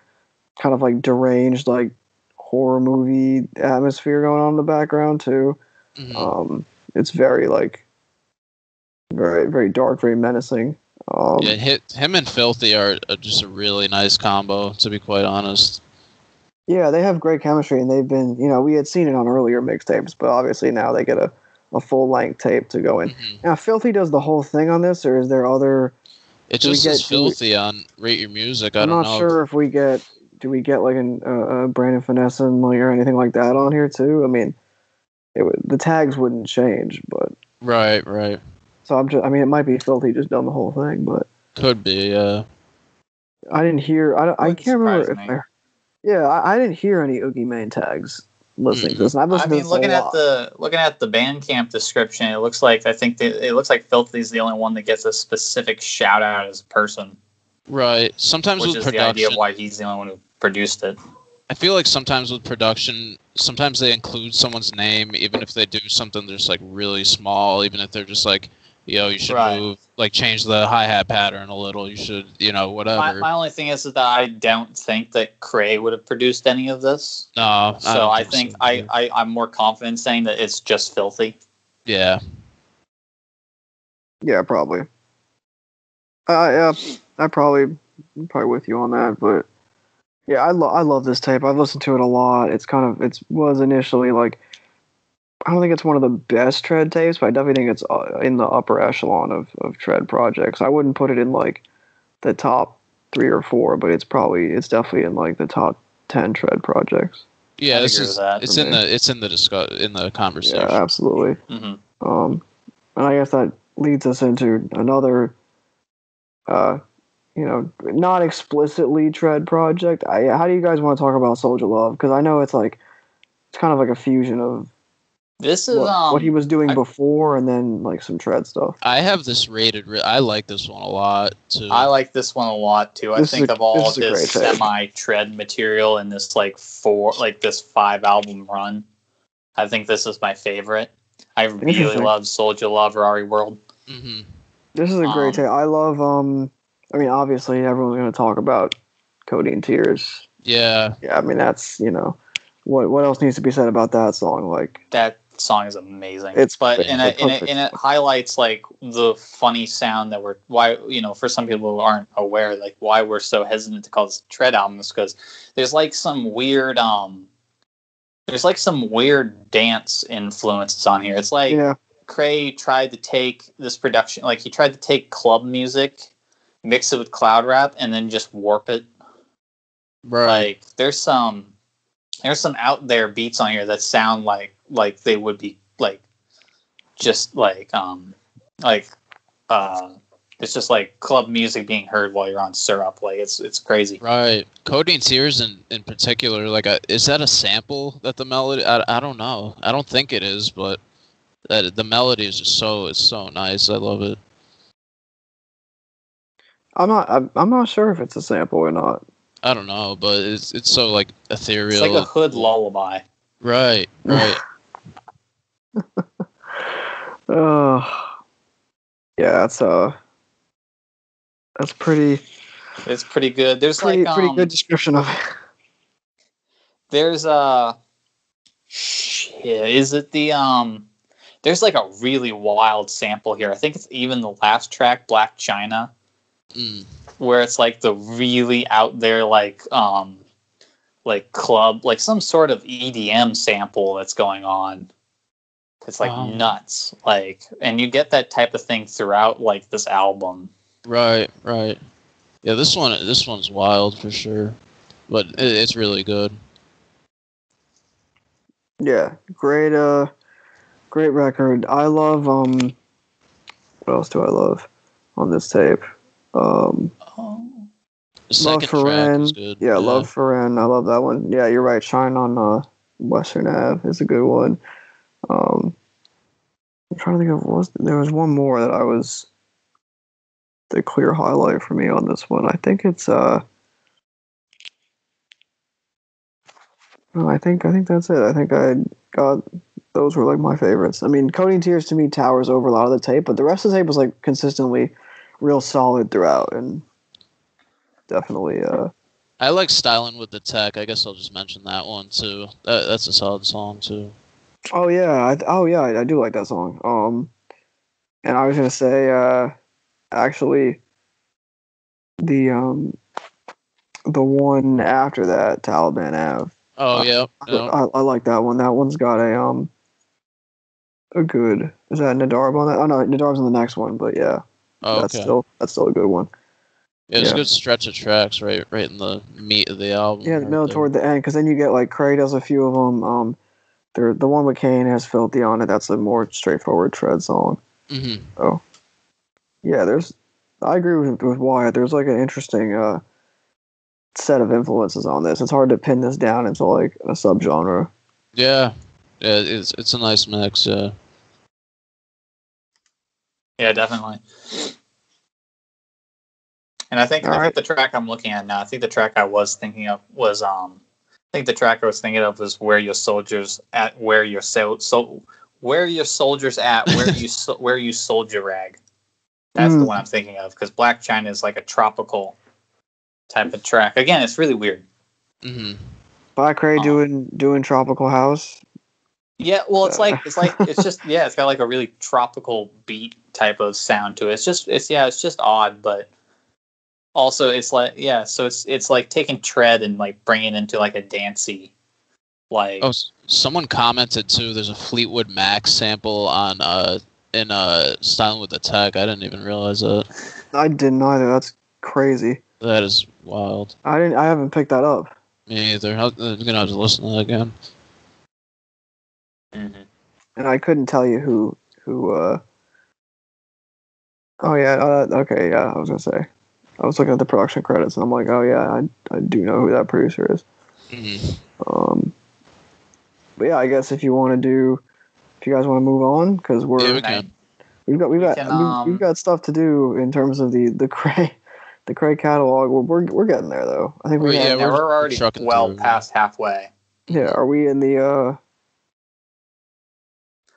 kind of like deranged like horror movie atmosphere going on in the background too. Mhm. Um, it's very like very very dark, very menacing. Um, yeah. Hit him and Filthy are, are just a really nice combo, to be quite honest. Yeah, they have great chemistry, and they've been, you know, we had seen it on earlier mixtapes, but obviously now they get a, a full length tape to go in. Mhm. Now, Filthy does the whole thing on this, or is there other? It Do we just says get- do we- Filthy on Rate Your Music. I I'm don't not know. sure if we get, do we get like an uh, uh, Brandon Finessen like, or anything like that on here too? I mean, it would, the tags wouldn't change, but Right. Right. so I'm just, I mean, it might be Filthy just done the whole thing, but Could be. Yeah. I didn't hear, I, I can't remember if. I, yeah, I, I didn't hear any Oogie Mane tags listening to mm-hmm. this. And I've I mean, to this looking a at lot. the looking at the Bandcamp description, it looks like I think they, it looks like Filthy's the only one that gets a specific shout out as a person, Right. Sometimes which with is the idea production, of why he's the only one who produced it. I feel like sometimes with production, sometimes they include someone's name, even if they do something that's like really small, even if they're just like, yo, you should Right. move, like change the hi hat pattern a little. You should, you know, whatever. my only thing is that I don't think that Cray would have produced any of this. no, So don't I, think so I. I I'm more confident saying that it's just filthy. yeah, Yeah, probably. Uh, yeah, I probably I'm probably with you on that, but yeah, I love I love this tape. I've listened to it a lot. It's kind of it was initially like I don't think it's one of the best tread tapes, but I definitely think it's uh, in the upper echelon of of tread projects. I wouldn't put it in like the top three or four, but it's probably it's definitely in like the top ten tread projects. yeah. This is it's For in me. the it's in the discuss in the conversation. Yeah, absolutely. hmm Um, and I guess that leads us into another, uh, you know, not explicitly tread project. I, how do you guys want to talk about Soldier Love? Because I know it's like it's kind of like a fusion of This is what, um what he was doing I- before and then like some tread stuff. I have this rated. Re- I like this one a lot too. I like this one a lot too. I This is think a- of all this is this semi tread material in this like four like this five album run. I think this is my favorite. I really love Soldier Love Rari World. hmm This is a great Um, tape. I love. Um, I mean, obviously everyone's going to talk about Codeine Tears. Yeah, Yeah, I mean that's you know, what what else needs to be said about that song? Like, That song is amazing. It's but and it, and, it, and it highlights like the funny sound that we're why you know for some people who aren't aware like why we're so hesitant to call this tread album is because there's like some weird um there's like some weird dance influences on here. It's like yeah, Kray tried to take this production, like he tried to take club music, mix it with cloud rap, and then just warp it. right. Like there's some, there's some out there beats on here that sound like like they would be like, just like um, like uh, it's just like club music being heard while you're on syrup. Like it's it's crazy. Right. Codeine Tears in, in particular, like, a, is that a sample that the melody? I, I don't know. I don't think it is, but that the melody is just so it's so nice. I love it. I'm not. I'm, I'm not sure if it's a sample or not. I don't know, but it's it's so like It's ethereal. like a hood lullaby. right. Right. <laughs> Uh, yeah, that's uh, that's pretty It's pretty good. There's pretty like pretty um, good description of it. <laughs> there's uh shit, is it the um there's like a really wild sample here. I think it's even the last track, Black China, Mm. where it's like the really out there like um like club like some sort of EDM sample that's going on. It's like Wow. nuts. Like and you get that type of thing throughout like this album. Right. Right. Yeah. This one. This one's wild for sure, but it, it's really good. Yeah, great uh, great record. I love um, what else do I love on this tape? Um, Oh. The Love second for track Ren. is good. Yeah, Love for Ren. I love that one. Yeah, you're right. Shine on uh, Western Ave is a good one. Um, I'm trying to think of was there was one more that I was the clear highlight for me on this one. I think it's uh. no, I think I think that's it. I think I got those were like my favorites. I mean, Codeine Tears to me towers over a lot of the tape, but the rest of the tape was like consistently real solid throughout and definitely uh I like styling with the tech. I guess I'll just mention that one too. That, that's a solid song too. Oh yeah, I, oh yeah, I, I do like that song. Um, and I was gonna say, uh, actually, the um, the one after that, Taliban Ave. Oh yeah. I. I, I like that one. That one's got a um, a good. Is that Nedarb on that? Oh no, Nedarb's on the next one, but yeah, Oh, that's okay. still that's still a good one. Yeah, it's Yeah. a good stretch of tracks right right in the meat of the album. Yeah, the right middle there. toward the end, because then you get like Kray does a few of them. Um, there the one with Kane has Filthy on it. That's a more straightforward tread song. Mhm. yeah, there's. I agree with with Wyatt. There's like an interesting uh, set of influences on this. It's hard to pin this down into like a subgenre. Yeah. Yeah, it's it's a nice mix. Yeah. Yeah, definitely. And I think I All think the track I'm looking at now, I think the track I was thinking of was um I think the track I was thinking of was where your soldiers at where your so so where your soldiers at where you so, <laughs> where you soldier rag. That's the Mm. one I'm thinking of because Black China is like a tropical type of track. Again, it's really weird. hmm Black Kray Um, doing doing Tropical House. Yeah, well, it's like it's like it's just <laughs> yeah, it's got like a really tropical beat type of sound to it. It's just it's yeah, it's just odd, but also it's like yeah, so it's it's like taking tread and like bringing into like a dancey, like Oh, someone commented too. There's a Fleetwood Mac sample on uh in uh styling with the tech. I didn't even realize that. I didn't either. That's crazy. That is wild. I didn't. I haven't picked that up. Me either. I'm gonna have to listen to that again. Mhm. and I couldn't tell you who who. uh Oh yeah. Uh, okay. Yeah. I was gonna say. I was looking at the production credits, and I'm like, oh yeah, I I do know who that producer is. Mhm. Um. But yeah, I guess if you want to do, if you guys want to move on, because we're Yeah, we can. We've got we've We got can, we've, um, we've got stuff to do in terms of the the Kray the Kray catalog. We're we're, we're getting there though. I think we Well, have, yeah, yeah, we're- we're, already well through, past halfway. yeah. Are we in the? uh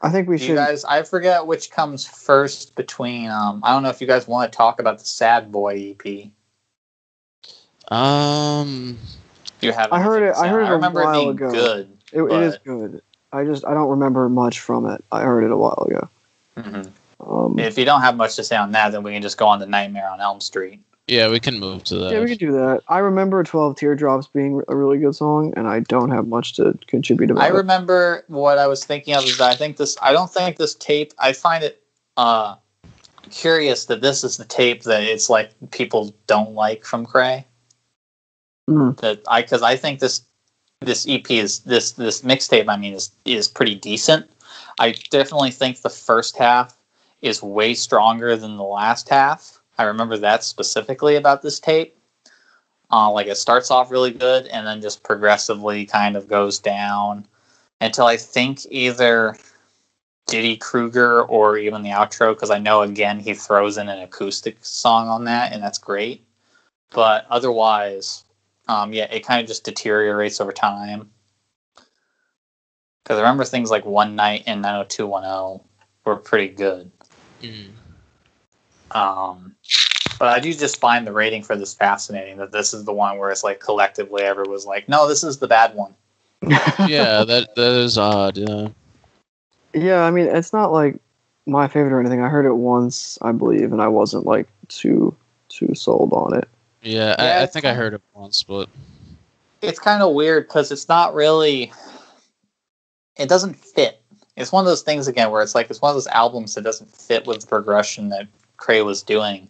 I think we Do you should. guys, I forget which comes first between. Um, I don't know if you guys want to talk about the Sad Boy E EP. Um. You have? I heard it- to I heard it I a remember it while being ago. good. it, it is good. I just I don't remember much from it. I heard it a while ago. Mhm. Um, If you don't have much to say on that, then we can just go on to Nightmare on Elm Street. Yeah, we can move to that. yeah, we can do that. I remember Twelve Teardrops being a really good song, and I don't have much to contribute about I it. remember what I was thinking of is that I think this. I don't think this tape. I find it uh, curious that this is the tape that it's like people don't like from Kray. Mhm. That I because I think this this EP is this this mixtape. I mean is is pretty decent. I definitely think the first half is way stronger than the last half. I remember that specifically about this tape. Uh, like it starts off really good and then just progressively kind of goes down until I think either Diddy Kruger or even the outro, because I know again he throws in an acoustic song on that, and that's great. But otherwise, um, yeah, it kind of just deteriorates over time. Because I remember things like One Night and 90210 were pretty good. Mm. Um, but I do just find the rating for this fascinating that this is the one where it's like collectively everyone was like, no, this is the bad one. <laughs> Yeah, that that is odd. Yeah. Yeah, I mean, it's not like my favorite or anything. I heard it once, I believe, and I wasn't like too too sold on it. Yeah, Yeah, I, I think I heard it once, but It's kind of weird because it's not really. It doesn't fit. It's one of those things again where it's like it's one of those albums that doesn't fit with the progression that Kray was doing.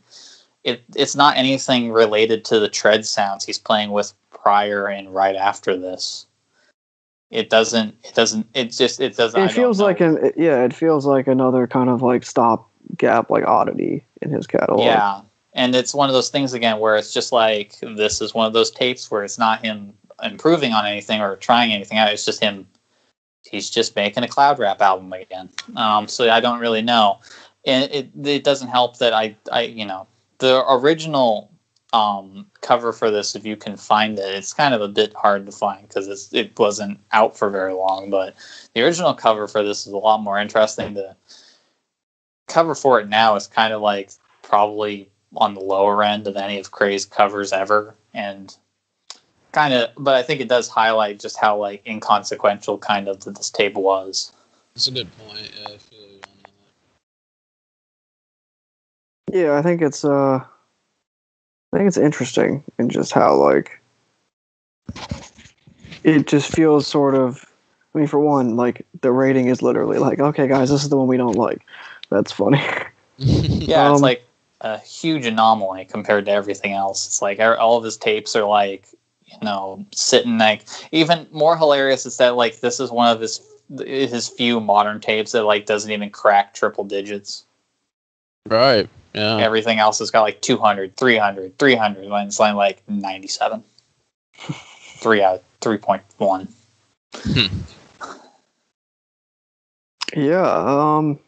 It it's not anything related to the tread sounds he's playing with prior and right after this. It doesn't. It doesn't. It just. It doesn't. It feels like an it- yeah, it feels like another kind of like stop gap like oddity in his catalog. Yeah. And it's one of those things again where it's just like this is one of those tapes where it's not him improving on anything or trying anything out. It's just him. He's just making a cloud rap album again. Um, so I don't really know. And it, it doesn't help that I, I, you know, the original um, cover for this, if you can find it, it's kind of a bit hard to find because it wasn't out for very long. But the original cover for this is a lot more interesting. The cover for it now is kind of like probably on the lower end of any of Kray's covers ever, and kind of. But I think it does highlight just how like inconsequential kind of this tape was. it's a good point. Yeah, Yeah, I think it's uh I think it's interesting in just how like it just feels sort of I mean for one, like the rating is literally like, okay guys, this is the one we don't like. That's funny. <laughs> Yeah, it's Um, like a huge anomaly compared to everything else. It's like er- all of his tapes are like, you know, sitting like even more hilarious is that like this is one of his his few modern tapes that like doesn't even crack triple digits. right. Yeah. Everything else has got like 200, 300, 300, when it's like, like 97. <laughs> 3 out of 3.1. Yeah, um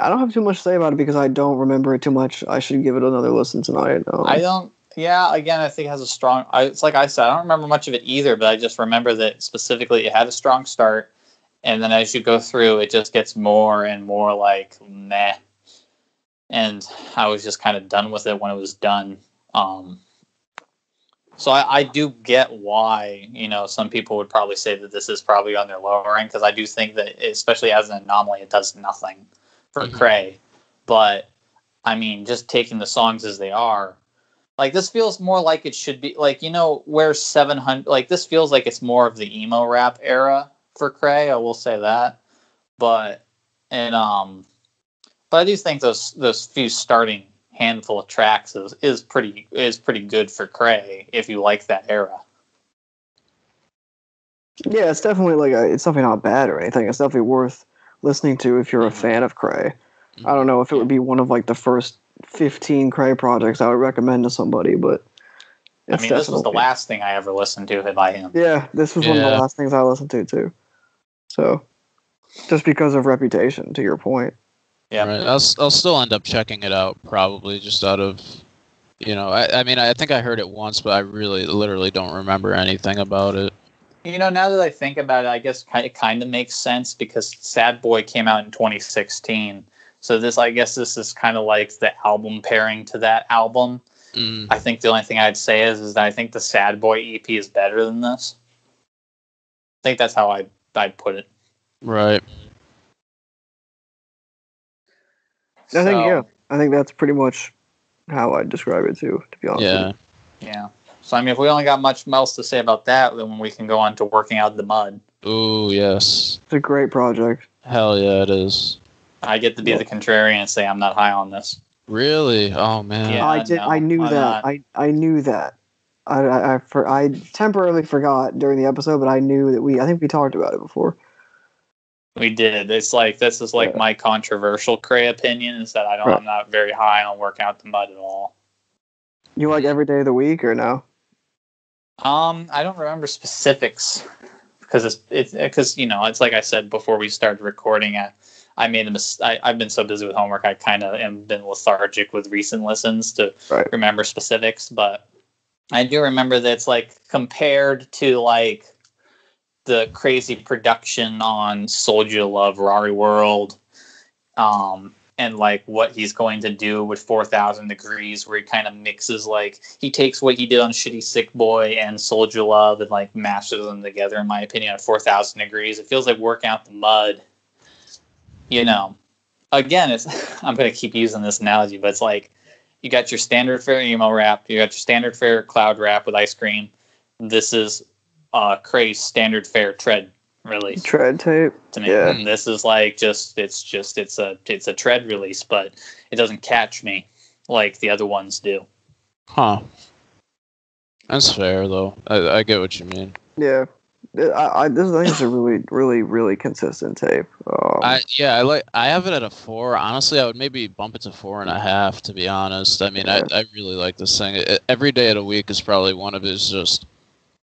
I don't have too much to say about it because I don't remember it too much. I should give it another listen tonight. Um, I don't. Yeah, again, I think it has a strong. I, it's like I said, I don't remember much of it either, but I just remember that specifically it had a strong start, and then as you go through, it just gets more and more like meh, and I was just kind of done with it when it was done. Um, so I, I do get why you know some people would probably say that this is probably on their lower end because I do think that especially as an anomaly, it does nothing for Mhm. Kray, but I mean, just taking the songs as they are, like this feels more like it should be like you know where 700 like this feels like it's more of the emo rap era for Kray I will say that but and um but I do think those those few starting handful of tracks is, is pretty is pretty good for Kray if you like that era Yeah, it's definitely like a, it's definitely not bad or anything. It's definitely worth listening to if you're a Mhm. fan of Kray. I don't know if it would be one of like the first 15 Kray projects I would recommend to somebody, but I it's mean this was the last thing I ever listened to by him Yeah, this was one of the last things I listened to too. So, just because of reputation, to your point. Yeah Right. I'll s- I'll still end up checking it out probably just out of you know I, I mean I think I heard it once but I really literally don't remember anything about it. You know, now that I think about it, I guess it kind of makes sense because Sad Boy came out in 2016. So this, I guess, this is kind of like the album pairing to that album. Mm. I think the only thing I'd say is, is that I think the Sad Boy EP is better than this. I think that's how I I'd put it. Right. I think yeah, I think that's pretty much how I'd describe it too. To be honest, Yeah. yeah. So I mean, if we only got much else to say about that, then we can go on to working out the mud. Ooh yes. it's a great project. Hell yeah it is. I get to be the contrarian and say I'm not high on this. Really? Oh man. Yeah. I did. no, I knew why that. not? I I knew that. I I I, for, I temporarily forgot during the episode, but I knew that we. I think we talked about it before. We did. It's like this is like Yeah. my controversial Kray opinion is that I don't Right. I'm not very high on working out the mud at all. You like every day of the week or no? Um, I don't remember specifics because it's it's because you know it's like I said before we started recording. I I made a mis- I, I've been so busy with homework. I kind of am been lethargic with recent listens to Right. remember specifics, but I do remember that it's like compared to like the crazy production on Soldier Love, Rari World, um, and like what he's going to do with 4,000 Degrees, where he kind of mixes like he takes what he did on Shitty Sick Boy and Soldier Love and like mashes them together. In my opinion, on 4,000 Degrees, it feels like working out the mud. You know, again, it's <laughs> I'm going to keep using this analogy, but it's like you got your standard fare emo rap, you got your standard fare cloud rap with ice cream. This is uh Kray's standard fare tread release Tread tape. to me. Yeah. And this is like just it's just it's a it's a tread release, but it doesn't catch me like the other ones do. Huh. That's fair though. I, I get what you mean. Yeah. I, I this I think it's a really really really consistent tape. Um, I yeah, I like I have it at a four. Honestly, I would maybe bump it to four and a half. To be honest, I mean, Yeah. I, I really like this thing. It, every day of the week is probably one of his just.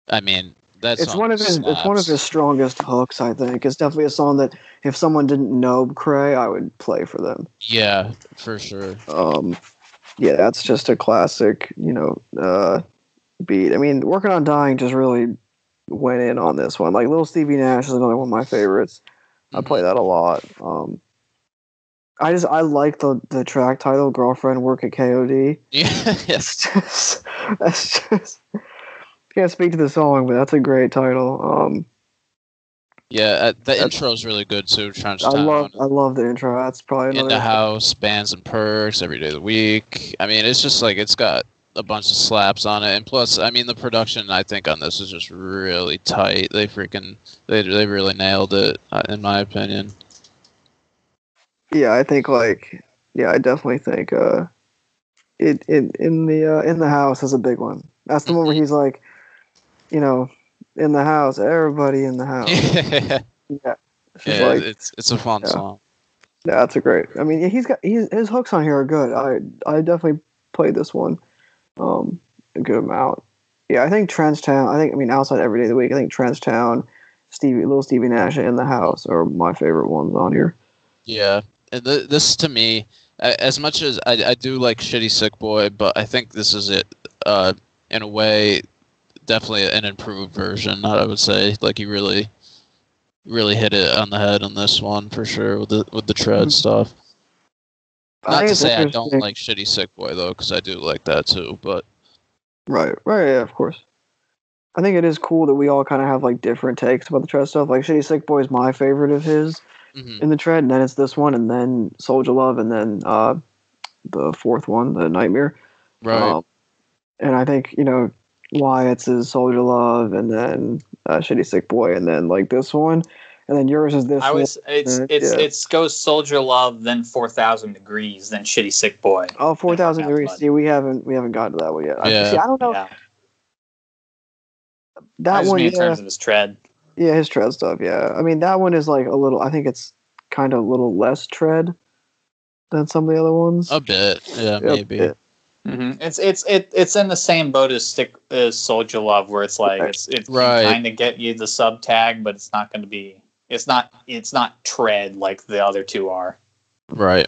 I mean, that's it's one of his it's one of his strongest hooks. I think it's definitely a song that if someone didn't know Kray, I would play for them. Yeah, for sure. Um, yeah, that's just a classic, you know, uh, beat. I mean, working on dying just really went in on this one. Like Little Stevie Nash is another one of my favorites. I play that a lot. Um, I just I like the the track title "Girlfriend Work at KOD." <laughs> Yeah, It's just <laughs> that's just can't speak to the song, but that's a great title. Um, yeah. Uh, the intro is really good too. Trench I love I love the intro. That's probably in the house, bands and perks every day of the week. I mean, it's just like it's got a bunch of slaps on it, and plus, I mean, the production I think on this is just really tight. They freaking they they really nailed it, uh, in my opinion. Yeah, I think like yeah, I definitely think uh it, it in the uh, in the house is a big one. That's the one where he's like, you know, in the house, everybody in the <laughs> house. yeah, Yeah. It's like it's it's a fun yeah. song. yeah, that's a great. I mean, he's got he's, his hooks on here are good. I I definitely played this one um a good amount. Yeah, I think Trenchtown. I think I mean outside every day of the week. I think Trenchtown, Stevie, Little Stevie Nash, in the house are my favorite ones on here. Yeah, and th- this to me, as much as I, I do like Shitty Sick Boy, but I think this is it. Uh, in a way, definitely an improved version. I would say, like he really, really hit it on the head on this one for sure with the with the tread Mhm. stuff. Not to say I don't like Shitty Sick Boy though, because I do like that too. But Right, right, yeah, of course. I think it is cool that we all kind of have like different takes about the tread stuff. Like Shitty Sick Boy is my favorite of his mhm. in the tread, and then it's this one, and then Soldier Love, and then uh, the fourth one, the Nightmare. right, Um, and I think you know Wyatt's is Soldier Love, and then uh, Shitty Sick Boy, and then like this one, and then yours is this I one. was it's Uh, it's yeah. it's goes Soldier Love, then Four Thousand Degrees, then Shitty Sick Boy. Oh, Oh, four thousand Working Out the degrees. Mud. See, we haven't we haven't gotten to that one yet. I, Yeah. see, I don't know Yeah, that one. in Yeah, terms of his tread. Yeah, his tread stuff. Yeah, I mean that one is like a little. I think it's kind of a little less tread than some of the other ones. a bit, yeah, Yep, maybe. yeah. Hmm It's it's it, it's in the same boat as Stick as Soldier Love, where it's like it's it's Right. kind of get you the sub tag, but it's not going to be. It's not it's not tread like the other two are. Right.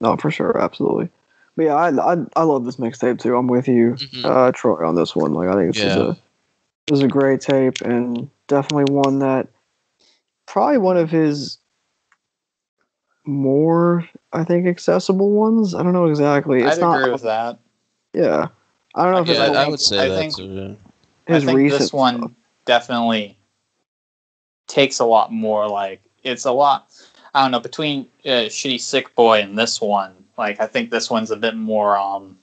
No, for sure, absolutely. But yeah, I I, I love this mixtape too. I'm with you, Mhm. uh, Troy, on this one. Like I think this is a this is a great tape and definitely one that probably one of his more I think accessible ones. I don't know exactly. It's I'd not. agree with that. Yeah, I don't know if I it's Yeah, I I, would say I that think- too. Yeah. his I think this one stuff. definitely takes a lot more. Like it's a lot. I don't know between uh, Shitty Sick Boy and this one. Like I think this one's a bit more um,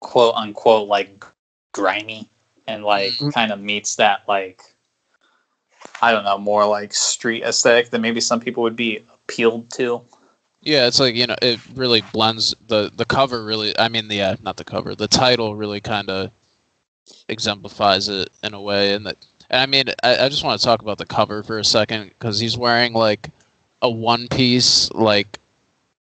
quote unquote like grimy and like Mhm. kind of meets that like I don't know more like street aesthetic that maybe some people would be appealed to. Yeah, it's like you know, it really blends the the cover. Really, I mean, the uh, not the cover, the title really kind of exemplifies it in a way, and that And I mean, I, I just want to talk about the cover for a second because he's wearing like a one piece, like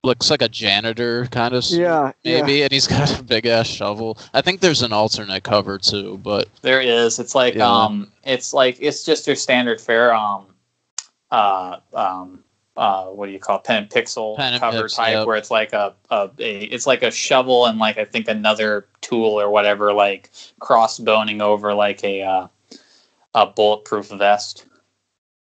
looks like a janitor kind of Yeah, maybe, and he's <laughs> got a big ass shovel. I think there's an alternate cover too, but There is. It's like Yeah. um, it's like it's just your standard fare um, uh, um, uh, what do you call it? pen and pixel Pen and cover pix, type, yep. where it's like a, a a it's like a shovel and like I think another tool or whatever, like crossboning over like a uh, a bulletproof vest.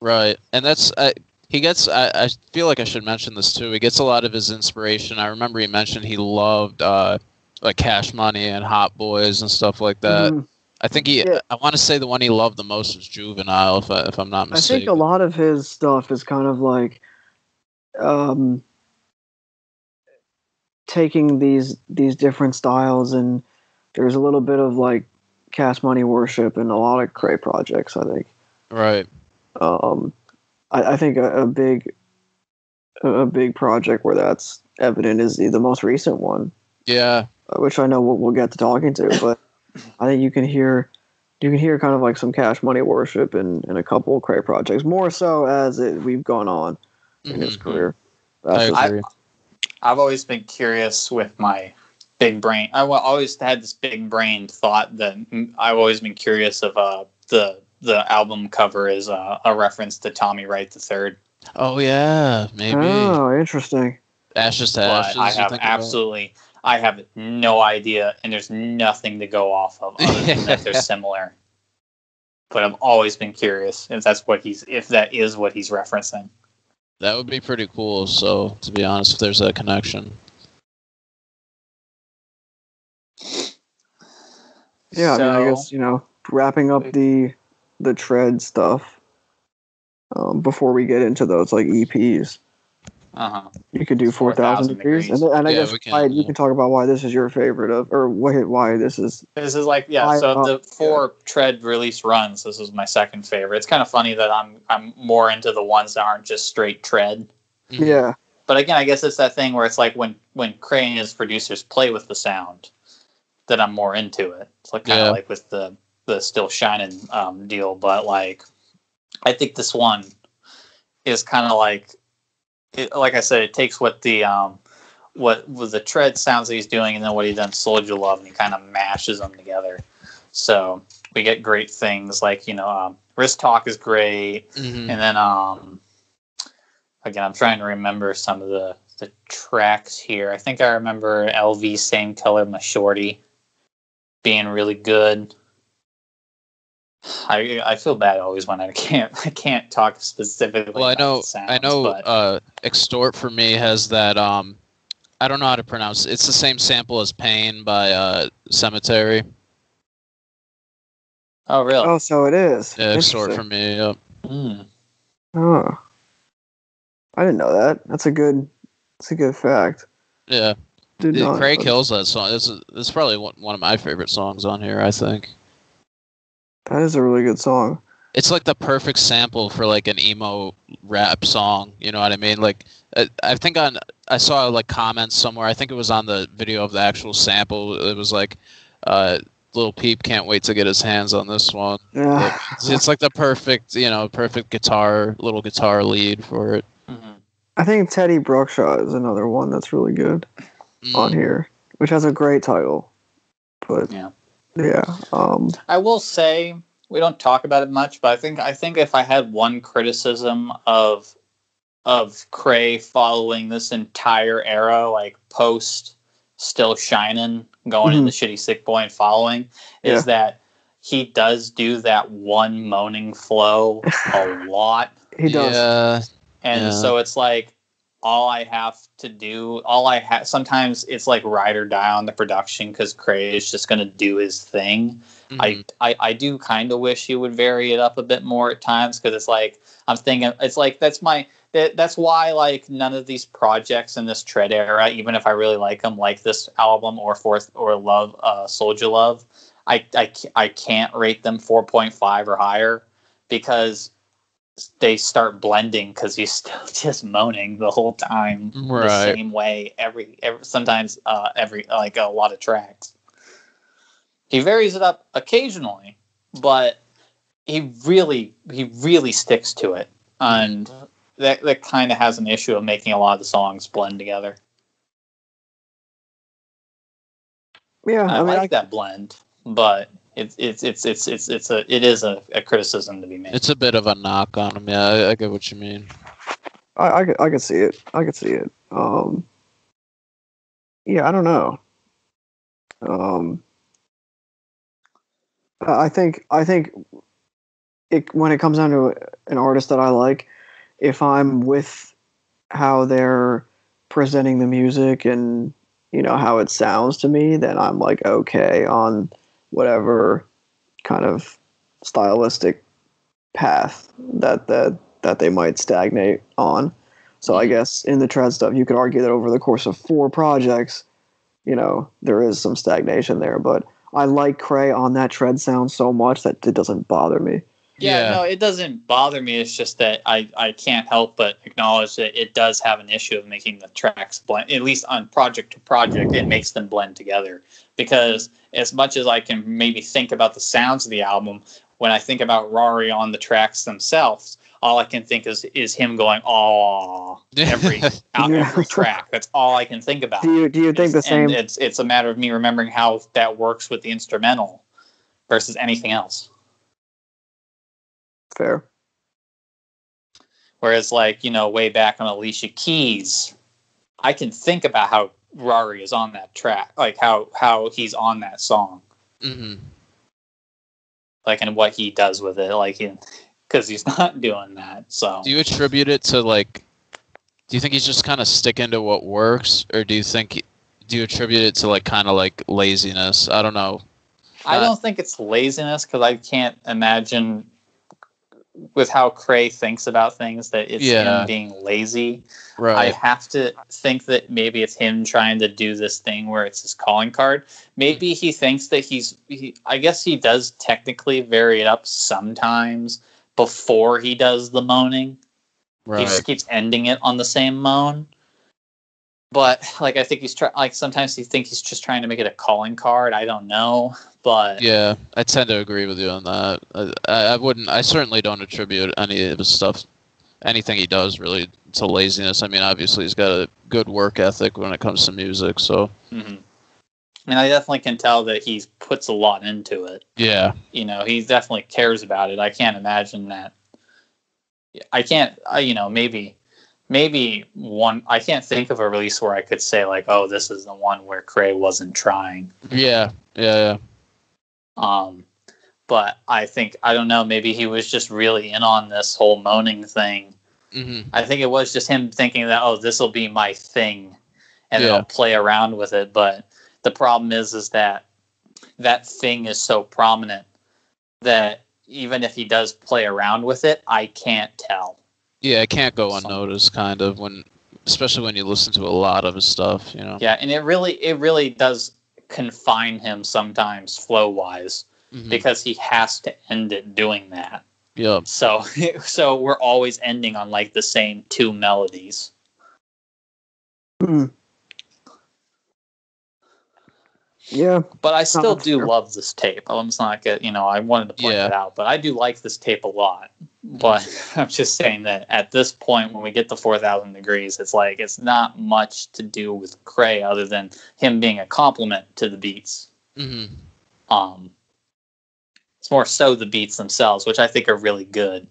Right, and that's I, he gets. I, I feel like I should mention this too. He gets a lot of his inspiration. I remember he mentioned he loved uh, like Cash Money and Hot Boys and stuff like that. Mhm. I think he. Yeah. I want to say the one he loved the most was Juvenile, if I, if I'm not mistaken. I think a lot of his stuff is kind of like um, taking these these different styles, and there's a little bit of like Cash Money worship in a lot of Kray projects. I think. Right. Um, I, I think a, a big a, big project where that's evident is the, the most recent one, Yeah. uh, which I know we'll, we'll get to talking to, <coughs> but I think you can hear you can hear kind of like some Cash Money worship in, in a couple of Kray projects, more so as it, we've gone on in his Mhm. career. I, I've always been curious with my big brain. I wa- always had this big brain thought that I've always been curious of uh, the the album cover is uh, a reference to Tommy Wright the third. Oh yeah, maybe Oh, interesting. Ashes to But Ashes. I have think about? absolutely, I have no idea, and there's nothing to go off of other than that they're <laughs> similar. But I've always been curious if that's what he's if that is what he's referencing. That would be pretty cool. So to be honest, if there's a connection. Yeah, I mean, I guess you know, wrapping up the the tread stuff um, before we get into those like EPs. Uh-huh. You could do four 4,000 thousand degrees, and, then- and I Yeah, guess can, why, you can talk about why this is your favorite of, or why, why this is. This is like yeah. So uh, the four tread release runs. This is my second favorite. It's kind of funny that I'm I'm more into the ones that aren't just straight tread. Mhm. Yeah, But again, I guess it's that thing where it's like when when Kray and his producers play with the sound, that I'm more into it. It's like kind of Yeah. like with the the still shining um, deal. But like, I think this one is kind of like, it, like I said, it takes what the um what the tread sounds that he's doing, and then what he done Soldier Love, and he kind of mashes them together. So we get great things like you know, um, Wrist Talk is great. Mhm. And then um again I'm trying to remember some of the the tracks here. I think I remember LV Same Color My Shorty being really good. I I feel bad always when I can't <laughs> I can't talk specifically. Well, I know, sounds, I know. but Uh, Extort for me has that. Um, I don't know how to pronounce. it. It's the same sample as Pain by uh, Sematary. oh really? Oh, so it is. Yeah, Extort for me. Yep. Hmm. Oh, I didn't know that. That's a good. That's a good fact. Yeah, Did Yeah, not Craig know kills that song. This is this probably one, one of my favorite songs on here. I think That is a really good song. it's like the perfect sample for like an emo rap song. You know what I mean? Like I, I think on I saw like comments somewhere. I think it was on the video of the actual sample. It was like, uh, "Lil Peep can't wait to get his hands on this one." <laughs> Like, Yeah. it's, it's like the perfect, you know, perfect guitar, little guitar lead for it. Mhm. I think Teddy Brookshaw is another one that's really good Mm. on here, which has a great title. But Yeah. Yeah, um, I will say we don't talk about it much, but I think I think if I had one criticism of of Kray following this entire era, like post Still Shining, going into the Shitty Sick Boy and following, is Yeah. that he does do that one moaning flow a <laughs> lot. he does. Yeah, And Yeah. so it's like all I have to do, all I have, sometimes it's like ride or die on the production because Kray is just going to do his thing. Mhm. I, I, I do kind of wish he would vary it up a bit more at times because it's like, I'm thinking, it's like, that's my, that, that's why like none of these projects in this tread era, even if I really like them, like this album or fourth or love, uh, Soldier Love, I, I, I can't rate them 4.5 or higher because they start blending because he's still <laughs> just moaning the whole time the same way every, every sometimes uh, every like a lot of tracks. He varies it up occasionally, but he really he really sticks to it, and that that kind of has an issue of making a lot of the songs blend together. Yeah, I, I mean, like I, that blend, but it's it's it's it's it's it's a it is a, a criticism to be made. It's a bit of a knock on him. Yeah, I, I get what you mean. I, I, could- I could see it. I could see it. Um, yeah, I don't know. Um, I I think I think it when it comes down to an artist that I like, if I'm with how they're presenting the music and you know how it sounds to me, then I'm like okay on whatever kind of stylistic path that that that they might stagnate on. So I mm-hmm. guess in the tread stuff, you could argue that over the course of four projects, you know, there is some stagnation there. But I like Kray on that tread sound so much that it doesn't bother me. Yeah, Yeah. no, it doesn't bother me. It's just that I, I can't help but acknowledge that it does have an issue of making the tracks blend. At least on project to project, it makes them blend together. Because as much as I can maybe think about the sounds of the album, when I think about Rory on the tracks themselves, all I can think is is him going "oh" every out Yeah. every <laughs> track. That's all I can think about. Do you do you think the and same? it's it's a matter of me remembering how that works with the instrumental versus anything else. Fair. Whereas, like, you know, way back on Alicia Keys, I can think about how Rory is on that track, like how how he's on that song, hmm like, and what he does with it, like, because he's <laughs> not doing that. So Do you attribute it to like? Do you think he's just kind of sticking to what works, or do you think? Do you attribute it to like kind of like laziness? I don't know. I don't think it's laziness because I can't imagine with how Kray thinks about things that it's Yeah. him being lazy. Right. I have to think that maybe it's him trying to do this thing where it's his calling card. Maybe he thinks that he's. He, I guess he does technically vary it up sometimes before he does the moaning. He just keeps ending it on the same moan. But like I think he's trying. Like sometimes he thinks he's just trying to make it a calling card. I don't know, but Yeah, I tend to agree with you on that. I, I wouldn't. I certainly don't attribute any of his stuff, anything he does, really to laziness. I mean, obviously he's got a good work ethic when it comes to music. So mhm. I I definitely can tell that he puts a lot into it. yeah, you know he definitely cares about it i can't imagine that i can't I, you know maybe maybe one i can't think of a release where i could say like oh this is the one where kray wasn't trying yeah, yeah, yeah. Um but i think i don't know maybe he was just really in on this whole moaning thing hmm i think it was just him thinking that oh this will be my thing and Yeah. i'll play around with it but the problem is is that that thing is so prominent that even if he does play around with it i can't tell Yeah, it can't go unnoticed, kind of when, especially when you listen to a lot of his stuff. You know. yeah and it really it really does confine him sometimes flow wise Mhm. because he has to end it doing that Yeah. so <laughs> so we're always ending on like the same two melodies Hmm. Yeah, But I still do fair. love this tape. I'm just not get you know I wanted to point Yeah. that out, but I do like this tape a lot. But <laughs> I'm just saying that at this point, when we get to four thousand degrees, it's like it's not much to do with Kray other than him being a compliment to the beats. hmm Um, it's more so the beats themselves, which I think are really good.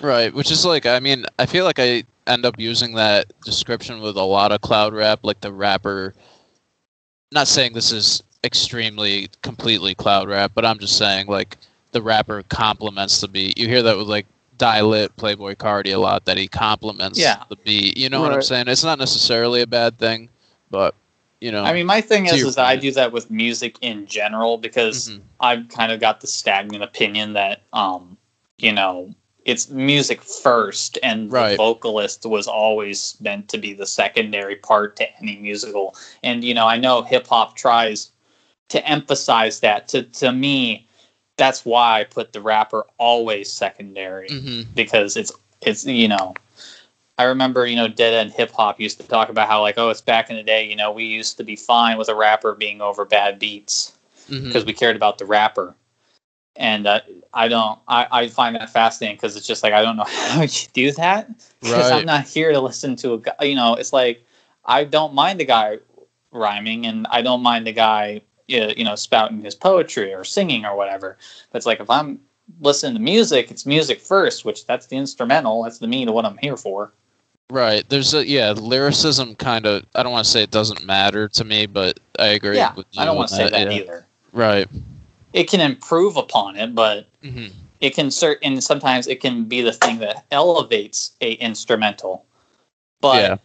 Right, which is like, I mean, I feel like I end up using that description with a lot of cloud rap, like the rapper. Not saying this is extremely completely cloud rap, but I'm just saying like the rapper complements the beat. You hear that with like Lit, Playboi Carti a lot, that he compliments Yeah. the beat. You know what I'm saying? It's not necessarily a bad thing, but you know. I mean, my thing is, is that I do that with music in general because Mhm. I've kind of got the stagnant opinion that, um, you know, it's music first, and the vocalist was always meant to be the secondary part to any musical. And you know, I know hip hop tries to emphasize that. To to me, that's why I put the rapper always secondary Mhm. because it's it's you know I remember you know Dead End Hip Hop used to talk about how like oh it's back in the day you know we used to be fine with a rapper being over bad beats because we cared about the rapper and uh, I don't. I, I find that fascinating because it's just like I don't know <laughs> how you do that because Right. I'm not here to listen to a guy. You know, it's like I don't mind the guy rhyming, and I don't mind the guy you know spouting his poetry or singing or whatever. But it's like if I'm listening to music, it's music first, which that's the instrumental. That's the meat of what I'm here for. Right. There's a yeah, lyricism kind of. I don't want to say it doesn't matter to me, but I agree. yeah, with you I don't want to say that yeah. either. Right. It can improve upon it, but hmm it can cert and sometimes it can be the thing that elevates a instrumental but yeah.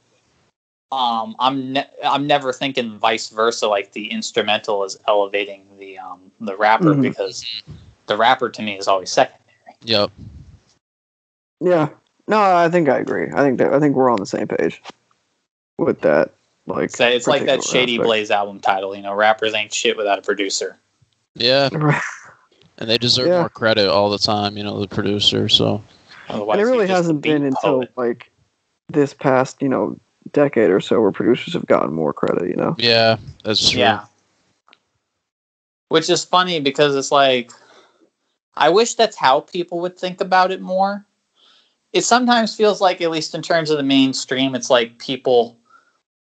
Um i'm ne- i'm never thinking vice versa like the instrumental is elevating the um the rapper Mhm. because the rapper to me is always secondary Yep. Yeah. No, I think I agree. I think that I think we're on the same page with that. Like it's, it's like that shady aspect. blaze album title you know rappers ain't shit without a producer Yeah, <laughs> and they deserve Yeah. more credit all the time. You know, the producer. So otherwise and it really hasn't been beat until poet. like this past, you know, decade or so where producers have gotten more credit, you know. yeah, that's true. Yeah. Which is funny because it's like, I wish that's how people would think about it more. It sometimes feels like, at least in terms of the mainstream, it's like people,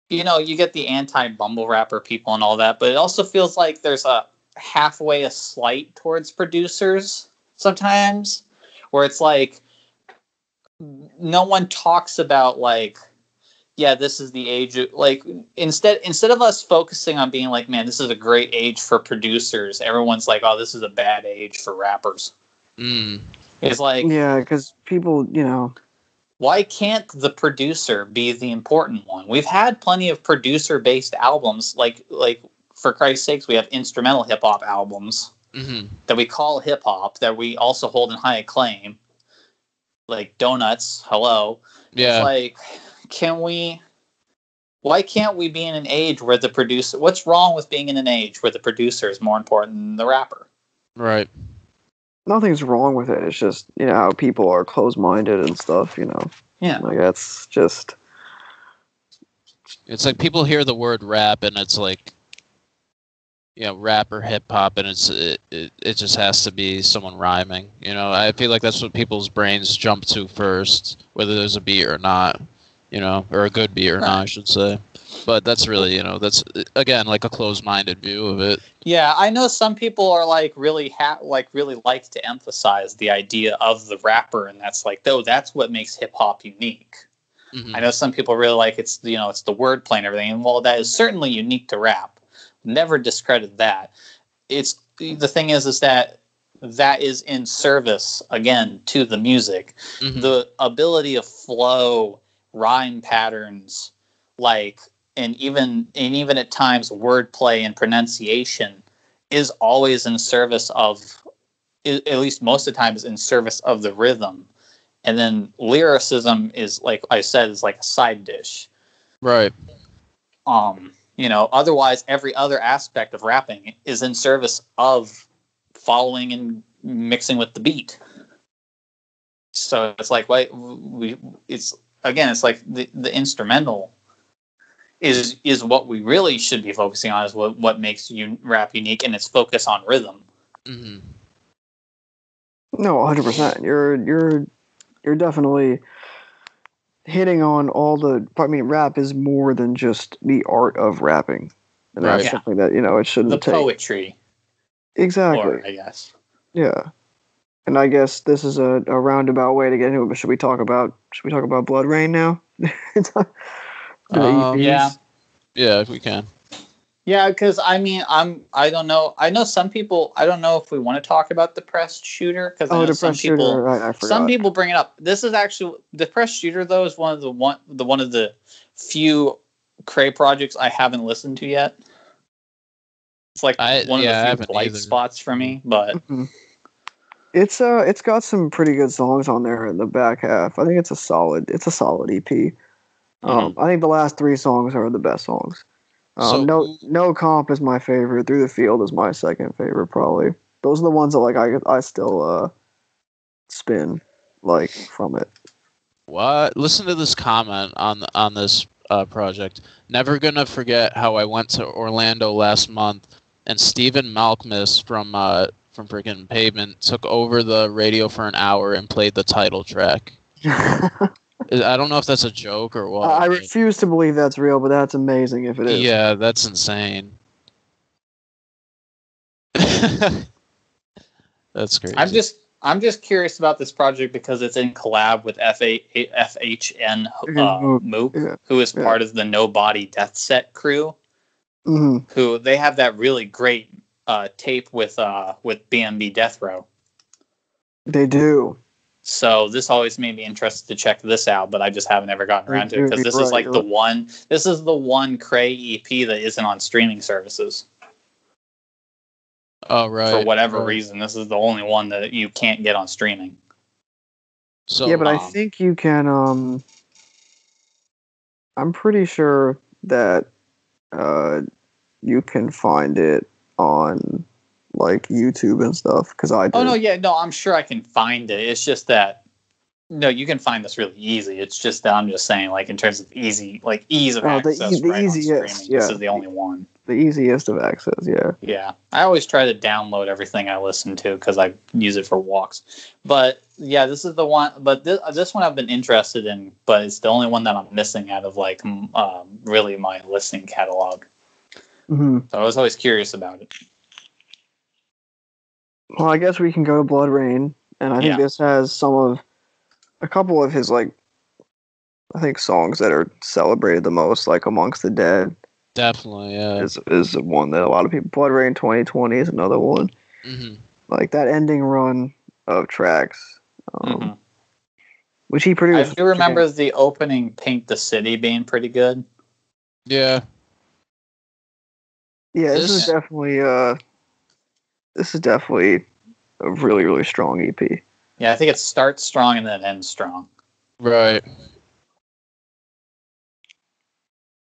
you know, you get the anti bumble rapper people and all that, but it also feels like there's a halfway a slight towards producers sometimes, where it's like, no one talks about like yeah, this is the age of like instead instead of us focusing on being like, man, this is a great age for producers, everyone's like, oh, this is a bad age for rappers. Mm. It's like, Yeah, because people, you know, why can't the producer be the important one? We've had plenty of producer based albums, like like for Christ's sakes, we have instrumental hip hop albums hmm that we call hip hop that we also hold in high acclaim. Like Donuts, hello. Yeah. It's like, can we? Why can't we be in an age where the producer? What's wrong with being in an age where the producer is more important than the rapper? right. nothing's wrong with it. It's just, you know, how people are closed minded and stuff, you know. Yeah, Like that's just It's like people hear the word rap and it's like, you know, rap or hip hop, and it's it, it, it just has to be someone rhyming. You know, I feel like that's what people's brains jump to first, whether there's a beat or not. You know, or a good beat or not, I should say. But that's really, you know, that's again like a closed-minded view of it. yeah. I know some people are like really ha- like really like to emphasize the idea of the rapper, and that's like, though, that's what makes hip hop unique. Mhm. I know some people really like it's you know it's the wordplay and everything, and while that is certainly unique to rap, never discredit that. It's the thing is is that that is in service again to the music. Mhm. The ability of flow, rhyme patterns, like and even and even at times wordplay and pronunciation is always in service of at least most of the time is in service of the rhythm. And then lyricism is like i said is like a side dish. Right. um you know otherwise every other aspect of rapping is in service of following and mixing with the beat. So it's like why we it's again it's like the, the instrumental is is what we really should be focusing on is what what makes you rap unique and its focus on rhythm hmm no, hundred percent. You're you're you're definitely hitting on all the. I mean, rap is more than just the art of rapping, and that's Right. Yeah. something that you know it shouldn't the take. poetry Exactly. or i guess Yeah. And I guess this is a, a roundabout way to get into it, but should we talk about should we talk about Blood Rain now? <laughs> The Um, yeah. Yeah, if we can. Yeah, because I mean, I'm I don't know. I know some people. I don't know if we want to talk about depressed shooter because Oh, the some press people. shooter. I, I. Some people bring it up. This is actually the press shooter though is one of the one the one of the few Kray projects I haven't listened to yet. It's like I- one yeah, of the few haven't blight spots for me, but Mhm. It's uh, it's got some pretty good songs on there in the back half. I think it's a solid. It's a solid EP. Um, I think the last three songs are the best songs. Um, So no, no comp is my favorite. Through the field is my second favorite, probably. Those are the ones that like I I still uh spin like from it. What? Listen to this comment on on this uh, project. Never gonna forget how I went to Orlando last month and Stephen Malkmus from uh, from freaking Pavement took over the radio for an hour and played the title track. I <laughs> I don't know if that's a joke or what. I refuse to believe that's real, but that's amazing if it is. Yeah, that's insane. <laughs> that's crazy. I'm just I'm just curious about this project because it's in collab with FA, FHN uh, Mhm. Mook, Yeah. who is Yeah. part of the Nobody Death Set crew. hmm Who they have that really great uh, tape with uh, with BMB Death Row. They do. So this always made me interested to check this out, but I just haven't ever gotten around to it because this right, is like the right. one. This is the one Kray EP that isn't on streaming services oh right. for whatever right. reason. This is the only one that you can't get on streaming. So yeah, but I um, think you can. Um, I'm pretty sure that uh, you can find it on like YouTube and stuff because I. Oh did. no, yeah, no, I'm sure I can find it. It's just that no, you can find this really easy. It's just that I'm just saying, like in terms of easy, like ease of Oh, the access, e- the right easiest, streaming. This yeah. is the only one. the easiest of access. Yeah. Yeah, I always try to download everything I listen to because I use it for walks. But yeah, this is the one. But this, this one I've been interested in, but it's the only one that I'm missing out of like um, really my listening catalog. Hmm So I was always curious about it. Well, I guess we can go to Blood Rain, and I think Yeah. this has some of a couple of his like. I think songs that are celebrated the most, like Amongst the Dead, definitely, yeah. is is one that a lot of people. Blood Rain 2020 is another one. hmm Like that ending run of tracks, um, Mhm. which he produced. I produced. do remember the opening "Paint the City" being pretty good. Yeah. Yeah, this, is definitely uh, this is definitely a really really strong EP. Yeah, I think it starts strong and then ends strong. Right.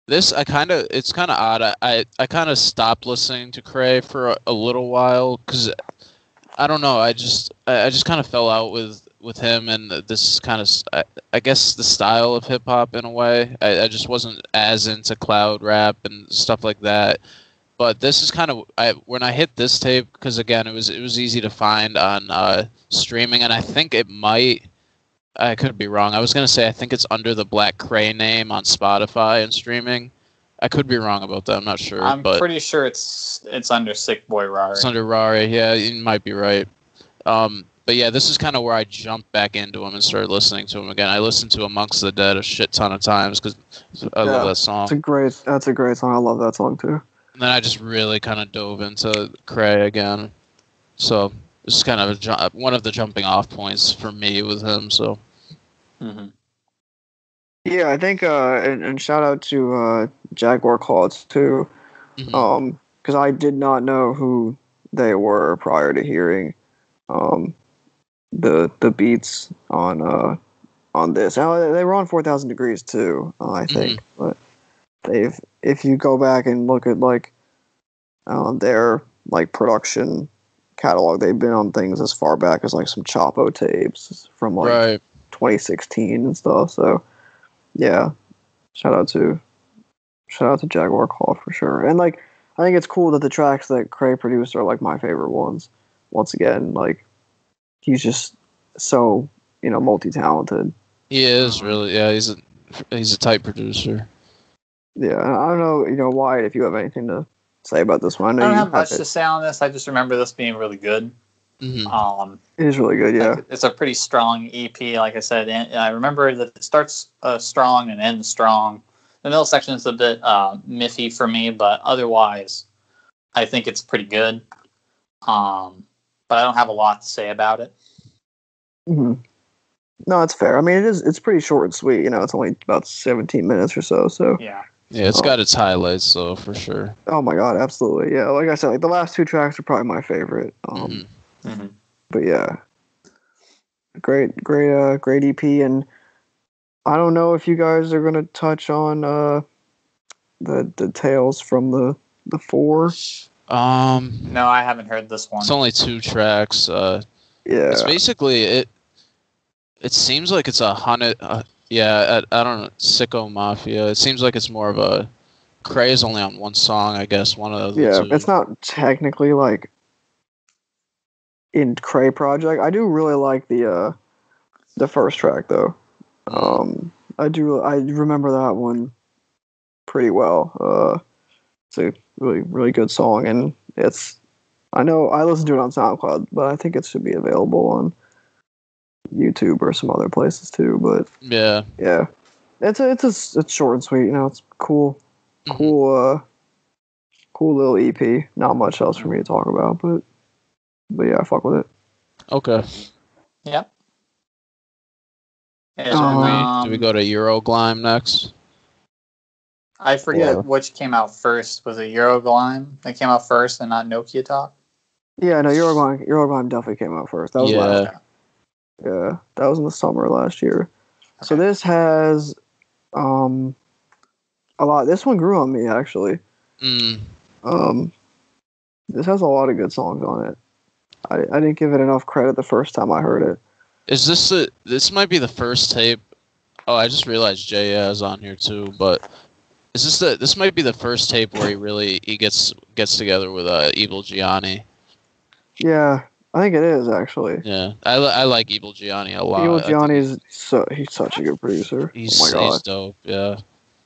This I kind of it's kind of odd. I I, I kind of stopped listening to Kray for a, a little while because I don't know. I just I, I just kind of fell out with with him and this kind of I, I guess the style of hip hop in a way. I, I just wasn't as into cloud rap and stuff like that. But this is kind of I when I hit this tape because again it was it was easy to find on uh, streaming and I think it might I could be wrong. I was gonna say I think it's under the Black Kray name on Spotify and streaming. I could be wrong about that. I'm not sure, I'm but pretty sure it's it's under Sickboyrari. it's under Rari. Yeah, you might be right. Um, but yeah, this is kind of where I jumped back into him and started listening to him again. I listened to Amongst the Dead a shit ton of times because I Yeah, love that That's a song. great. That's a great song. I love that song too. And then I just really kind of dove into Kray again. So this is kind of a ju- one of the jumping off points for me with him. So hmm Yeah, I think. Uh, and, and shout out to uh, Jaguar Claws too. mhm. um because i did not know who they were prior to hearing um the the beats on uh on this now they were on 4000 degrees too uh, i think but they've if you go back and look at like um their like production catalog they've been on things as far back as like some chapo tapes from like right. 2016 and stuff. So, yeah, shout out to shout out to Jaguar Claw for sure. And like, I think it's cool that the tracks that Kray produced are like my favorite ones. Once again, like he's just so you know multi talented. He is really yeah. He's a he's a tight producer. Yeah, I don't know you know Wyatt if you have anything to say about this one. I I know don't you have much it. to say on this. I just remember this being really good. hmm Um, It is really good. Yeah, it's a pretty strong EP. Like I said, and I remember that it starts uh, strong and ends strong. The middle section is a bit uh, miffy for me, but otherwise, I think it's pretty good. Um, but I don't have a lot to say about it. hmm no, it's fair. I mean, it is. It's pretty short and sweet. You know, it's only about 17 minutes or so. So, Yeah. Yeah, it's Oh. got its highlights though for sure. oh my god, absolutely. Yeah, like I said, like the last two tracks are probably my favorite. Um, Mhm. hmm but yeah great great uh great ep and i don't know if you guys are gonna touch on uh the details from the the four Um, No, I haven't heard this one. it's only two tracks. Uh, yeah it's basically it. It seems like it's a hundred. Uh, yeah, I, I don't know. Sicko Mafia. It seems like it's more of a. Kray is only on one song, I guess. One of the yeah two. it's not technically like in Kray project. I do really like the uh, the first track though. Um, I do I remember that one pretty well. Uh, it's a really really good song, and it's I know I listened to it on SoundCloud, but I think it should be available on YouTube or some other places too. But Yeah. yeah, it's a, it's a, it's short and sweet. You know, it's cool, Mhm. cool, uh, cool little EP. Not much else for me to talk about, but but yeah, I fuck with it. Okay. Yep. Yeah, Do we, um, do we go to Euroglime next? I forget Yeah. which came out first. Was it Euroglime that came out first and not Nokia Talk? Yeah, no, Euroglime, Euroglime definitely came out first. That was Yeah. last. Yeah, that was in the summer last year. So this has um a lot. This one grew on me actually. Mm. Um, this has a lot of good songs on it. I, I didn't give it enough credit the first time I heard it. Is this the? This might be the first tape. Oh, I just realized Jay is on here too. But is this the? This might be the first tape where he really he gets gets together with uh, Evil Gianni. Yeah, I think it is actually. Yeah, I, I like Evilgiane a lot. Evilgiane's so he's such a good producer. He's, oh my god, he's dope. Yeah.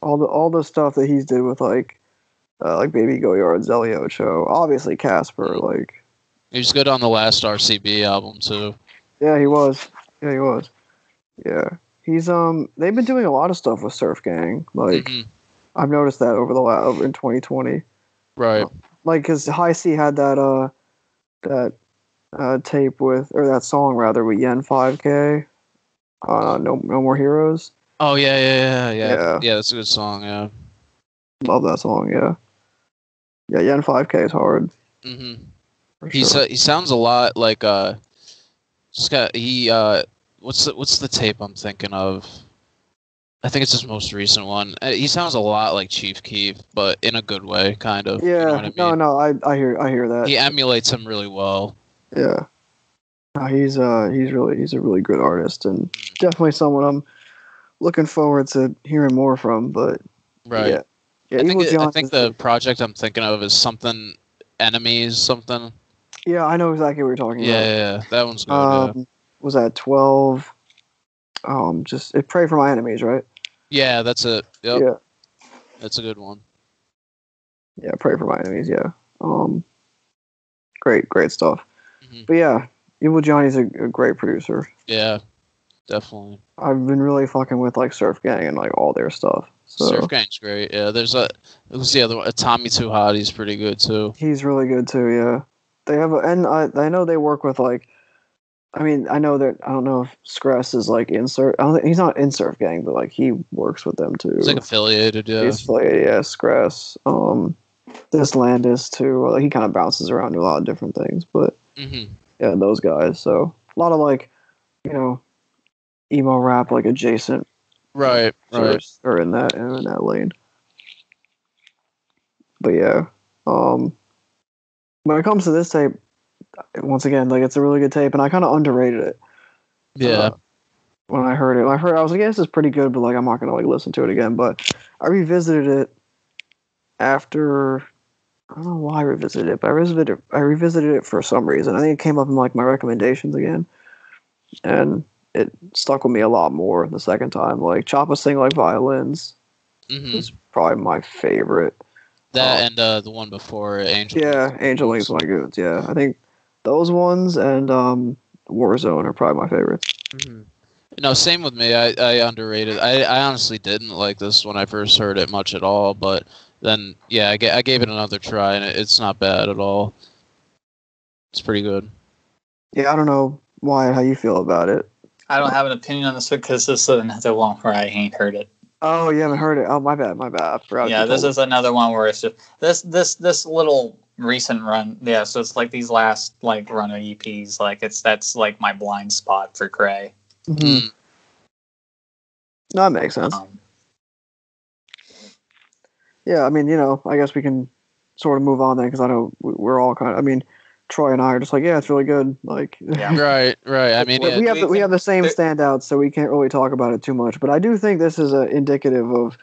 all the all the stuff that he's did with like uh, like Baby Go Yard, Zelio Show, obviously Casper. Like He was good on the last RCB album too. yeah, he was. Yeah, he was. Yeah, he's um. They've been doing a lot of stuff with Surf Gang. Like Mhm. I've noticed that over the last over in 2020. Right. like because High C had that uh that uh tape with or that song rather with Yen 5K. Uh, no, no more heroes. Oh yeah, yeah, yeah, yeah. Yeah. Yeah, that's a good song. Yeah. Love that song. Yeah, yeah. Yen 5K is hard. hmm He's sure. uh, he sounds a lot like uh, just got he uh, what's the what's the tape I'm thinking of? I think it's his most recent one. Uh, He sounds a lot like Chief Keef, but in a good way, kind of. yeah. You know what I mean? No, no. I I hear I hear that. He emulates him really well. Yeah. No, he's uh he's really he's a really good artist and definitely someone I'm looking forward to hearing more from. But Right. yeah, yeah. I think it, I think the project I'm thinking of is something enemies something. yeah I know exactly what you're talking Yeah, about. yeah, yeah. that one's good. yeah. Um, was that twelve? Um, just it, pray for my enemies, right? yeah, that's it. Yep, Yeah, that's a good one. yeah, pray for my enemies. Yeah. Um, great, great stuff. Mhm. But yeah, Evilgiane's a, a great producer. Yeah, definitely. I've been really fucking with like Surf Gang and like all their stuff. So Surf Gang's great. Yeah, there's a who's the other one? Tommy Too Hot. He's pretty good too. he's really good too. Yeah, they have, a, and I I know they work with like. I mean, I know that I don't know if Scress is like in Surf. I don't think, he's not in Surf Gang, but like he works with them too. He's like affiliated. Yeah. He's played, yeah, Scress. Um, this Landis too. Like he kind of bounces around to a lot of different things, but hmm yeah, those guys. So a lot of like, you know, emo rap like adjacent Right. Right. are in that in that lane. But yeah, um, when it comes to this tape, once again, like it's a really good tape, and I kind of underrated it. Yeah. uh, when I heard it, when I heard it, I was like, yeah, this is pretty good, but like I'm not gonna like listen to it again. But I revisited it after I don't know why I revisited it, but I revisited it, I revisited it for some reason. I think it came up in like my recommendations again, and it stuck with me a lot more the second time. Like Choppa sing like violins hmm is probably my favorite. That Oh. and uh, the one before Angel. Yeah, Angel Link's my goods. Yeah, I think those ones and um, Warzone are probably my favorites. Mhm. No, same with me. I, I underrated. I, I honestly didn't like this when I first heard it much at all, but then yeah, I, I gave it another try and it's not bad at all. It's pretty good. Yeah, I don't know why how you feel about it. I don't have an opinion on this because this is another one where I ain't heard it. Oh, you haven't heard it. Oh, my bad, my bad. I forgot yeah, this told is another one where it's just this this this little recent run. Yeah, so it's like these last like run of EPs. Like it's that's like my blind spot for Kray. me. Mhm. Mm. No, that makes sense. Um, Yeah, I mean, you know, I guess we can sort of move on then because I know we- we're all kind of. I mean, Troy and I are just like, yeah, it's really good. Like, <laughs> Yeah. Right, right. I mean, we, yeah, we have we the, we have the same standouts, so we can't really talk about it too much. But I do think this is uh, indicative of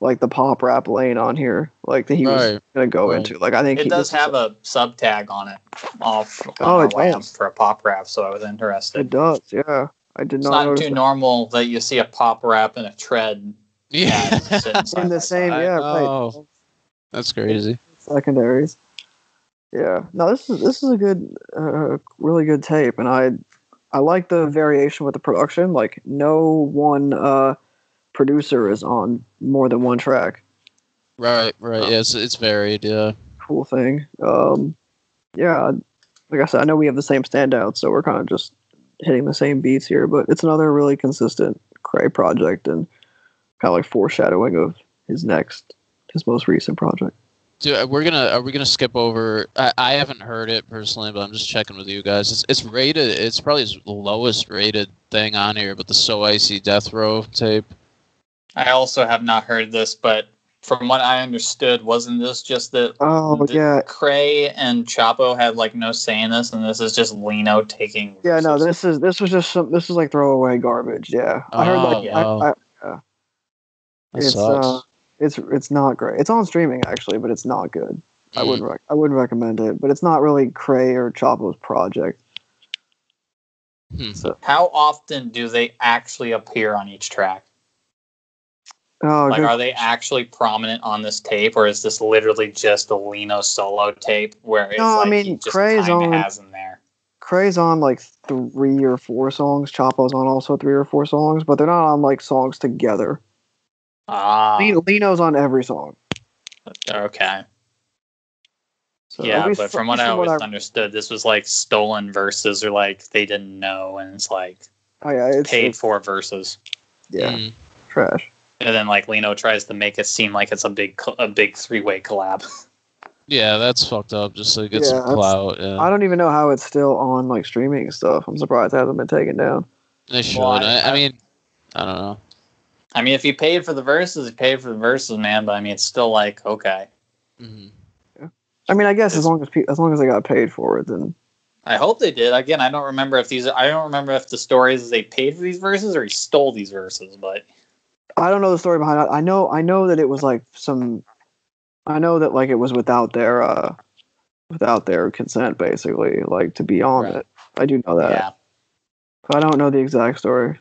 like the pop rap lane on here, like that he was gonna go Right. into. Like I think It he, does have a sub tag on it off on Oh, it lamp does. for a pop rap, so I was interested. It does, yeah. I did It's not not too that. normal that you see a pop rap and a tread Yeah. ad sitting <laughs> in the same. side. I Yeah, know. right. That's crazy. Secondaries. Yeah. No, this is this is a good, uh, really good tape, and I I like the variation with the production. Like no one uh, producer is on more than one track. Right, right. Yeah, it's, it's varied. Yeah. Cool thing. Um, yeah. Like I said, I know we have the same standouts, so we're kind of just hitting the same beats here. But it's another really consistent Kray project, and kind of like foreshadowing of his next, his most recent project. Dude, uh, we're gonna are we gonna skip over? I, I haven't heard it personally, but I'm just checking with you guys. It's, it's rated. It's probably his lowest rated thing on here, but the So Icy Death Row tape. I also have not heard this, but from what I understood, wasn't this just that Oh the- yeah, Kray and Chapo had like no say in this, and this is just Lino taking. Yeah, no, this is this was just some this is like throwaway garbage. Yeah, I heard Oh, like I, wow. I, That it's sucks. uh, it's it's not great. It's on streaming actually, but it's not good. I Mm. wouldn't rec- I wouldn't recommend it. But it's not really Kray or Chapo's project. Hmm. So How often do they actually appear on each track? oh, Like, good- are they actually prominent on this tape, or is this literally just a Lino solo tape where it's No, I mean, he just Kray's on- has them there? Kray's on like three or four songs. Chapo's on also three or four songs, but they're not on like songs together. Ah, Lino- Lino's on every song. okay. So yeah, but fr- from what at I least always understood, this was like stolen verses, or like they didn't know, and it's like oh, yeah, it's, paid it's- for verses. yeah, Mm. trash. And then like Lino tries to make it seem like it's a big co- a big three way collab. <laughs> Yeah, that's fucked up. Just to get Yeah, some clout. Yeah. I don't even know how it's still on like streaming stuff. I'm surprised it hasn't been taken down. They should. Well, I- I, I I- mean, I don't know. I mean, if you paid for the verses, you paid for the verses, man. But I mean, it's still like okay. hmm I mean, I guess as long as pe- as long as they got paid for it, then I hope they did. Again, I don't remember if these. I don't remember if the story is they paid for these verses or he stole these verses. But I don't know the story behind it. I know I know that it was like some. I know that like it was without their uh, without their consent, basically, like to be on Right. it. I do know that. yeah, But I don't know the exact story.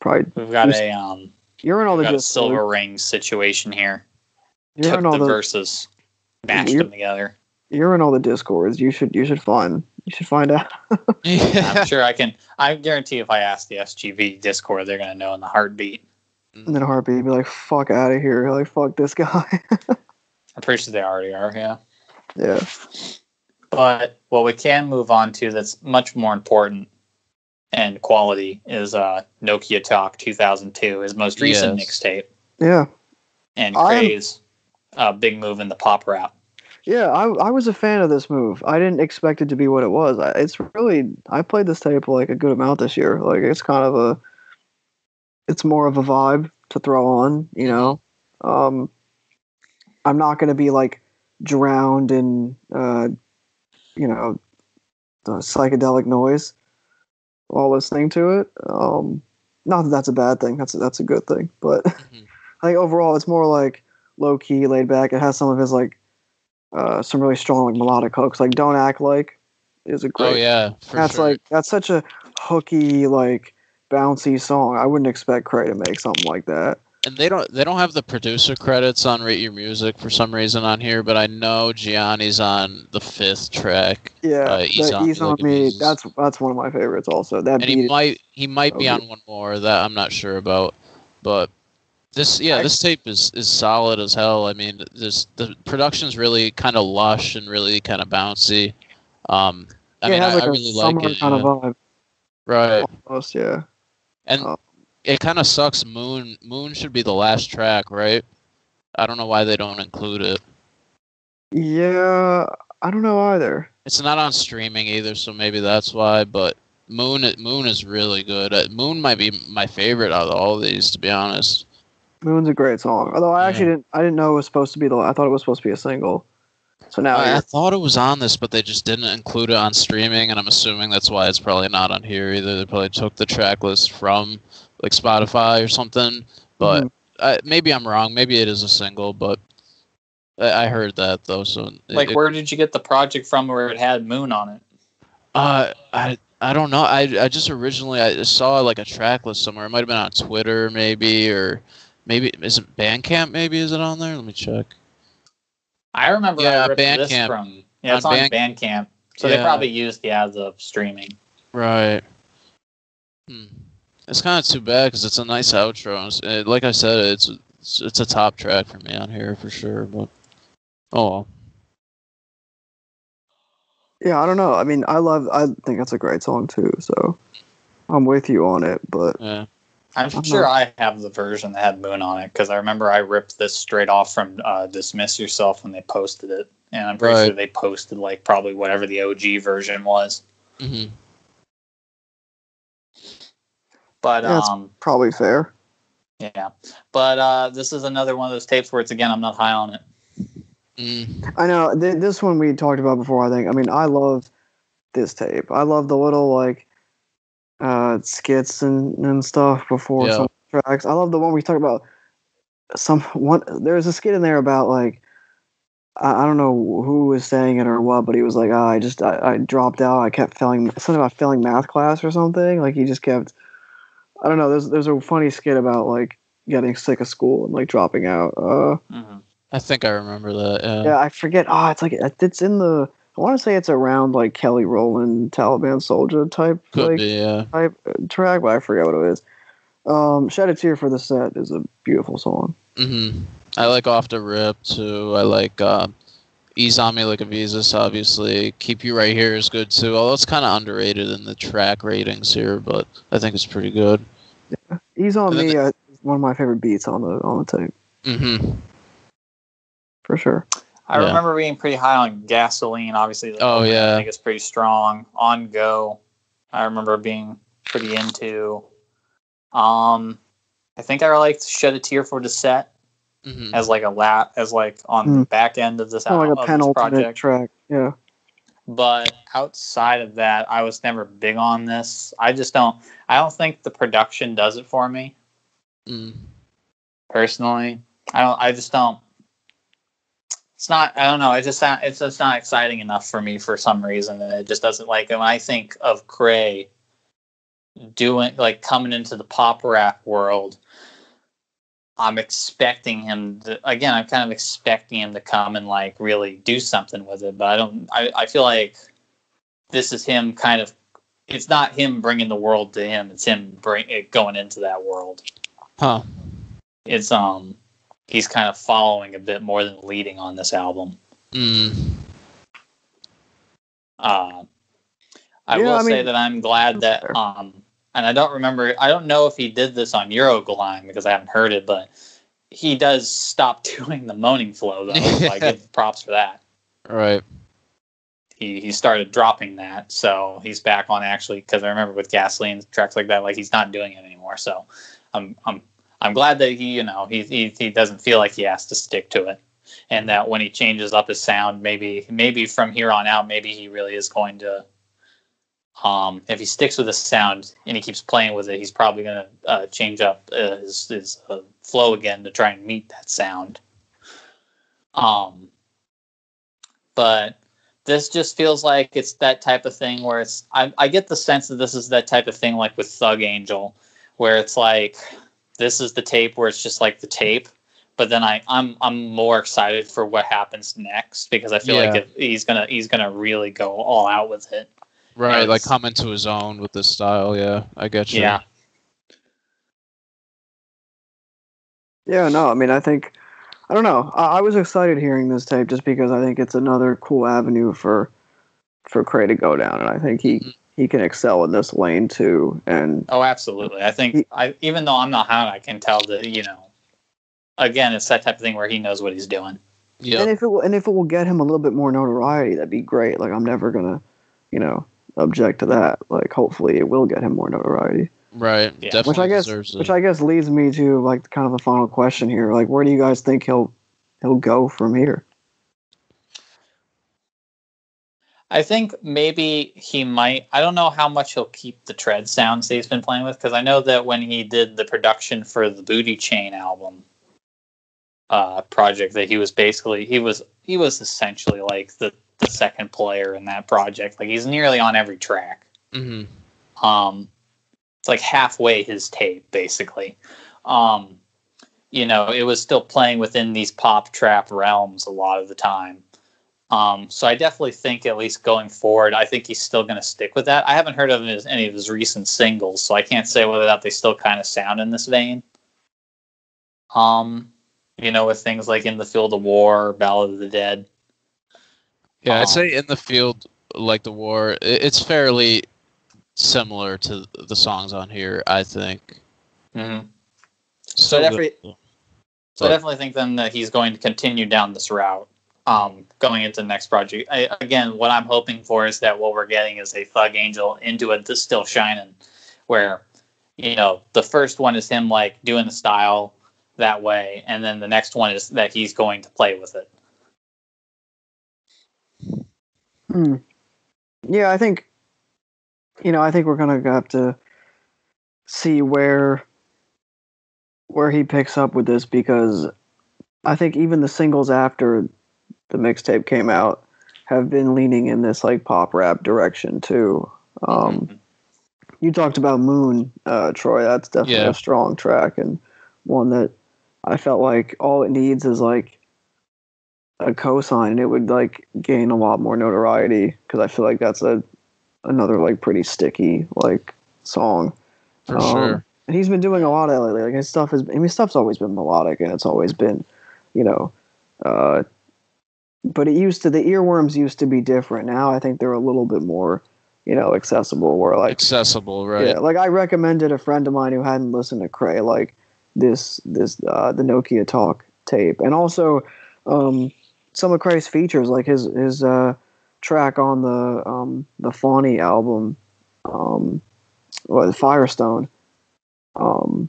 Probably we've got a um, you're in all we've the got a Discord. silver ring situation here. You're Took in all the the verses, mashed You're- them together. you're in all the discords. You should you should find you should find out. <laughs> I'm sure I can. I guarantee if I ask the SGV Discord, they're gonna know in the heartbeat. and then heartbeat be like fuck out of here. Like fuck this guy. <laughs> I'm pretty sure they already are. Yeah. yeah. But what we can move on to that's much more important and quality is uh, Nokia Talk 2002, his most recent Yes. mixtape, Yeah. and I'm- Kray's uh, big move in the pop rap. Yeah, I, I was a fan of this move. I didn't expect it to be what it was. I, it's really I played this tape like a good amount this year. Like it's kind of a it's more of a vibe to throw on, you know. Um I'm not going to be like drowned in uh you know the psychedelic noise while listening to it. Um not that that's a bad thing. That's a, that's a good thing, but <laughs> Mhm. I think overall it's more like low key, laid back. It has some of his like uh, some really strong like melodic hooks. Like "Don't Act Like" is a great. oh yeah, that's sure. like that's such a hooky like bouncy song. I wouldn't expect Kray to make something like that. And they don't they don't have the producer credits on Rate Your Music for some reason on here, but I know Giane's on the fifth track, Yeah, Uh, Ease on "Ease Me on Me." Breeze. That's that's one of my favorites. Also, that and he might he might be on one more that I'm not sure about, but this yeah I- this tape is is solid as hell. I mean this the production's really kind of lush and really kind of bouncy. Um, I yeah, mean it has I, like I a really like it. kind yeah. of vibe. Right. Almost, yeah. And Oh. It kind of sucks. Moon Moon should be the last track, right? I don't know why they don't include it. Yeah, I don't know either. It's not on streaming either, so maybe that's why. But Moon Moon is really good. Uh, Moon might be my favorite out of all these, to be honest. Moon's a great song. Although I actually didn't, I didn't know it was supposed to be the. I thought it was supposed to be a single. So now, I, I thought it was on this, but they just didn't include it on streaming, and I'm assuming that's why it's probably not on here either. They probably took the track list from like Spotify or something. But Mhm. I, maybe I'm wrong. Maybe it is a single, but I, I heard that though. So it- Like, it- where did you get the project from where it had Moon on it? Uh, I I don't know. I I just originally I saw like a track list somewhere. It might have been on Twitter, maybe, or maybe is it Bandcamp? Maybe is it on there? Let me check. I remember Yeah, I Bandcamp. from. Yeah, it's On on, Band- Bandcamp. So they probably used the ads of streaming. Right. Hmm. It's kind of too bad because it's a nice outro. and uh, like I said, it's, it's it's a top track for me on here for sure. But oh well. Yeah, I don't know. I mean, I love. I think that's a great song too. So I'm with you on it. But Yeah. I'm I'm sure not- I have the version that had Moon on it because I remember I ripped this straight off from uh, Dismiss Yourself when they posted it, and I'm pretty Right. sure they posted like probably whatever the OG version was. hmm But Yeah, it's- um, probably fair. yeah. But uh, this is another one of those tapes where it's again I'm not high on it. Mm. I know th- this one we talked about before. I think. I mean, I love this tape. I love the little like uh skits and, and stuff before Yeah. some tracks. I love the one we talked about. Some one there's a skit in there about like I, I don't know who was saying it or what, but he was like, ah, I just I, I dropped out. I kept failing something about failing math class or something. Like he just kept. I don't know. There's there's a funny skit about like getting sick of school and like dropping out. Uh, hmm I think I remember that. Yeah. yeah, I forget. Oh, it's like it's in the. I want to say it's around like Kelly Rowland, Taliban soldier type Could like be. Yeah. type uh, track, but I forget what it is. Um, Shed a Tear for the Set is a beautiful song. hmm I like Off the Rip too. I like uh, Ease on Me Like a Visas, obviously. Keep You Right Here is good too. Although it's kind of underrated in the track ratings here, but I think it's pretty good. Ease on And Me uh, is one of my favorite beats on the on the tape Mm-hmm. for sure. I Yeah. remember being pretty high on gasoline. Obviously, the Oh, yeah. I think it's pretty strong. On go, I remember being pretty into. Um, I think I liked Shed a Tear for the Set hmm as like a lat as like on the Hmm. back end of this, Kind of like a of penultimate project. track. Yeah. But outside of that, I was never big on this. I just don't. I don't think the production does it for me mm personally. I don't. I just don't. It's not. I don't know. It just sound, it's just not exciting enough for me for some reason, and it just doesn't like. When I think of Kray doing like coming into the pop rap world, I'm expecting him to. Again, I'm kind of expecting him to come and like really do something with it, but I don't. I, I feel like this is him kind of. It's not him bringing the world to him. It's him bring it going into that world Huh. it's um he's kind of following a bit more than leading on this album. Mm. Uh, I Yeah, will I say that I'm glad that Fair. um and I don't remember I don't know if he did this on Euroglime because I haven't heard it, but he does stop <laughs> doing the moaning flow though. so I give <laughs> props for that. Right. He he started dropping that, so he's back on actually because I remember with gasoline tracks like that, like he's not doing it anymore. So I'm I'm I'm glad that he you know he he he doesn't feel like he has to stick to it, and that when he changes up his sound, maybe maybe from here on out, maybe he really is going to. Um, if he sticks with the sound and he keeps playing with it, he's probably going to uh, change up uh, his his uh, flow again to try and meet that sound. Um, but this just feels like it's that type of thing where it's I, I get the sense that this is that type of thing like with Thug Angel, where it's like this is the tape where it's just like the tape, but then I I'm I'm more excited for what happens next because I feel like Yeah. if he's gonna he's gonna really go all out with it. Right. Yes. Like come into his own with this style. Yeah. I get you. Yeah. Yeah, no, I mean, I think, I don't know. I, I was excited hearing this tape just because I think it's another cool avenue for for Kray to go down, and I think he Mhm. he can excel in this lane too. And Oh, absolutely. I think He- I even though I'm not high, I can tell that you know. Again, it's that type of thing where he knows what he's doing. Yeah. and if it will, and if it will get him a little bit more notoriety, that'd be great. Like I'm never gonna, you know, object to that. Like hopefully it will get him more notoriety. Right. Yeah. Definitely Which I guess, deserves it. which I guess leads me to like kind of the final question here. Like, where do you guys think he'll he'll go from here? I think maybe he might. I don't know how much he'll keep the tread sounds that he's been playing with because I know that when he did the production for the Booty Chain album uh, project, that he was basically he was he was essentially like the the second player in that project. Like he's nearly on every track. hmm Um, it's like halfway his tape, basically. Um, you know, it was still playing within these pop trap realms a lot of the time. Um, so I definitely think, at least going forward, I think he's still going to stick with that. I haven't heard of his, any of his recent singles, so I can't say whether or not they still kind of sound in this vein. Um, you know, with things like "In the Field of War," "Ballad of the Dead." Yeah, Um, I'd say in the field, like the war, it's fairly similar to the songs on here. I think. Mm-hmm. Still definitely-. So I definitely think then that he's going to continue down this route um, going into the next project. I, again, what I'm hoping for is that what we're getting is a Thug Angel into a This Still Shining, where you know the first one is him like doing the style that way, and then the next one is that he's going to play with it. Hmm. Yeah, I think you know, I think we're gonna have to see where where he picks up with this because I think even the singles after the mixtape came out have been leaning in this like pop rap direction too. Um, you talked about Moon, uh, Troy. That's definitely Yeah. a strong track and one that I felt like all it needs is like a cosign, and it would like gain a lot more notoriety because I feel like that's a another like pretty sticky like song. for Um, sure. And he's been doing a lot of lately. Like his stuff has, I mean, his stuff's always been melodic, and it's always been, you know, uh, but it used to the earworms used to be different. Now I think they're a little bit more, you know, accessible. Where like Accessible, right? yeah, like I recommended a friend of mine who hadn't listened to Kray like this this uh, the Nokia Talk tape, and also um, some of Kray's features, like his his uh, track on the um, the Fawny album, um, the Firestone. Um,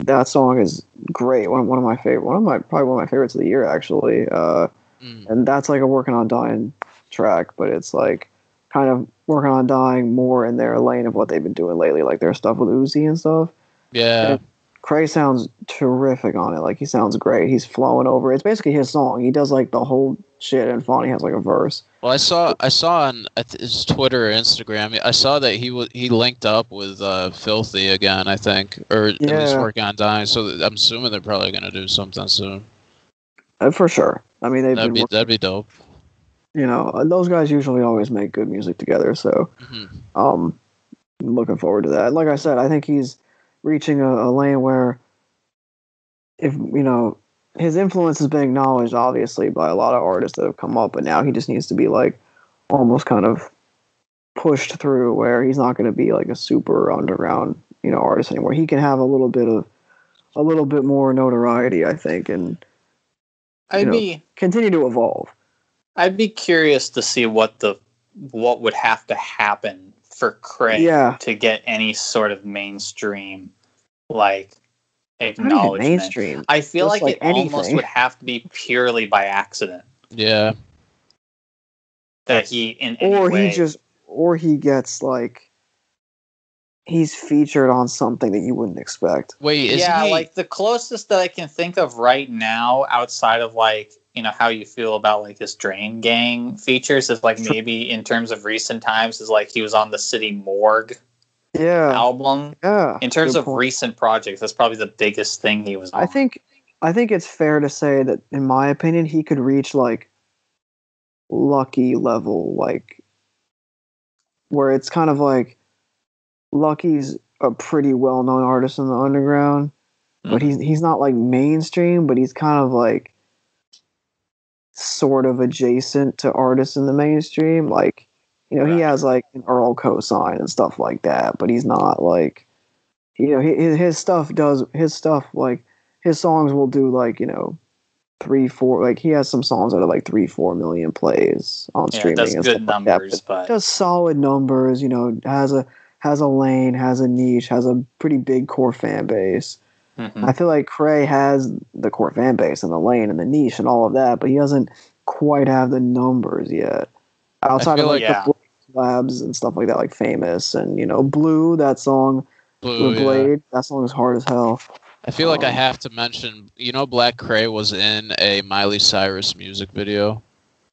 that song is great. One one of my favorite. One of my probably one of my favorites of the year actually. Uh, Mm. and that's like a working on dying track but it's like kind of working on dying more in their lane of what they've been doing lately like their stuff with uzi and stuff Yeah, kray sounds terrific on it like he sounds great he's flowing over it's basically his song he does like the whole shit and Fonny has like a verse Well, I saw I saw on his Twitter or Instagram. I saw that he was he linked up with uh, Filthy again. I think, or at least working on dying. So th- I'm assuming they're probably gonna do something soon. uh, for sure i mean That'd be working, that'd be dope. you know uh, those guys usually always make good music together so hmm um I'm looking forward to that like i said i think he's reaching a, a lane where if you know his influence has been acknowledged obviously by a lot of artists that have come up but now he just needs to be like almost kind of pushed through where he's not going to be like a super underground you know artist anymore. He can have a little bit of a little bit more notoriety i think and I'd know, be continue to evolve. I'd be curious to see what the what would have to happen for Kray Yeah. to get any sort of mainstream like not acknowledgement. mainstream I feel like, like it almost would have to be purely by accident Yeah, that he in any or way, he just or he gets like he's featured on something that you wouldn't expect wait, is yeah, he? like the closest that I can think of right now, outside of like you know how you feel about like his Drain Gang features, is like maybe in terms of recent times, is like he was on the City Morgue yeah album. yeah In terms of point. recent projects, that's probably the biggest thing he was. On. i think i think it's fair to say that in my opinion he could reach like Lucki level like where it's kind of like Lucki's a pretty well-known artist in the underground but Mhm. he's he's not like mainstream but he's kind of like sort of adjacent to artists in the mainstream like you know he has like an earl cosign and stuff like that but he's not like you know his his stuff does his stuff like his songs will do like you know three four like he has some songs that are like three four million plays on yeah, streaming that's and good stuff like that, numbers, but but does solid numbers you know has a has a lane has a niche has a pretty big core fan base mhm. I feel like Kray has the core fan base and the lane and the niche and all of that, but he doesn't quite have the numbers yet. outside of like like- the labs and stuff like that, like famous and you know Blue. That song Blue, with yeah. Blade. That song is hard as hell. I feel like I Um, have to mention, you know, Black Kray was in a Miley Cyrus music video.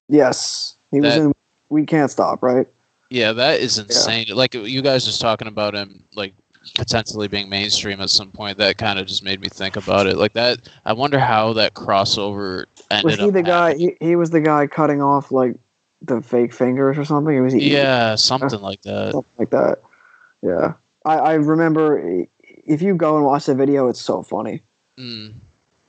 Yes, he was in. We can't stop, right? Yeah, that is insane. Like you guys just talking about him, like potentially being mainstream at some point. That kind of just made me think about it. Like that, I wonder how that crossover ended Was he up the guy? He, he was the guy cutting off like the fake fingers or something. Or was he? Yeah, something like that. something like that. Yeah, I, I remember. If you go and watch the video, it's so funny. Mm.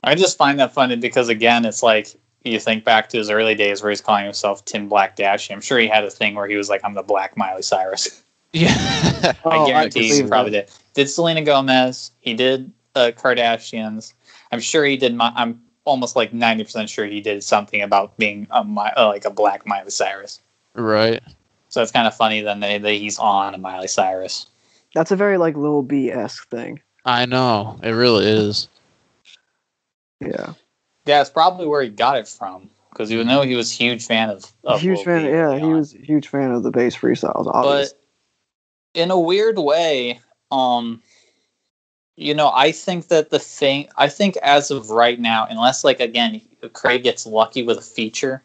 I just find that funny because again, it's like you think back to his early days where he's calling himself Tim Black Dashy. I'm sure he had a thing where he was like, "I'm the Black Miley Cyrus." <laughs> Yeah, Oh, I I guarantee can he see probably did. Did Selena Gomez? He did uh, Kardashians. I'm sure he did. My, I'm almost like 90 percent sure he did something about being a Mi- uh, like a Black Miley Cyrus. right. So it's kind of funny then that, that he's on a Miley Cyrus. That's a very like Lil B esque thing. I know it really is. Yeah, Yeah, it's probably where he got it from because you know he was huge fan of. of huge Lil fan. Peep Yeah, he on. was a huge fan of the bass freestyles. Obviously. but in a weird way um you know i think that the thing i think as of right now unless like again kray gets lucky with a feature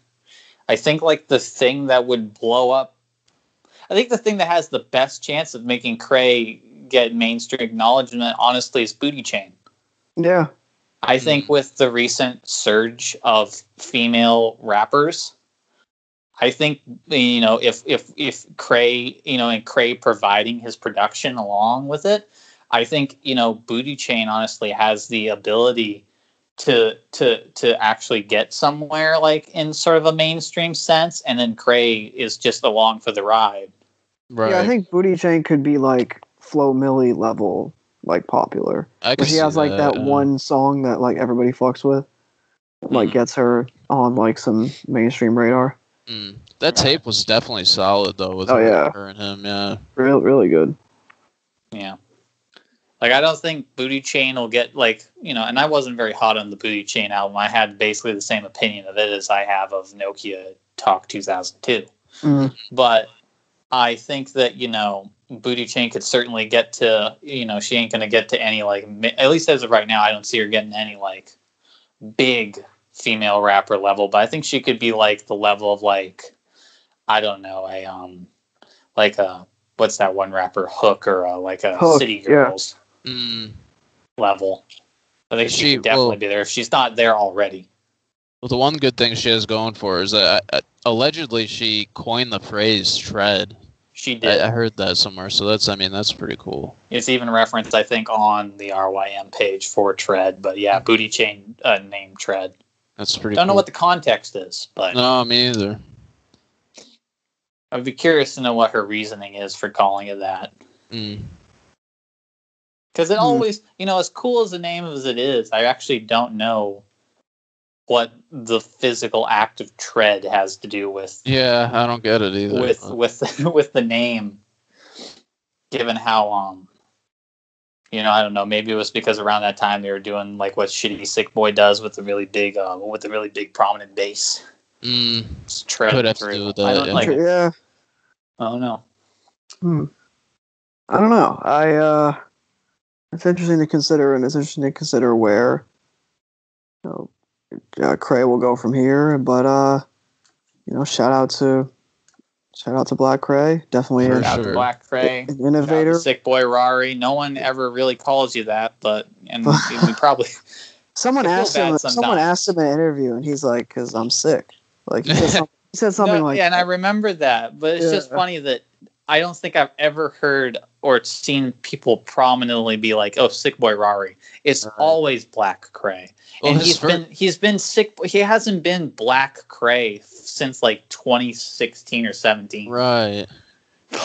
i think like the thing that would blow up i think the thing that has the best chance of making kray get mainstream acknowledgement honestly is booty chain. Yeah, I think with the recent surge of female rappers, I think you know if if if Kray you know and Kray providing his production along with it, I think you know Booty Chain honestly has the ability to to to actually get somewhere like in sort of a mainstream sense, and then Kray is just along for the ride. Right. yeah. I think Booty Chain could be like Flo Milli level, like popular. I Where can she has like that, yeah. one song that like everybody fucks with, like Mhm. gets her on like some mainstream radar. Mm. That tape was definitely solid though. With Oh, yeah. her and him. Yeah. Real, really good. Yeah. Like I don't think Booty Chain will get like you know, and I wasn't very hot on the Booty Chain album. I had basically the same opinion of it as I have of Nokia Talk 2002. Mm. But I think that you know, Booty Chain could certainly get to you know, she ain't gonna get to any like mi- at least as of right now, I don't see her getting any like big female rapper level. But I think she could be like the level of like I don't know a um like a what's that one rapper Hook or a, like a Hook, City yeah. Girls Mm. level. I think she, She- could definitely well- be there if she's not there already. Well, the one good thing she has going for her is that uh, allegedly she coined the phrase "tread." She did. I, I heard that somewhere, so that's I mean that's pretty cool. It's even referenced, I think, on the RYM page for Tread. But yeah, Booty Chain uh, name Tread. That's pretty. Don't know what the context is, but No, me either. I'd be curious to know what her reasoning is for calling it that. Mm. Because it Hmm. always, you know, as cool as the name as it is, I actually don't know what the physical act of tread has to do with Yeah, I don't get it either. with but- with <laughs> with the name. Given how um, you know, I don't know. Maybe it was because around that time they were doing like what Shitty Sick Boy does with the really big uh, with the really big prominent bass. Mm, It's Could have to do with I don't yeah. like. yeah. I don't know. Hmm. I don't know. I uh, it's interesting to consider, and it's interesting to consider where you know, uh, Kray will go from here. But uh, you know, shout out to shout out to Black Kray, definitely For Shout out sure. to Black Kray. an Shout out to innovator. Sickboyrari. No one ever really calls you that, but and <laughs> we probably Someone asked him. bad Someone asked him in an interview, and he's like, "Cause I'm sick." Like he said, <laughs> some, he said something No, like, yeah, and I remember that, but it's just funny that I don't think I've ever heard or seen people prominently be like, "Oh, Sickboyrari." It's Right. always Black Kray, well, and he's fir- been he's been sick. He hasn't been Black Kray since like 2016 or 17, right.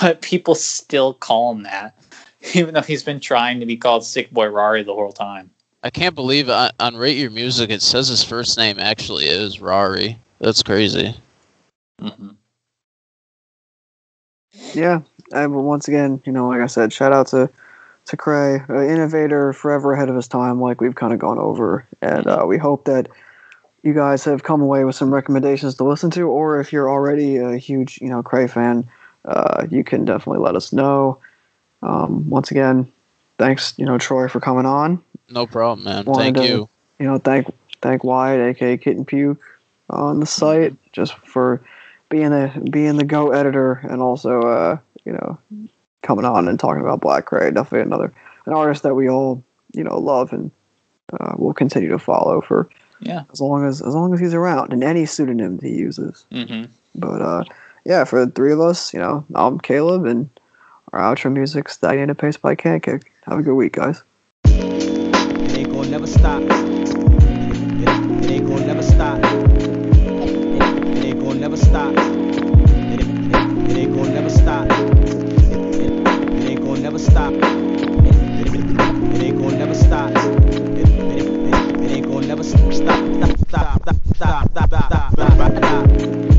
but people still call him that, <laughs> even though he's been trying to be called Sickboyrari the whole time. I can't believe on, on Rate Your Music it says his first name actually is Rari. That's crazy. hmm Yeah, and but once again, you know, like I said, shout out to to Kray, uh, innovator, forever ahead of his time, like we've kind of gone over, and uh, we hope that you guys have come away with some recommendations to listen to, or if you're already a huge, you know, Kray fan, uh, you can definitely let us know. Um, once again, thanks, you know, Troy, for coming on. No problem, man. Wanted Thank to- you. You know, thank thank Wyatt, aka Kitten Puke, on the site just for being the being the go editor and also uh, you know coming on and talking about Black Kray. Definitely another an artist that we all you know love and uh, will continue to follow for Yeah. as long as as long as he's around and any pseudonym he uses. hmm But uh, yeah, for the three of us, you know, I'm Caleb and our outro music's Stagnated Pace by can Cankick. Have a good week, guys. It ain't gonna never stop. It, it, it ain't gonna never stop never stop. It, ain't gonna never stop. It, ain't gonna never stop. It, ain't gonna never stop. It, ain't gonna never stop. Stop, stop, stop, stop, stop, stop, stop, stop.